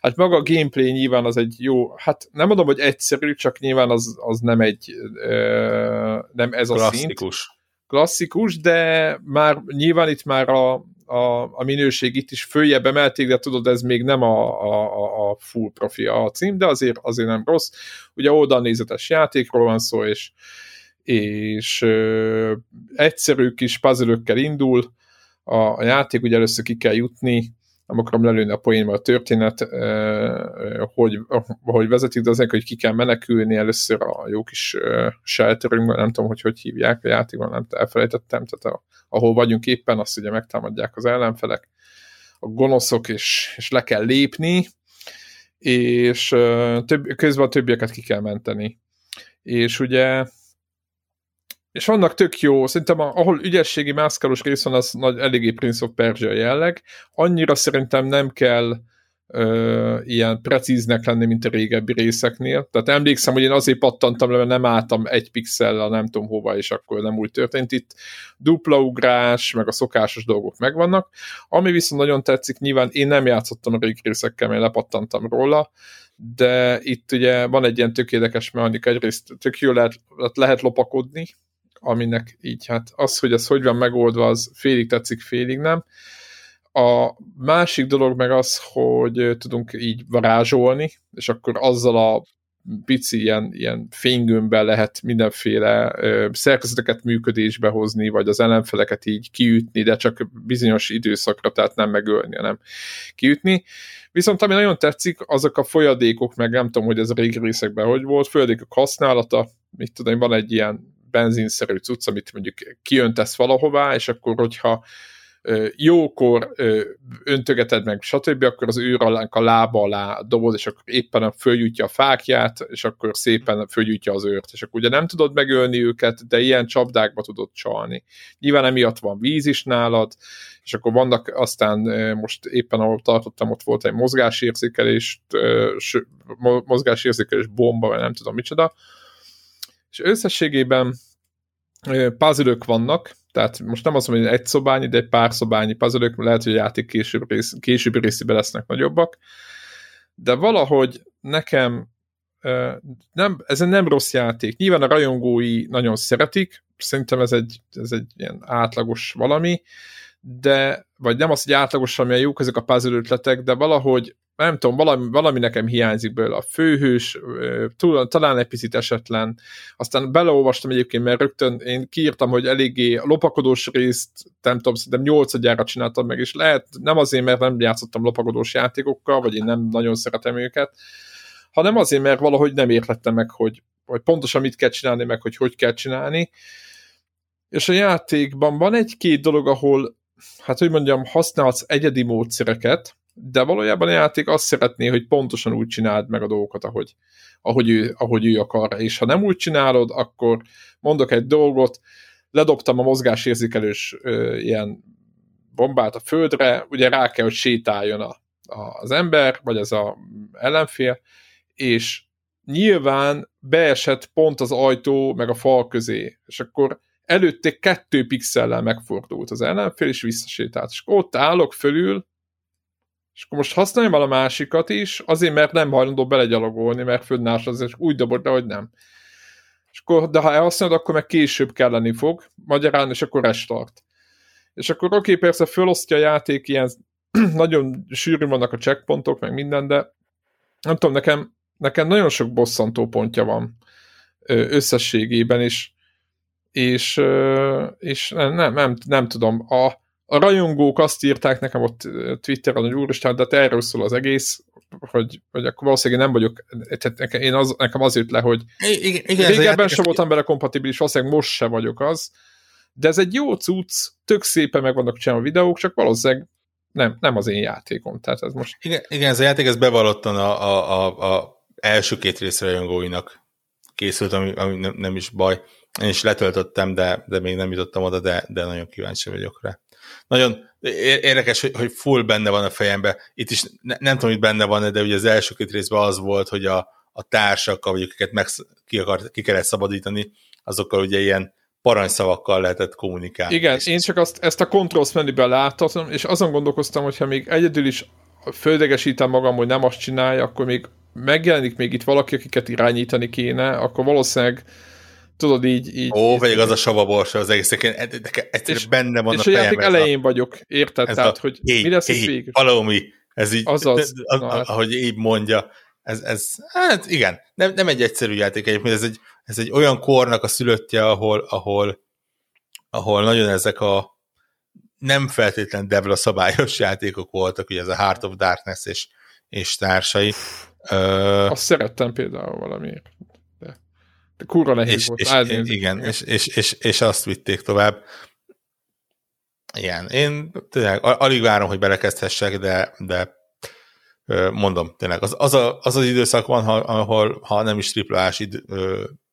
Hát maga a gameplay nyilván az egy jó, hát nem mondom, hogy egyszerű, csak nyilván az, az nem egy, ö, nem ez Klasszikus. a szint. Klasszikus, de már nyilván itt már a, a, a minőség itt is följebb emelték, de tudod, ez még nem a, a, a full profi a cím, de azért, azért nem rossz. Ugye oldalnézetes játékról van szó, és és ö, egyszerű kis puzzle indul, a, játék ugye először ki kell jutni, nem akarom lelőni a poénba a történet, hogy, hogy vezetik, de azért, hogy ki kell menekülni először a jó kis shelterünkben, nem tudom, hogy hogy hívják a játékban, nem elfelejtettem, tehát a, ahol vagyunk éppen, azt ugye megtámadják az ellenfelek, a gonoszok, és, és le kell lépni, és több, közben a többieket ki kell menteni. És ugye és vannak tök jó, szerintem ahol ügyességi mászkálós rész van, az nagy, eléggé Prince of Persia jelleg. Annyira szerintem nem kell ö, ilyen precíznek lenni, mint a régebbi részeknél. Tehát emlékszem, hogy én azért pattantam le, mert nem álltam egy pixellel, nem tudom hova, és akkor nem úgy történt. Itt dupla ugrás, meg a szokásos dolgok megvannak. Ami viszont nagyon tetszik, nyilván én nem játszottam a régi részekkel, mert lepattantam róla, de itt ugye van egy ilyen tökéletes mechanika, egyrészt tök jó lehet, lehet lopakodni, aminek így hát az, hogy ez hogy van megoldva, az félig tetszik, félig nem. A másik dolog meg az, hogy tudunk így varázsolni, és akkor azzal a pici ilyen, ilyen fénygömbben lehet mindenféle ö, szerkezeteket működésbe hozni, vagy az ellenfeleket így kiütni, de csak bizonyos időszakra, tehát nem megölni, hanem kiütni. Viszont ami nagyon tetszik, azok a folyadékok, meg nem tudom, hogy ez a régi részekben hogy volt, folyadékok használata, mit tudom, van egy ilyen benzinszerű cucc, amit mondjuk kiöntesz valahová, és akkor, hogyha jókor öntögeted meg, stb., akkor az űr alá, a lába alá dobod, és akkor éppen följutja a fákját, és akkor szépen följutja az őrt, és akkor ugye nem tudod megölni őket, de ilyen csapdákba tudod csalni. Nyilván emiatt van víz is nálad, és akkor vannak aztán most éppen ahol tartottam, ott volt egy mozgásérzékelés, mozgásérzékelés bomba, vagy nem tudom micsoda, és összességében puzzle vannak, tehát most nem azt mondom, hogy egy szobányi, de egy pár szobányi puzzle lehet, hogy a játék később rész, későbbi részében lesznek nagyobbak, de valahogy nekem nem, ez egy nem rossz játék. Nyilván a rajongói nagyon szeretik, szerintem ez egy, ez egy ilyen átlagos valami, de, vagy nem az, hogy átlagos, amilyen jók ezek a puzzle ötletek, de valahogy nem tudom, valami, valami nekem hiányzik belőle. A főhős, talán egy picit esetlen. Aztán beleolvastam egyébként, mert rögtön én kiírtam, hogy eléggé lopakodós részt, nem tudom, szerintem nyolcadjára csináltam meg, és lehet, nem azért, mert nem játszottam lopakodós játékokkal, vagy én nem nagyon szeretem őket, hanem azért, mert valahogy nem értettem meg, hogy, hogy pontosan mit kell csinálni, meg hogy hogy kell csinálni. És a játékban van egy-két dolog, ahol, hát hogy mondjam, használsz egyedi módszereket, de valójában a játék azt szeretné, hogy pontosan úgy csináld meg a dolgokat, ahogy, ahogy, ő, ahogy ő akar, és ha nem úgy csinálod, akkor mondok egy dolgot, ledobtam a mozgásérzékelős ö, ilyen bombát a földre, ugye rá kell, hogy sétáljon a, a, az ember, vagy az a ellenfél, és nyilván beesett pont az ajtó meg a fal közé, és akkor előtte kettő pixellel megfordult az ellenfél, és visszasétált. És ott állok fölül, és akkor most használjam el a másikat is, azért, mert nem hajlandó belegyalogolni, mert fönnás az, és úgy dobod le, hogy nem. És akkor, de ha elhasználod, akkor meg később kelleni fog, magyarán, és akkor restart. És akkor oké, persze fölosztja a játék, ilyen nagyon sűrű vannak a checkpontok, meg minden, de nem tudom, nekem, nekem nagyon sok bosszantó pontja van összességében, és és, és nem, nem, nem tudom, a, a rajongók azt írták nekem ott Twitteren, hogy úristen, de erről szól az egész, hogy, hogy akkor valószínűleg nem vagyok, tehát én az, nekem az jött le, hogy igen, igen, régebben sem voltam bele kompatibilis, valószínűleg most se vagyok az, de ez egy jó cucc, tök szépen meg vannak csinálva a videók, csak valószínűleg nem, nem az én játékom. Tehát ez most... Igen, igen ez a játék ez bevallottan a, a, a, a első két rész rajongóinak készült, ami, ami nem, nem is baj. Én is letöltöttem, de, de még nem jutottam oda, de, de nagyon kíváncsi vagyok rá. Nagyon érdekes, hogy, hogy full benne van a fejembe. Itt is ne, nem tudom, hogy benne van de ugye az első két részben az volt, hogy a, a társakkal, vagy akiket meg ki, akart, ki kellett szabadítani, azokkal ugye ilyen parancsszavakkal lehetett kommunikálni. Igen, és én csak azt, ezt a controls menüben láttam, és azon gondolkoztam, hogyha még egyedül is földegesítem magam, hogy nem azt csinálja, akkor még megjelenik még itt valaki, akiket irányítani kéne, akkor valószínűleg tudod így... így Ó, vagy az a savaborsa az egész, egyszerűen benne van és a, a játék elején vagyok, érted? Tehát, a, hogy hey, mi lesz hey, végül? Valami, ez így, Azaz, az, na, hát. ahogy így mondja, ez, ez hát igen, nem, nem egy egyszerű játék egyébként, ez egy, ez egy olyan kornak a szülöttje, ahol, ahol, ahol nagyon ezek a nem feltétlen devla szabályos játékok voltak, ugye ez a Heart of Darkness és, és társai. Azt szerettem például valamiért. Kurva nehéz és, volt. És, igen, és, és, és, és azt vitték tovább. Igen, én tényleg alig várom, hogy belekezdhessek, de, de mondom, tényleg az az, a, az, az időszak van, ha, ahol ha nem is triplás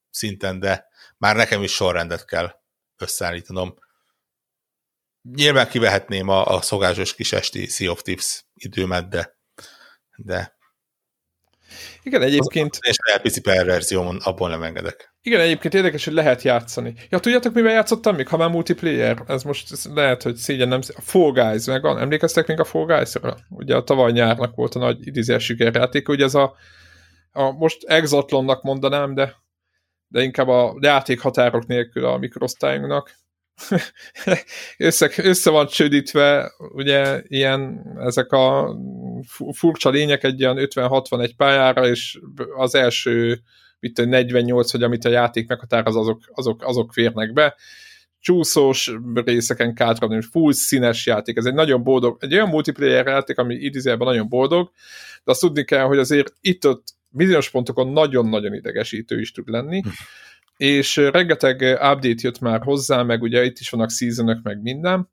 szinten, de már nekem is sorrendet kell összeállítanom. Nyilván kivehetném a, a szokásos kis esti Sea of Tips időmet, de, de igen, egyébként... És a pici perverziómon abból nem engedek. Igen, egyébként érdekes, hogy lehet játszani. Ja, tudjátok, mivel játszottam még, ha már multiplayer? Ez most ez lehet, hogy szégyen nem... A Fall Guys, meg van. Emlékeztek még a Fall Guys-ra? Ugye a tavaly nyárnak volt a nagy idézés sikerjáték, ugye ez a, a most Exatlonnak mondanám, de de inkább a játék határok nélkül a mikrosztályunknak. Össze, össze van csődítve, ugye ilyen ezek a furcsa lények egy ilyen 50-61 pályára, és az első mit 48, hogy amit a játék meghatároz, azok, azok, azok férnek be. Csúszós részeken kátran, full színes játék. Ez egy nagyon boldog, egy olyan multiplayer játék, ami idézőjelben nagyon boldog, de azt tudni kell, hogy azért itt-ott bizonyos pontokon nagyon-nagyon idegesítő is tud lenni. És rengeteg update jött már hozzá, meg ugye itt is vannak seasonok, meg minden,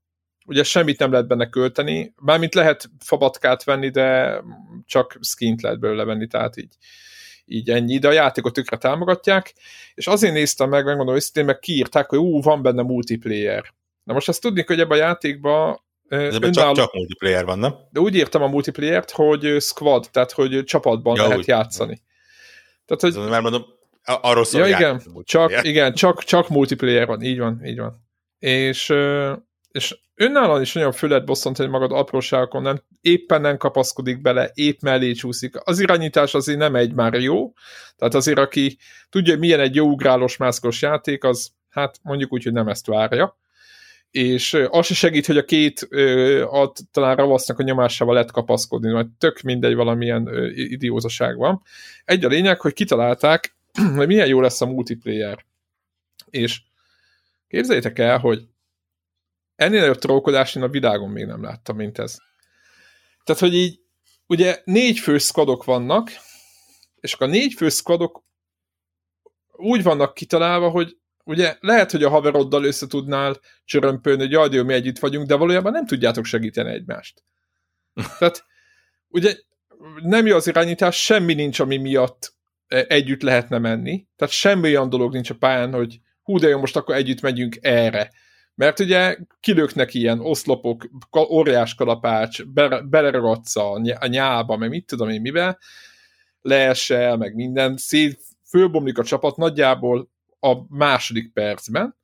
ugye semmit nem lehet benne költeni, bármint lehet fabatkát venni, de csak skint lehet belőle venni, tehát így, így ennyi, de a játékot tökre támogatják, és azért néztem meg, megmondom őszintén, meg kiírták, hogy ú, van benne multiplayer. Na most azt tudni, hogy ebben a játékban ez önálló... csak, csak multiplayer van, nem? De úgy írtam a multiplayer-t, hogy squad, tehát hogy csapatban ja, lehet úgy. játszani. Tehát, hogy... Már mondom, arról szól, ja, igen, csak, igen csak, csak multiplayer van, így van, így van. És, és önállóan is nagyon föl lehet bosszantani magad apróságokon, nem, éppen nem kapaszkodik bele, épp mellé csúszik. Az irányítás azért nem egy már jó, tehát azért aki tudja, milyen egy jó ugrálós mászkos játék, az hát mondjuk úgy, hogy nem ezt várja és az se segít, hogy a két a, talán ravasznak a nyomásával lehet kapaszkodni, mert tök mindegy valamilyen idiózaság van. Egy a lényeg, hogy kitalálták, hogy milyen jó lesz a multiplayer. És képzeljétek el, hogy ennél nagyobb trókodást én a világon még nem láttam, mint ez. Tehát, hogy így, ugye négy fő squadok vannak, és a négy fő squadok úgy vannak kitalálva, hogy ugye lehet, hogy a haveroddal össze tudnál csörömpölni, hogy jaj, jó, mi együtt vagyunk, de valójában nem tudjátok segíteni egymást. Tehát ugye nem jó az irányítás, semmi nincs, ami miatt együtt lehetne menni. Tehát semmi olyan dolog nincs a pályán, hogy hú, de jó, most akkor együtt megyünk erre. Mert ugye kilöknek ilyen oszlopok, óriás kalapács, beleragadsz a nyába, meg mit tudom én mivel, leesel, meg minden, szét, fölbomlik a csapat, nagyjából a második percben,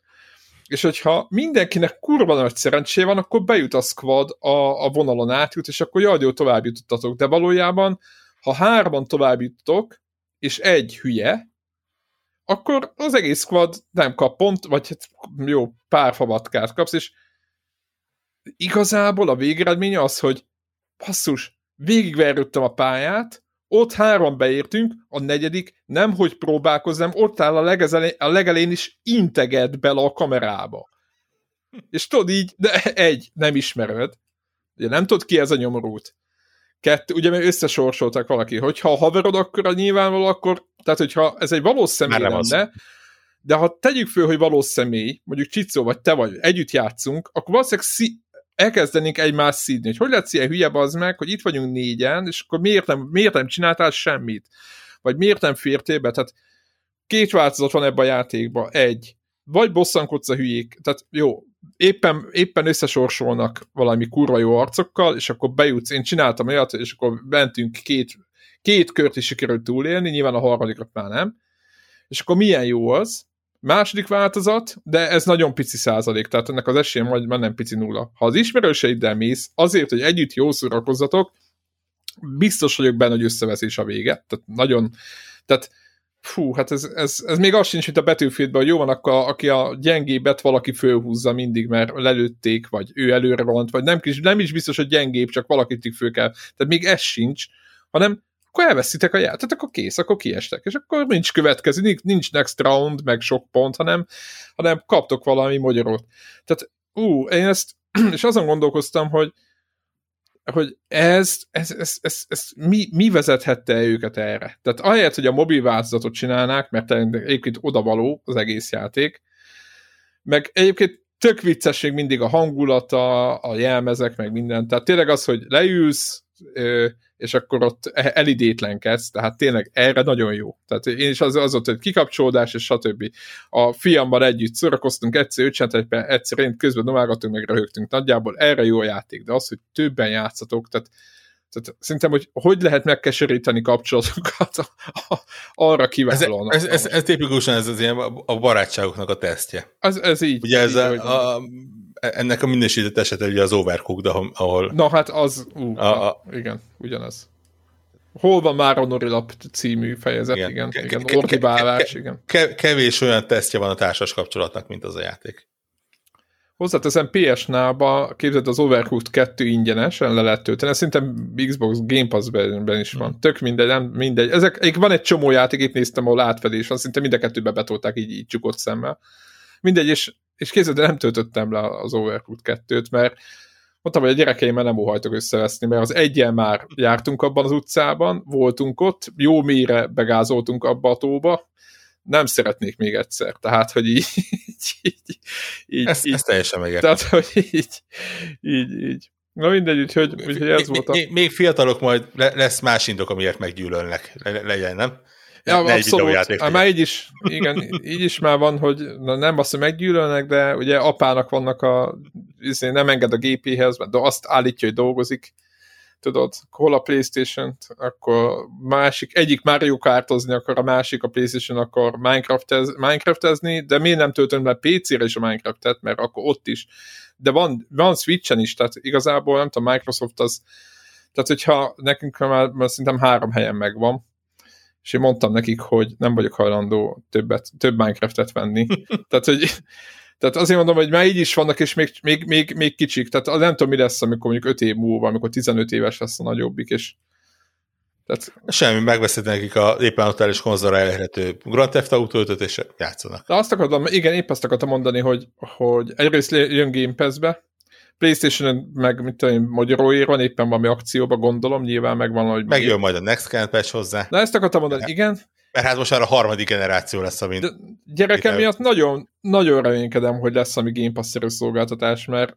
és hogyha mindenkinek kurva nagy szerencsé van, akkor bejut a squad a, a vonalon átjut, és akkor jaj, jó, tovább jutottatok. De valójában, ha hárman tovább jutotok, és egy hülye, akkor az egész squad nem kap pont, vagy hát jó, pár fabatkát kapsz, és igazából a végeredmény az, hogy basszus, végigverődtem a pályát, ott három beértünk, a negyedik nem, hogy próbálkozzam, ott áll a legelején, a legelején is integet bele a kamerába. És tudod így, de egy, nem ismered. Ugye nem tudod ki ez a nyomorút. Kettő, ugye mert összesorsoltak valaki, hogyha a haverod, akkor a nyilvánvaló, akkor, tehát hogyha ez egy valós személy lenne, az. de ha tegyük föl, hogy valós személy, mondjuk Csicó vagy te vagy, együtt játszunk, akkor valószínűleg szí- elkezdenénk egymást szídni, hogy hogy lesz ilyen hülye az meg, hogy itt vagyunk négyen, és akkor miért nem, miért nem csináltál semmit? Vagy miért nem fértél be? Tehát két változat van ebben a játékban. Egy, vagy bosszankodsz a hülyék, tehát jó, éppen, éppen összesorsolnak valami kurva jó arcokkal, és akkor bejutsz, én csináltam olyat, és akkor mentünk két, két kört is sikerült túlélni, nyilván a harmadikat már nem, és akkor milyen jó az, második változat, de ez nagyon pici százalék, tehát ennek az esélye majd már nem pici nulla. Ha az ismerőseiddel mész, azért, hogy együtt jó szórakozzatok, biztos vagyok benne, hogy összeveszés a vége. Tehát nagyon, tehát fú, hát ez, ez, ez még az sincs, mint a betűfétben, hogy jó van, akkor aki a gyengébet valaki fölhúzza mindig, mert lelőtték, vagy ő előre rohant, vagy nem, nem is biztos, hogy gyengébb, csak valakit föl kell. Tehát még ez sincs, hanem akkor elveszitek a játékot, akkor kész, akkor kiestek, és akkor nincs következő, nincs next round, meg sok pont, hanem, hanem kaptok valami magyarot. Tehát, ú, én ezt, és azon gondolkoztam, hogy hogy ez, ez, ez, ez, ez mi, mi vezethette őket erre? Tehát ahelyett, hogy a mobil változatot csinálnák, mert egyébként odavaló az egész játék, meg egyébként tök vicces még mindig a hangulata, a jelmezek, meg minden. Tehát tényleg az, hogy leülsz, és akkor ott e- elidétlenkedsz, tehát tényleg erre nagyon jó. Tehát én is az, az ott, hogy kikapcsolódás, és stb. A fiammal együtt szórakoztunk, egyszer öt egyszer én közben nomálgatunk, meg röhögtünk. Nagyjából erre jó a játék, de az, hogy többen játszatok, tehát tehát szerintem, hogy hogy lehet megkeseríteni kapcsolatokat, arra kiválóan. Ez, ez, ez, ez tipikusan ez az ilyen a barátságoknak a tesztje. Ez, ez így. Ugye ez így, a, a, ennek a minősített esete ugye az Overcooked, ahol... Na hát az, ú, a, a, igen, ugyanaz. Hol van már a Norilap című fejezet, igen, igen, ke, igen, ordibálás, igen. Kevés olyan tesztje van a társas kapcsolatnak, mint az a játék. Hozzáteszem PS-nába, képzeld az Overcooked 2 ingyenesen le lehet tölteni, ez szerintem Xbox Game Pass-ben is van. Hmm. Tök mindegy, nem mindegy. Ezek, van egy csomó játék, itt néztem, ahol átfedés van, szinte mind a kettőbe betolták így, így csukott szemmel. Mindegy, és, és képzeld, nem töltöttem le az Overcooked 2-t, mert mondtam, hogy a gyerekeimmel nem óhajtok összeveszni, mert az egyen már jártunk abban az utcában, voltunk ott, jó mélyre begázoltunk abba a tóba, nem szeretnék még egyszer. Tehát, hogy így... így, így, ezt, így ezt teljesen megértem. Tehát, hogy így, így, így. Na mindegy, úgyhogy, úgyhogy ez volt a... Még, még fiatalok majd lesz más indok, amiért meggyűlölnek. Le, legyen, nem? Ja, ne abszolút. Hát már így is, igen, így is már van, hogy na, nem azt, hogy meggyűlölnek, de ugye apának vannak a, izé, nem enged a gépéhez, de azt állítja, hogy dolgozik, tudod, hol a playstation akkor másik, egyik Mario Kartozni akar, a másik a Playstation akar Minecraft Minecraftezni, de miért nem töltöm le PC-re is a Minecraftet, mert akkor ott is. De van, van Switch-en is, tehát igazából nem tudom, Microsoft az, tehát hogyha nekünk már, már szerintem három helyen megvan, és én mondtam nekik, hogy nem vagyok hajlandó többet, több Minecraftet venni. tehát, hogy tehát azért mondom, hogy már így is vannak, és még, még, még, még kicsik. Tehát nem tudom, mi lesz, amikor mondjuk 5 év múlva, amikor 15 éves lesz a nagyobbik, és tehát... Semmi, megveszed nekik a éppen aktuális konzolra elérhető Grand Theft Auto 5 és játszanak. De azt akartam, igen, épp azt akartam mondani, hogy, hogy egyrészt jön Game Pass-be, Playstation meg mit tudom magyaróért van, éppen valami akcióba gondolom, nyilván megvan, hogy... Megjön majd a Next Gen patch hozzá. Na ezt akartam mondani, mert, igen. Mert hát most már a harmadik generáció lesz, amint... De gyerekem miatt nagyon, nagyon reménykedem, hogy lesz ami Game pass szolgáltatás, mert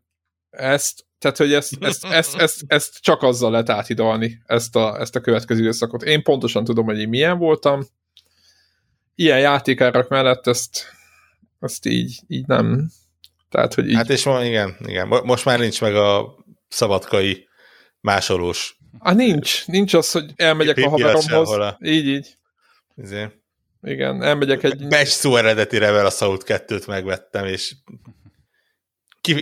ezt, tehát hogy ezt, ezt, ezt, ezt, ezt csak azzal lehet áthidalni, ezt a, ezt a következő időszakot. Én pontosan tudom, hogy én milyen voltam, ilyen játékárak mellett ezt, ezt így, így nem, tehát, hogy így... Hát és van, igen, igen. Most már nincs meg a szabadkai másolós. Ah, nincs. Nincs az, hogy elmegyek a haveromhoz. A... Így, így. Ezért. Igen, elmegyek egy... Szó eredeti Rebel Assault 2-t megvettem, és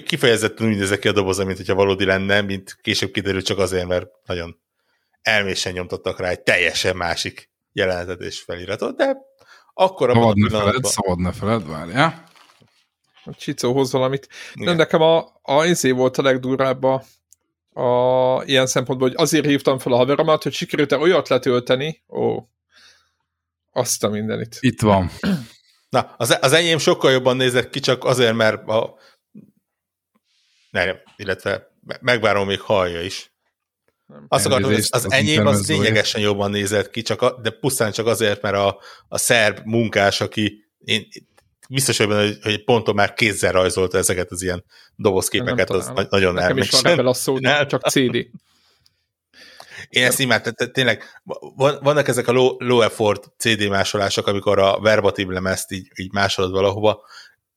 kifejezetten úgy nézek ki a doboza, mint hogyha valódi lenne, mint később kiderült csak azért, mert nagyon elmésen nyomtattak rá egy teljesen másik jelenetet és feliratot, de akkor abban szabad a pillanatban... Szabad ne feled, várjál a Csicó hoz valamit. Nem, nekem a, a izé volt a legdurvább a a, ilyen szempontból, hogy azért hívtam fel a haveromat, hogy sikerült-e olyat letölteni, ó, azt a mindenit. Itt van. Na, az, az enyém sokkal jobban nézett ki, csak azért, mert a... Nem, illetve megvárom még hallja is. Nem. Azt akartam, hogy az, az enyém az lényegesen jobban nézett ki, csak a, de pusztán csak azért, mert a, a szerb munkás, aki én biztos hogy, hogy, hogy ponton már kézzel rajzolta ezeket az ilyen dobozképeket, az na, nagyon Nekem is van a szó, nem, csak CD. Én ezt imádtam, tehát tényleg vannak ezek a low, low effort CD másolások, amikor a verbatim lemezt így, így másolod valahova.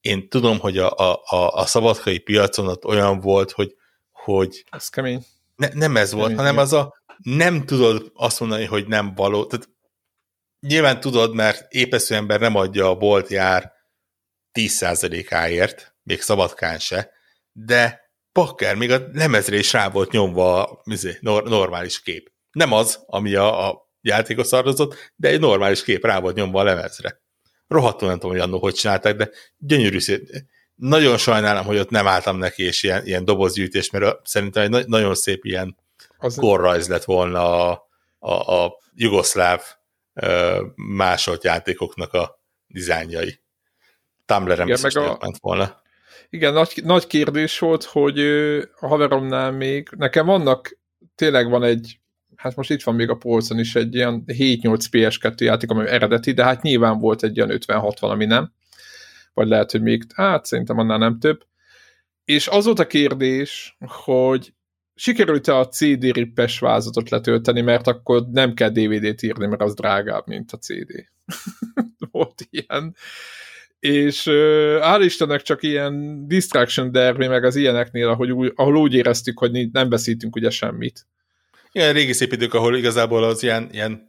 Én tudom, hogy a, a, a, a szabadkai piacon ott olyan volt, hogy, hogy ez kemény. Ne, nem ez kemény, volt, hanem az a nem tudod azt mondani, hogy nem való. Tehát nyilván tudod, mert épesző ember nem adja a bolt jár 10%-áért, még szabadkán se, de pakker, még a lemezre is rá volt nyomva a izé, normális kép. Nem az, ami a, a játékos szarrozott, de egy normális kép rá volt nyomva a lemezre. Rohadtul nem tudom, hogy annó hogy csinálták, de gyönyörű szép. Nagyon sajnálom, hogy ott nem álltam neki, és ilyen, ilyen dobozgyűjtés, mert szerintem egy nagyon szép ilyen az korrajz lett volna a, a, a jugoszláv másolt játékoknak a dizájnjai. Tumblr-en igen, meg a... ment volna. Igen, nagy, nagy kérdés volt, hogy a haveromnál még, nekem vannak, tényleg van egy, hát most itt van még a polcon is egy ilyen 7-8 PS2 játék, ami eredeti, de hát nyilván volt egy ilyen 50-60, ami nem. Vagy lehet, hogy még, hát szerintem annál nem több. És az volt a kérdés, hogy sikerült-e a CD rippes vázatot letölteni, mert akkor nem kell DVD-t írni, mert az drágább, mint a CD. volt ilyen és hál' Istennek csak ilyen distraction derby, meg az ilyeneknél, ahogy úgy, ahol úgy éreztük, hogy nem beszítünk ugye semmit. Ilyen régi szép idők, ahol igazából az ilyen, ilyen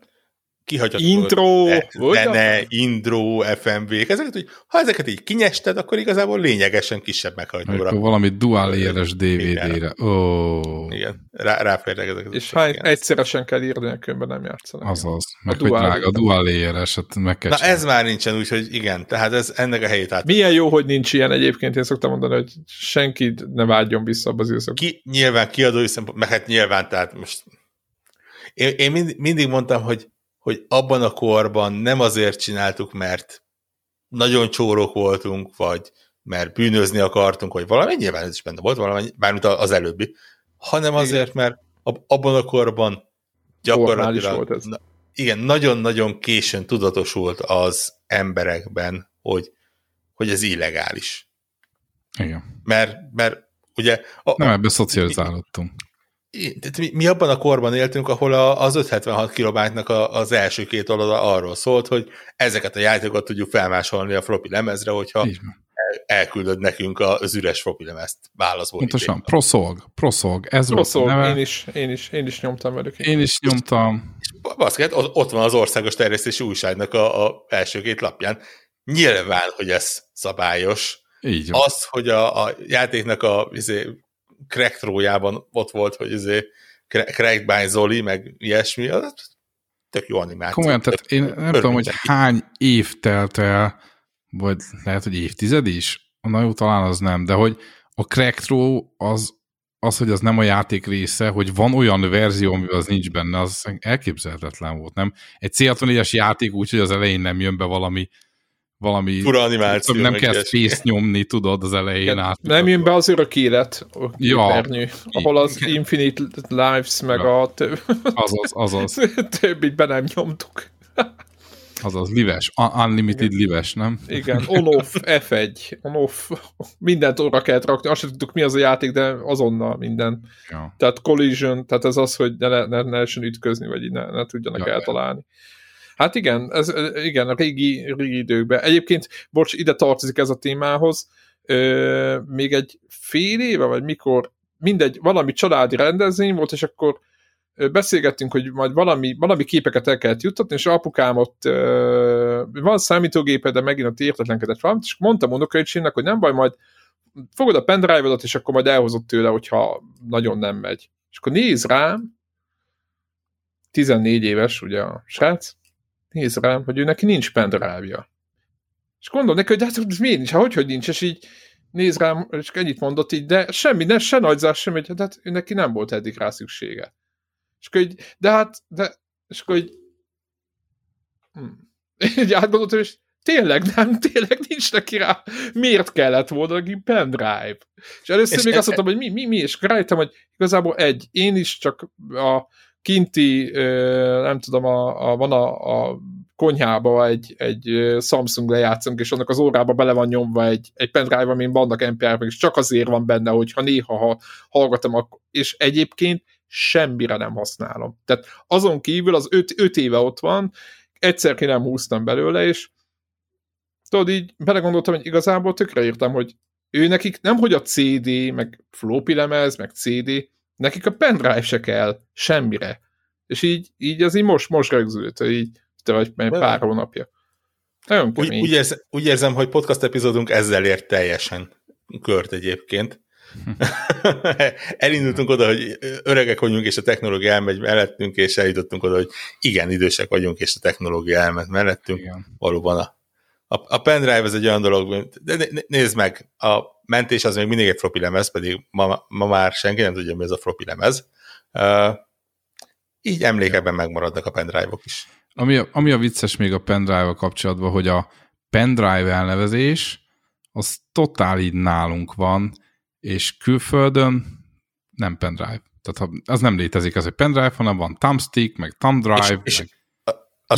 kihagyható. Intro, ne, ne, intro, FMV-k, ezeket, hogy ha ezeket így kinyested, akkor igazából lényegesen kisebb meghajtóra. Valami dual éres DVD-re. Oh. Igen, Rá, ráférnek ezeket. És ha egyszeresen kell írni, különben nem játszanak. Azaz. Meg a hogy dual, drága, a dual éres, hát meg kell Na csinálni. ez már nincsen, úgyhogy igen, tehát ez ennek a helyét át. Milyen jó, hogy nincs ilyen egyébként, én szoktam mondani, hogy senki ne vágyjon vissza abba az időszak. Ki, nyilván kiadói szempont, meg hát nyilván, tehát most én, én mind, mindig mondtam, hogy hogy abban a korban nem azért csináltuk, mert nagyon csórok voltunk, vagy mert bűnözni akartunk, vagy valami, nyilván ez is benne volt, valami, bármint az előbbi, hanem azért, mert abban a korban gyakorlatilag volt ez. Na, igen, nagyon-nagyon későn tudatosult az emberekben, hogy, hogy ez illegális. Igen. Mert, mert ugye... A, nem, ebben szocializálódtunk mi, mi abban a korban éltünk, ahol a, az 576 kilobájtnak az első két oldala arról szólt, hogy ezeket a játékokat tudjuk felmásolni a floppy lemezre, hogyha el, elküldöd nekünk az üres floppy lemezt válaszból. Pontosan, proszolg, proszolg, ez proszolg, volt én is, én, is, én is nyomtam velük. Én is nyomtam. Baszket, ott van az országos terjesztési újságnak a, a első két lapján. Nyilván, hogy ez szabályos. Így van. Az, hogy a, a játéknak a izé, crack trójában ott volt, hogy izé crack by Zoli, meg ilyesmi, az tök jó animáció. Komolyan, tehát én nem tudom, hogy hány év telt el, vagy lehet, hogy évtized is? Na jó, talán az nem, de hogy a crack throw az, az, hogy az nem a játék része, hogy van olyan verzió, amivel az nincs benne, az elképzelhetetlen volt, nem? Egy c játék úgy, hogy az elején nem jön be valami valami... Fura animáció. Nem kell space nyomni, tudod, az elején Igen, át. Nem jön be az örök élet, ja. Pernyő, ahol az Igen. Infinite Lives, meg ja. a több... Azaz, azaz. többit be nem nyomtuk. Azaz, lives, unlimited Igen. lives, nem? Igen, on-off, F1, on-off, mindent óra kellett rakni, azt sem tudtuk mi az a játék, de azonnal minden. Ja. Tehát collision, tehát ez az, hogy ne, ne, ne lehessen ütközni, vagy ne, ne tudjanak ja, eltalálni. Ja. Hát igen, ez, igen, a régi, régi időkben. Egyébként, bocs, ide tartozik ez a témához, ö, még egy fél éve, vagy mikor, mindegy, valami családi rendezvény volt, és akkor beszélgettünk, hogy majd valami, valami képeket el kellett juttatni, és apukám ott ö, van számítógépe, de megint ott értetlenkedett valamit, és mondtam unokaöcsémnek, hogy nem baj, majd fogod a pendrive-odat, és akkor majd elhozott tőle, hogyha nagyon nem megy. És akkor néz rám, 14 éves ugye a srác, néz rám, hogy ő neki nincs pendrive-ja. És gondolom neki, hogy hát miért nincs, hát hogy, hogy nincs, és így néz rám, és ennyit mondott így, de semmi, ne, se nagyzás, semmi, de hát neki nem volt eddig rá szüksége. És akkor így, de hát, de, és akkor így, hm. így átgondoltam, és tényleg nem, tényleg nincs neki rá, miért kellett volna neki pendrive? És először és még e, azt mondtam, hogy mi, mi, mi, és rájöttem, hogy igazából egy, én is csak a kinti, nem tudom, a, a, van a, a konyhába egy, egy Samsung lejátszunk, és annak az órába bele van nyomva egy, egy pendrive, amin vannak NPR-ek, és csak azért van benne, hogyha néha ha hallgatom, és egyébként semmire nem használom. Tehát azon kívül az öt éve ott van, egyszer ki nem húztam belőle, és tudod, így belegondoltam, hogy igazából tökre írtam, hogy ő nekik nem, hogy a CD, meg floppy lemez, meg CD, nekik a pendrive se kell semmire. És így, így az így most, most rögzült, így vagy pár hónapja. Nagyon úgy, úgy, érzem, úgy érzem, hogy podcast epizódunk ezzel ért teljesen kört egyébként. Elindultunk oda, hogy öregek vagyunk, és a technológia elmegy mellettünk, és eljutottunk oda, hogy igen, idősek vagyunk, és a technológia elmegy mellettünk. Igen. Valóban a, a, a pendrive ez egy olyan dolog, de nézd meg, a mentés az még mindig egy floppy lemez, pedig ma, ma már senki nem tudja, mi ez a floppy lemez. Uh, így emlékekben megmaradnak a pendrive-ok is. Ami a, ami a vicces még a pendrive kapcsolatban, hogy a pendrive elnevezés az totál így nálunk van, és külföldön nem pendrive. Tehát az nem létezik, az egy pendrive, hanem van thumbstick, meg thumb drive, és, meg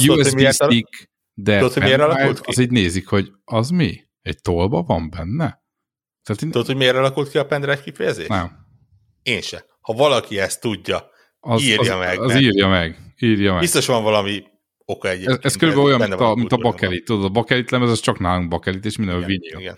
USB tudod, stick, de tudod, pendrive, az így nézik, hogy az mi? Egy tolba van benne? Tehát én... Tudod, hogy miért alakult ki a pendrive kifejezés? Nem. Én se. Ha valaki ezt tudja, az, írja az, meg. Az mert... írja meg. Írja meg. Biztos van valami oka egyébként. Ez, ez körülbelül olyan, mint a, mint a bakelit. Tudod, a bakelit lemez, az csak nálunk bakelit, és minden vinyl. Igen.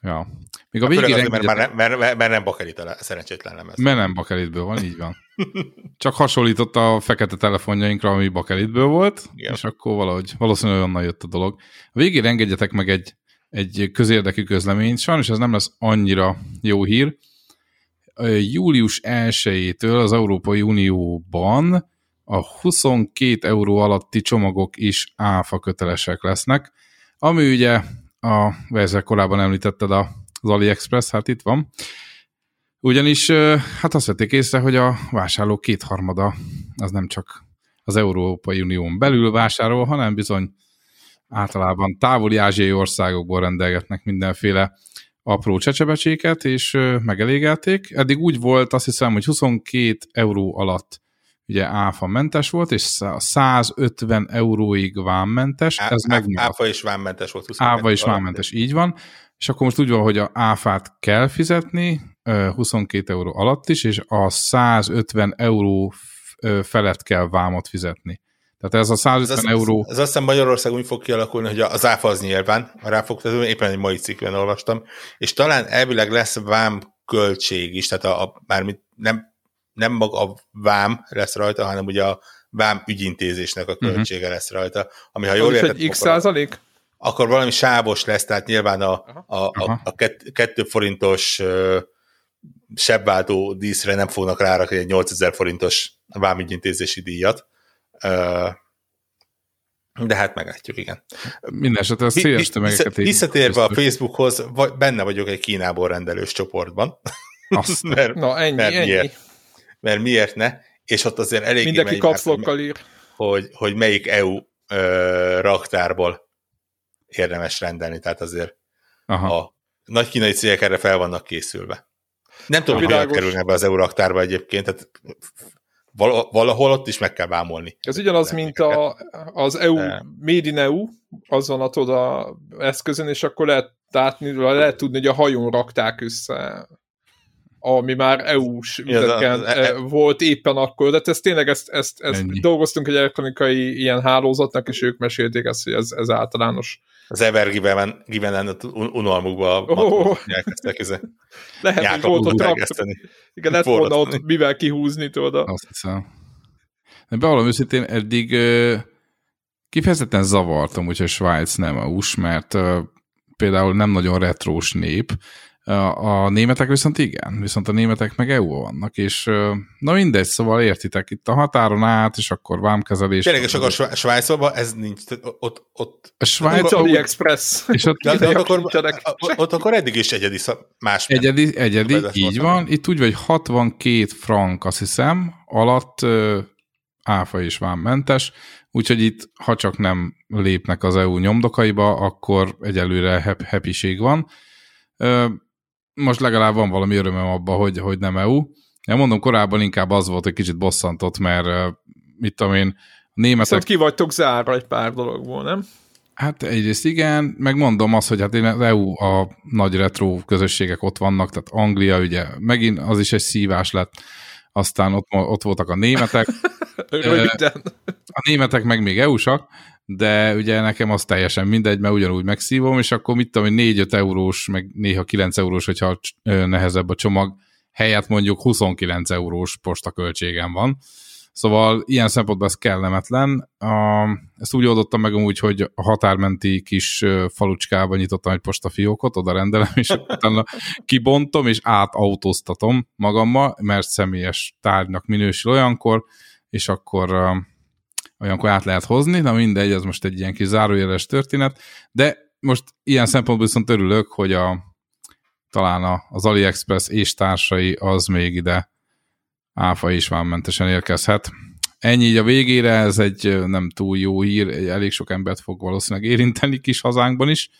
Ja. Még a végére azért, mert, már mert, mert, mert nem bakelit a szerencsétlen lemez. Mert nem bakelitből van, így van. Csak hasonlított a fekete telefonjainkra, ami bakelitből volt, Igen. és akkor valahogy valószínűleg onnan jött a dolog. A végére engedjetek meg egy, egy közérdekű közleményt. Sajnos ez nem lesz annyira jó hír. Július 1-től az Európai Unióban a 22 euró alatti csomagok is áfa kötelesek lesznek, ami ugye a Verzer korábban említetted az AliExpress, hát itt van. Ugyanis hát azt vették észre, hogy a vásárlók kétharmada az nem csak az Európai Unión belül vásárol, hanem bizony általában távoli ázsiai országokból rendelgetnek mindenféle apró csecsebecséket, és megelégelték. Eddig úgy volt, azt hiszem, hogy 22 euró alatt ugye áfa mentes volt, és 150 euróig vámmentes, ez megmaradt. Áfa és vámmentes volt. Áfa és vámmentes, így van. És akkor most úgy van, hogy a áfát kell fizetni, 22 euró alatt is, és a 150 euró felett kell vámot fizetni. Tehát ez a 150 ez euró... Ez, ez azt hiszem Magyarország úgy fog kialakulni, hogy az áfa az nyilván, a ráfogtató, éppen egy mai cikkben olvastam, és talán elvileg lesz vám költség is, tehát a, a mármint nem nem maga a vám lesz rajta, hanem ugye a vám ügyintézésnek a mhm. költsége uh-huh. lesz rajta, ami ha jól érted, egy x százalék? Akkor valami sávos lesz, tehát nyilván a, a, a, a kettő forintos uh, sebváltó díszre nem fognak rárakni egy 8000 forintos vámügyintézési díjat. Uh, de hát meglátjuk, igen. Minden esetre a széles tömegeket... Visszatérve a Facebookhoz, benne vagyok egy Kínából rendelős csoportban. Azt. mert, Na, ennyi, mert ennyi. Miért? Mert miért ne? És ott azért elég Mindenki kapszlokkal ír. Hogy, hogy melyik EU ö, raktárból érdemes rendelni, tehát azért Aha. a nagy kínai cégek erre fel vannak készülve. Nem tudom, hogy hogyan kerülne be az EU raktárba egyébként, tehát valahol ott is meg kell vámolni. Ez ugyanaz, mint a, az EU, Made in EU, azon a a eszközön, és akkor lehet látni, lehet tudni, hogy a hajón rakták össze ami már EU-s üzletken ja, e, volt éppen akkor, de ez tényleg ezt, ezt, ezt dolgoztunk egy elektronikai ilyen hálózatnak, és ők mesélték ezt, hogy ez, ez általános. Az Ever Given, unalmukba oh. elkezdtek ez Lehet, hogy volt ott Igen, lehet volna ott mivel kihúzni, tudod. Azt hiszem. De bevallom őszintén, eddig kifejezetten zavartam, hogyha Svájc nem a US, mert például nem nagyon retrós nép, A, a németek viszont igen, viszont a németek meg EU vannak, és na mindegy, szóval értitek, itt a határon át, és akkor vámkezelés. Tényleg, és akkor Svájcban ez nincs, ott, ott a Svájc, AliExpress. És ott, de, de ott, akkor, ott akkor eddig is egyedi más. Egyedi, egyedi így van. Itt úgy vagy 62 frank, azt hiszem, alatt áfa és vámmentes, úgyhogy itt, ha csak nem lépnek az EU nyomdokaiba, akkor egyelőre happység van most legalább van valami örömem abban, hogy, hogy nem EU. Én mondom, korábban inkább az volt, hogy kicsit bosszantott, mert mit tudom én, a németek... Viszont ki vagytok zárva egy pár dologból, nem? Hát egyrészt igen, megmondom azt, hogy hát én az EU, a nagy retro közösségek ott vannak, tehát Anglia ugye megint az is egy szívás lett, aztán ott, ott voltak a németek. Röviden. A németek meg még EU-sak, de ugye nekem az teljesen mindegy, mert ugyanúgy megszívom, és akkor mit tudom, 4-5 eurós, meg néha 9 eurós, hogyha nehezebb a csomag, helyett mondjuk 29 eurós postaköltségem van. Szóval ilyen szempontból ez kellemetlen. A, ezt úgy oldottam meg amúgy, hogy a határmenti kis falucskába nyitottam egy postafiókot, oda rendelem, és utána kibontom, és átautóztatom magammal, mert személyes tárgynak minősül olyankor, és akkor olyankor át lehet hozni, na mindegy, ez most egy ilyen kis zárójeles történet, de most ilyen szempontból viszont örülök, hogy a, talán az AliExpress és társai az még ide áfa is vámmentesen érkezhet. Ennyi így a végére, ez egy nem túl jó hír, elég sok embert fog valószínűleg érinteni kis hazánkban is.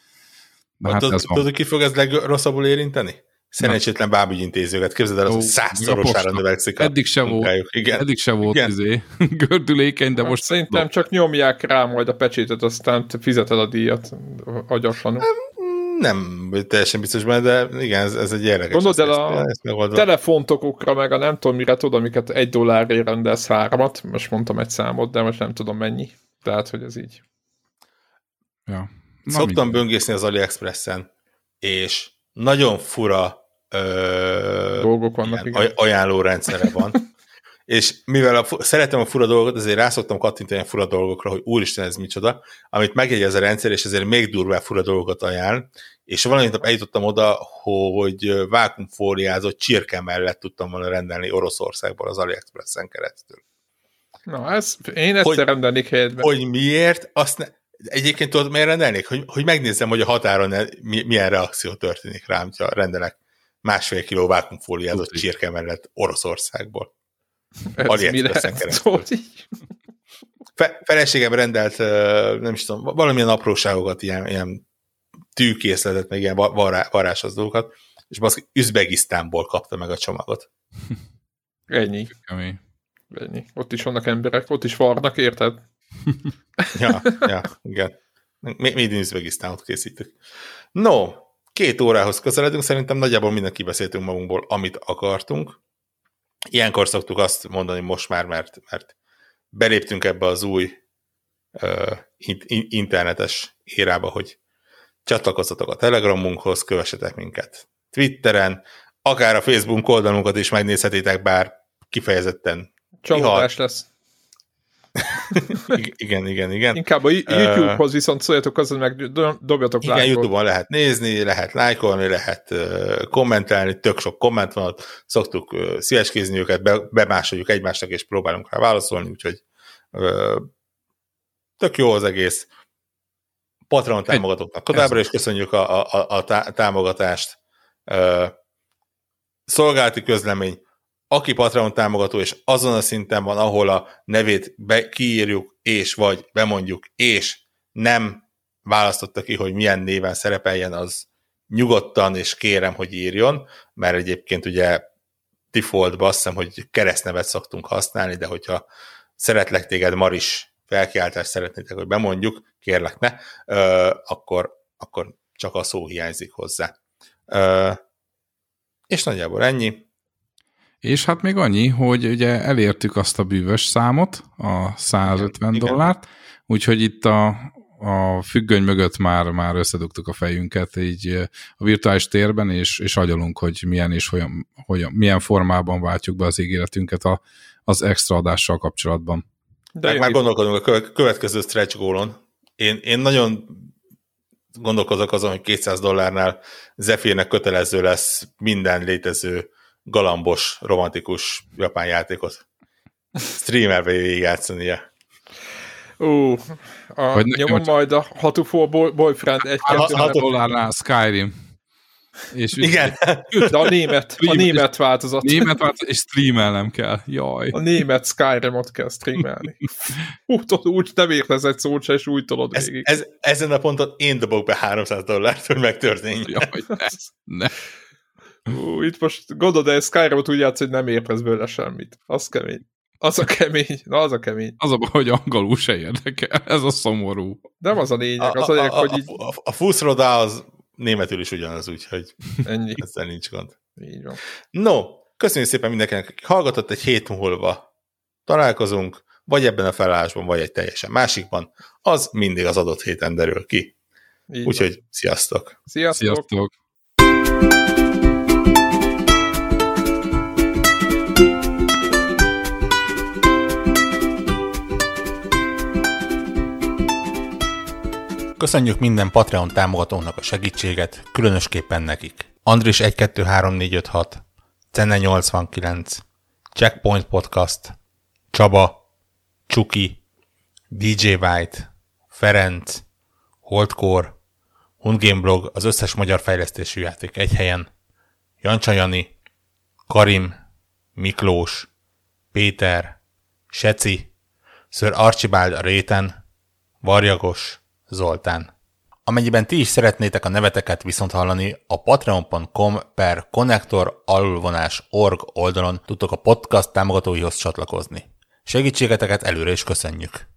De hát tudod, tudod, ki fog ez legrosszabbul érinteni? Szerencsétlen bábügyintézőket, képzeld el, az, hogy százszorosára növekszik eddig se volt, igen. Eddig se volt igen. izé, gördülékeny, de most... Szerintem csak nyomják rá majd a pecsétet, aztán fizeted a díjat agyaslanul. Nem, nem teljesen biztos benne, de igen, ez, ez egy érdekes. Gondolod el a telefontokokra, meg a nem tudom mire tudom, amiket egy dollárért rendelsz háromat, most mondtam egy számot, de most nem tudom mennyi. Tehát, hogy ez így. Ja. Na, Szoktam böngészni az AliExpressen, és nagyon fura ö, dolgok vannak, igen, igen. ajánlórendszere van. és mivel a, szeretem a fura dolgokat, ezért rászoktam kattintani a fura dolgokra, hogy úristen, ez micsoda, amit megjegyez a rendszer, és ezért még durvább fura dolgokat ajánl, és valamint nap eljutottam oda, hogy vákumfóliázott csirke mellett tudtam volna rendelni Oroszországból az AliExpressen keresztül. Na, ez, én ezt rendelnék helyetben. Hogy miért, azt ne, Egyébként tudod, miért rendelnék? Hogy, hogy megnézzem, hogy a határon milyen reakció történik rám, ha rendelek másfél kiló vákumfóliázott csirke mellett Oroszországból. AliExpressen keresztül. Fe, feleségem rendelt, nem is tudom, valamilyen apróságokat, ilyen, ilyen tűkészletet, meg ilyen vará, varázsos dolgokat, és baszki, Üzbegisztánból kapta meg a csomagot. Ennyi. Ennyi. Ott is vannak emberek, ott is varnak, érted? Ja, ja, igen. Made in Uzbekisztánot készítük. No, két órához közeledünk, szerintem nagyjából mindenki beszéltünk magunkból, amit akartunk. Ilyenkor szoktuk azt mondani most már, mert, mert beléptünk ebbe az új uh, internetes érába, hogy csatlakozzatok a Telegramunkhoz, kövessetek minket Twitteren, akár a Facebook oldalunkat is megnézhetitek, bár kifejezetten Csalódás lesz igen, igen, igen. Inkább a YouTube-hoz viszont szóljatok azon, meg dobjatok Igen, lájkot. YouTube-on lehet nézni, lehet lájkolni, lehet kommentelni, tök sok komment van ott, szoktuk szíveskézni őket, be, bemásoljuk egymásnak, és próbálunk rá válaszolni, úgyhogy tök jó az egész. Patreon támogatóknak továbbra is köszönjük a, a, a támogatást. Szolgálati közlemény, aki Patreon támogató, és azon a szinten van, ahol a nevét be, kiírjuk, és vagy bemondjuk, és nem választotta ki, hogy milyen néven szerepeljen, az nyugodtan, és kérem, hogy írjon, mert egyébként ugye defaultban azt hiszem, hogy keresztnevet szoktunk használni, de hogyha szeretlek téged Maris felkiáltást szeretnétek, hogy bemondjuk, kérlek ne, ö, akkor, akkor csak a szó hiányzik hozzá. Ö, és nagyjából ennyi. És hát még annyi, hogy ugye elértük azt a bűvös számot, a 150 Igen. dollárt, úgyhogy itt a, a függöny mögött már, már összedugtuk a fejünket így a virtuális térben, és, és agyalunk, hogy milyen és hogyan, hogyan, milyen formában váltjuk be az ígéretünket a, az extra adással kapcsolatban. De már gondolkodunk a következő stretch goalon. Én, én nagyon gondolkozok azon, hogy 200 dollárnál Zephyrnek kötelező lesz minden létező galambos, romantikus japán játékot streamerbe játszania. Ú, a, nyomom majd a Hatufo boyfriend egy kettő dollárnál Skyrim. És Igen. De a német, a német változat. Német változat, és streamelnem kell. Jaj. A német Skyrim-ot kell streamelni. úgy, úgy nem értesz egy szót se, és úgy tolod ez, végig. Ez, ezen a ponton én dobok be 300 dollárt, hogy megtörténjen. Jaj, ne. ne. Ú, itt most gondolod, de Skyrim-ot úgy játsz, hogy nem értesz bőle semmit. Az kemény. Az a kemény, na az a kemény. Az a baj, hogy angolul se érdekel, ez a szomorú. Nem az a lényeg, az a, a lényeg, a, hogy így... A, a, a Fuszroda az németül is ugyanaz, úgyhogy Ennyi. ezzel nincs gond. Így van. No, köszönjük szépen mindenkinek, aki hallgatott, egy hét múlva találkozunk, vagy ebben a felállásban, vagy egy teljesen másikban, az mindig az adott héten derül ki. Úgyhogy sziasztok! Sziasztok! sziasztok. Köszönjük minden Patreon támogatónak a segítséget, különösképpen nekik. Andris 123456, Cenne 89, Checkpoint Podcast, Csaba, Csuki, DJ White, Ferenc, Holdcore, Hundgame Blog, az összes magyar fejlesztésű játék egy helyen, Jancsa Jani, Karim, Miklós, Péter, Seci, Sir Archibald a réten, Varjagos, Zoltán. Amennyiben ti is szeretnétek a neveteket viszont hallani, a patreon.com per connector org oldalon tudtok a podcast támogatóihoz csatlakozni. Segítségeteket előre is köszönjük!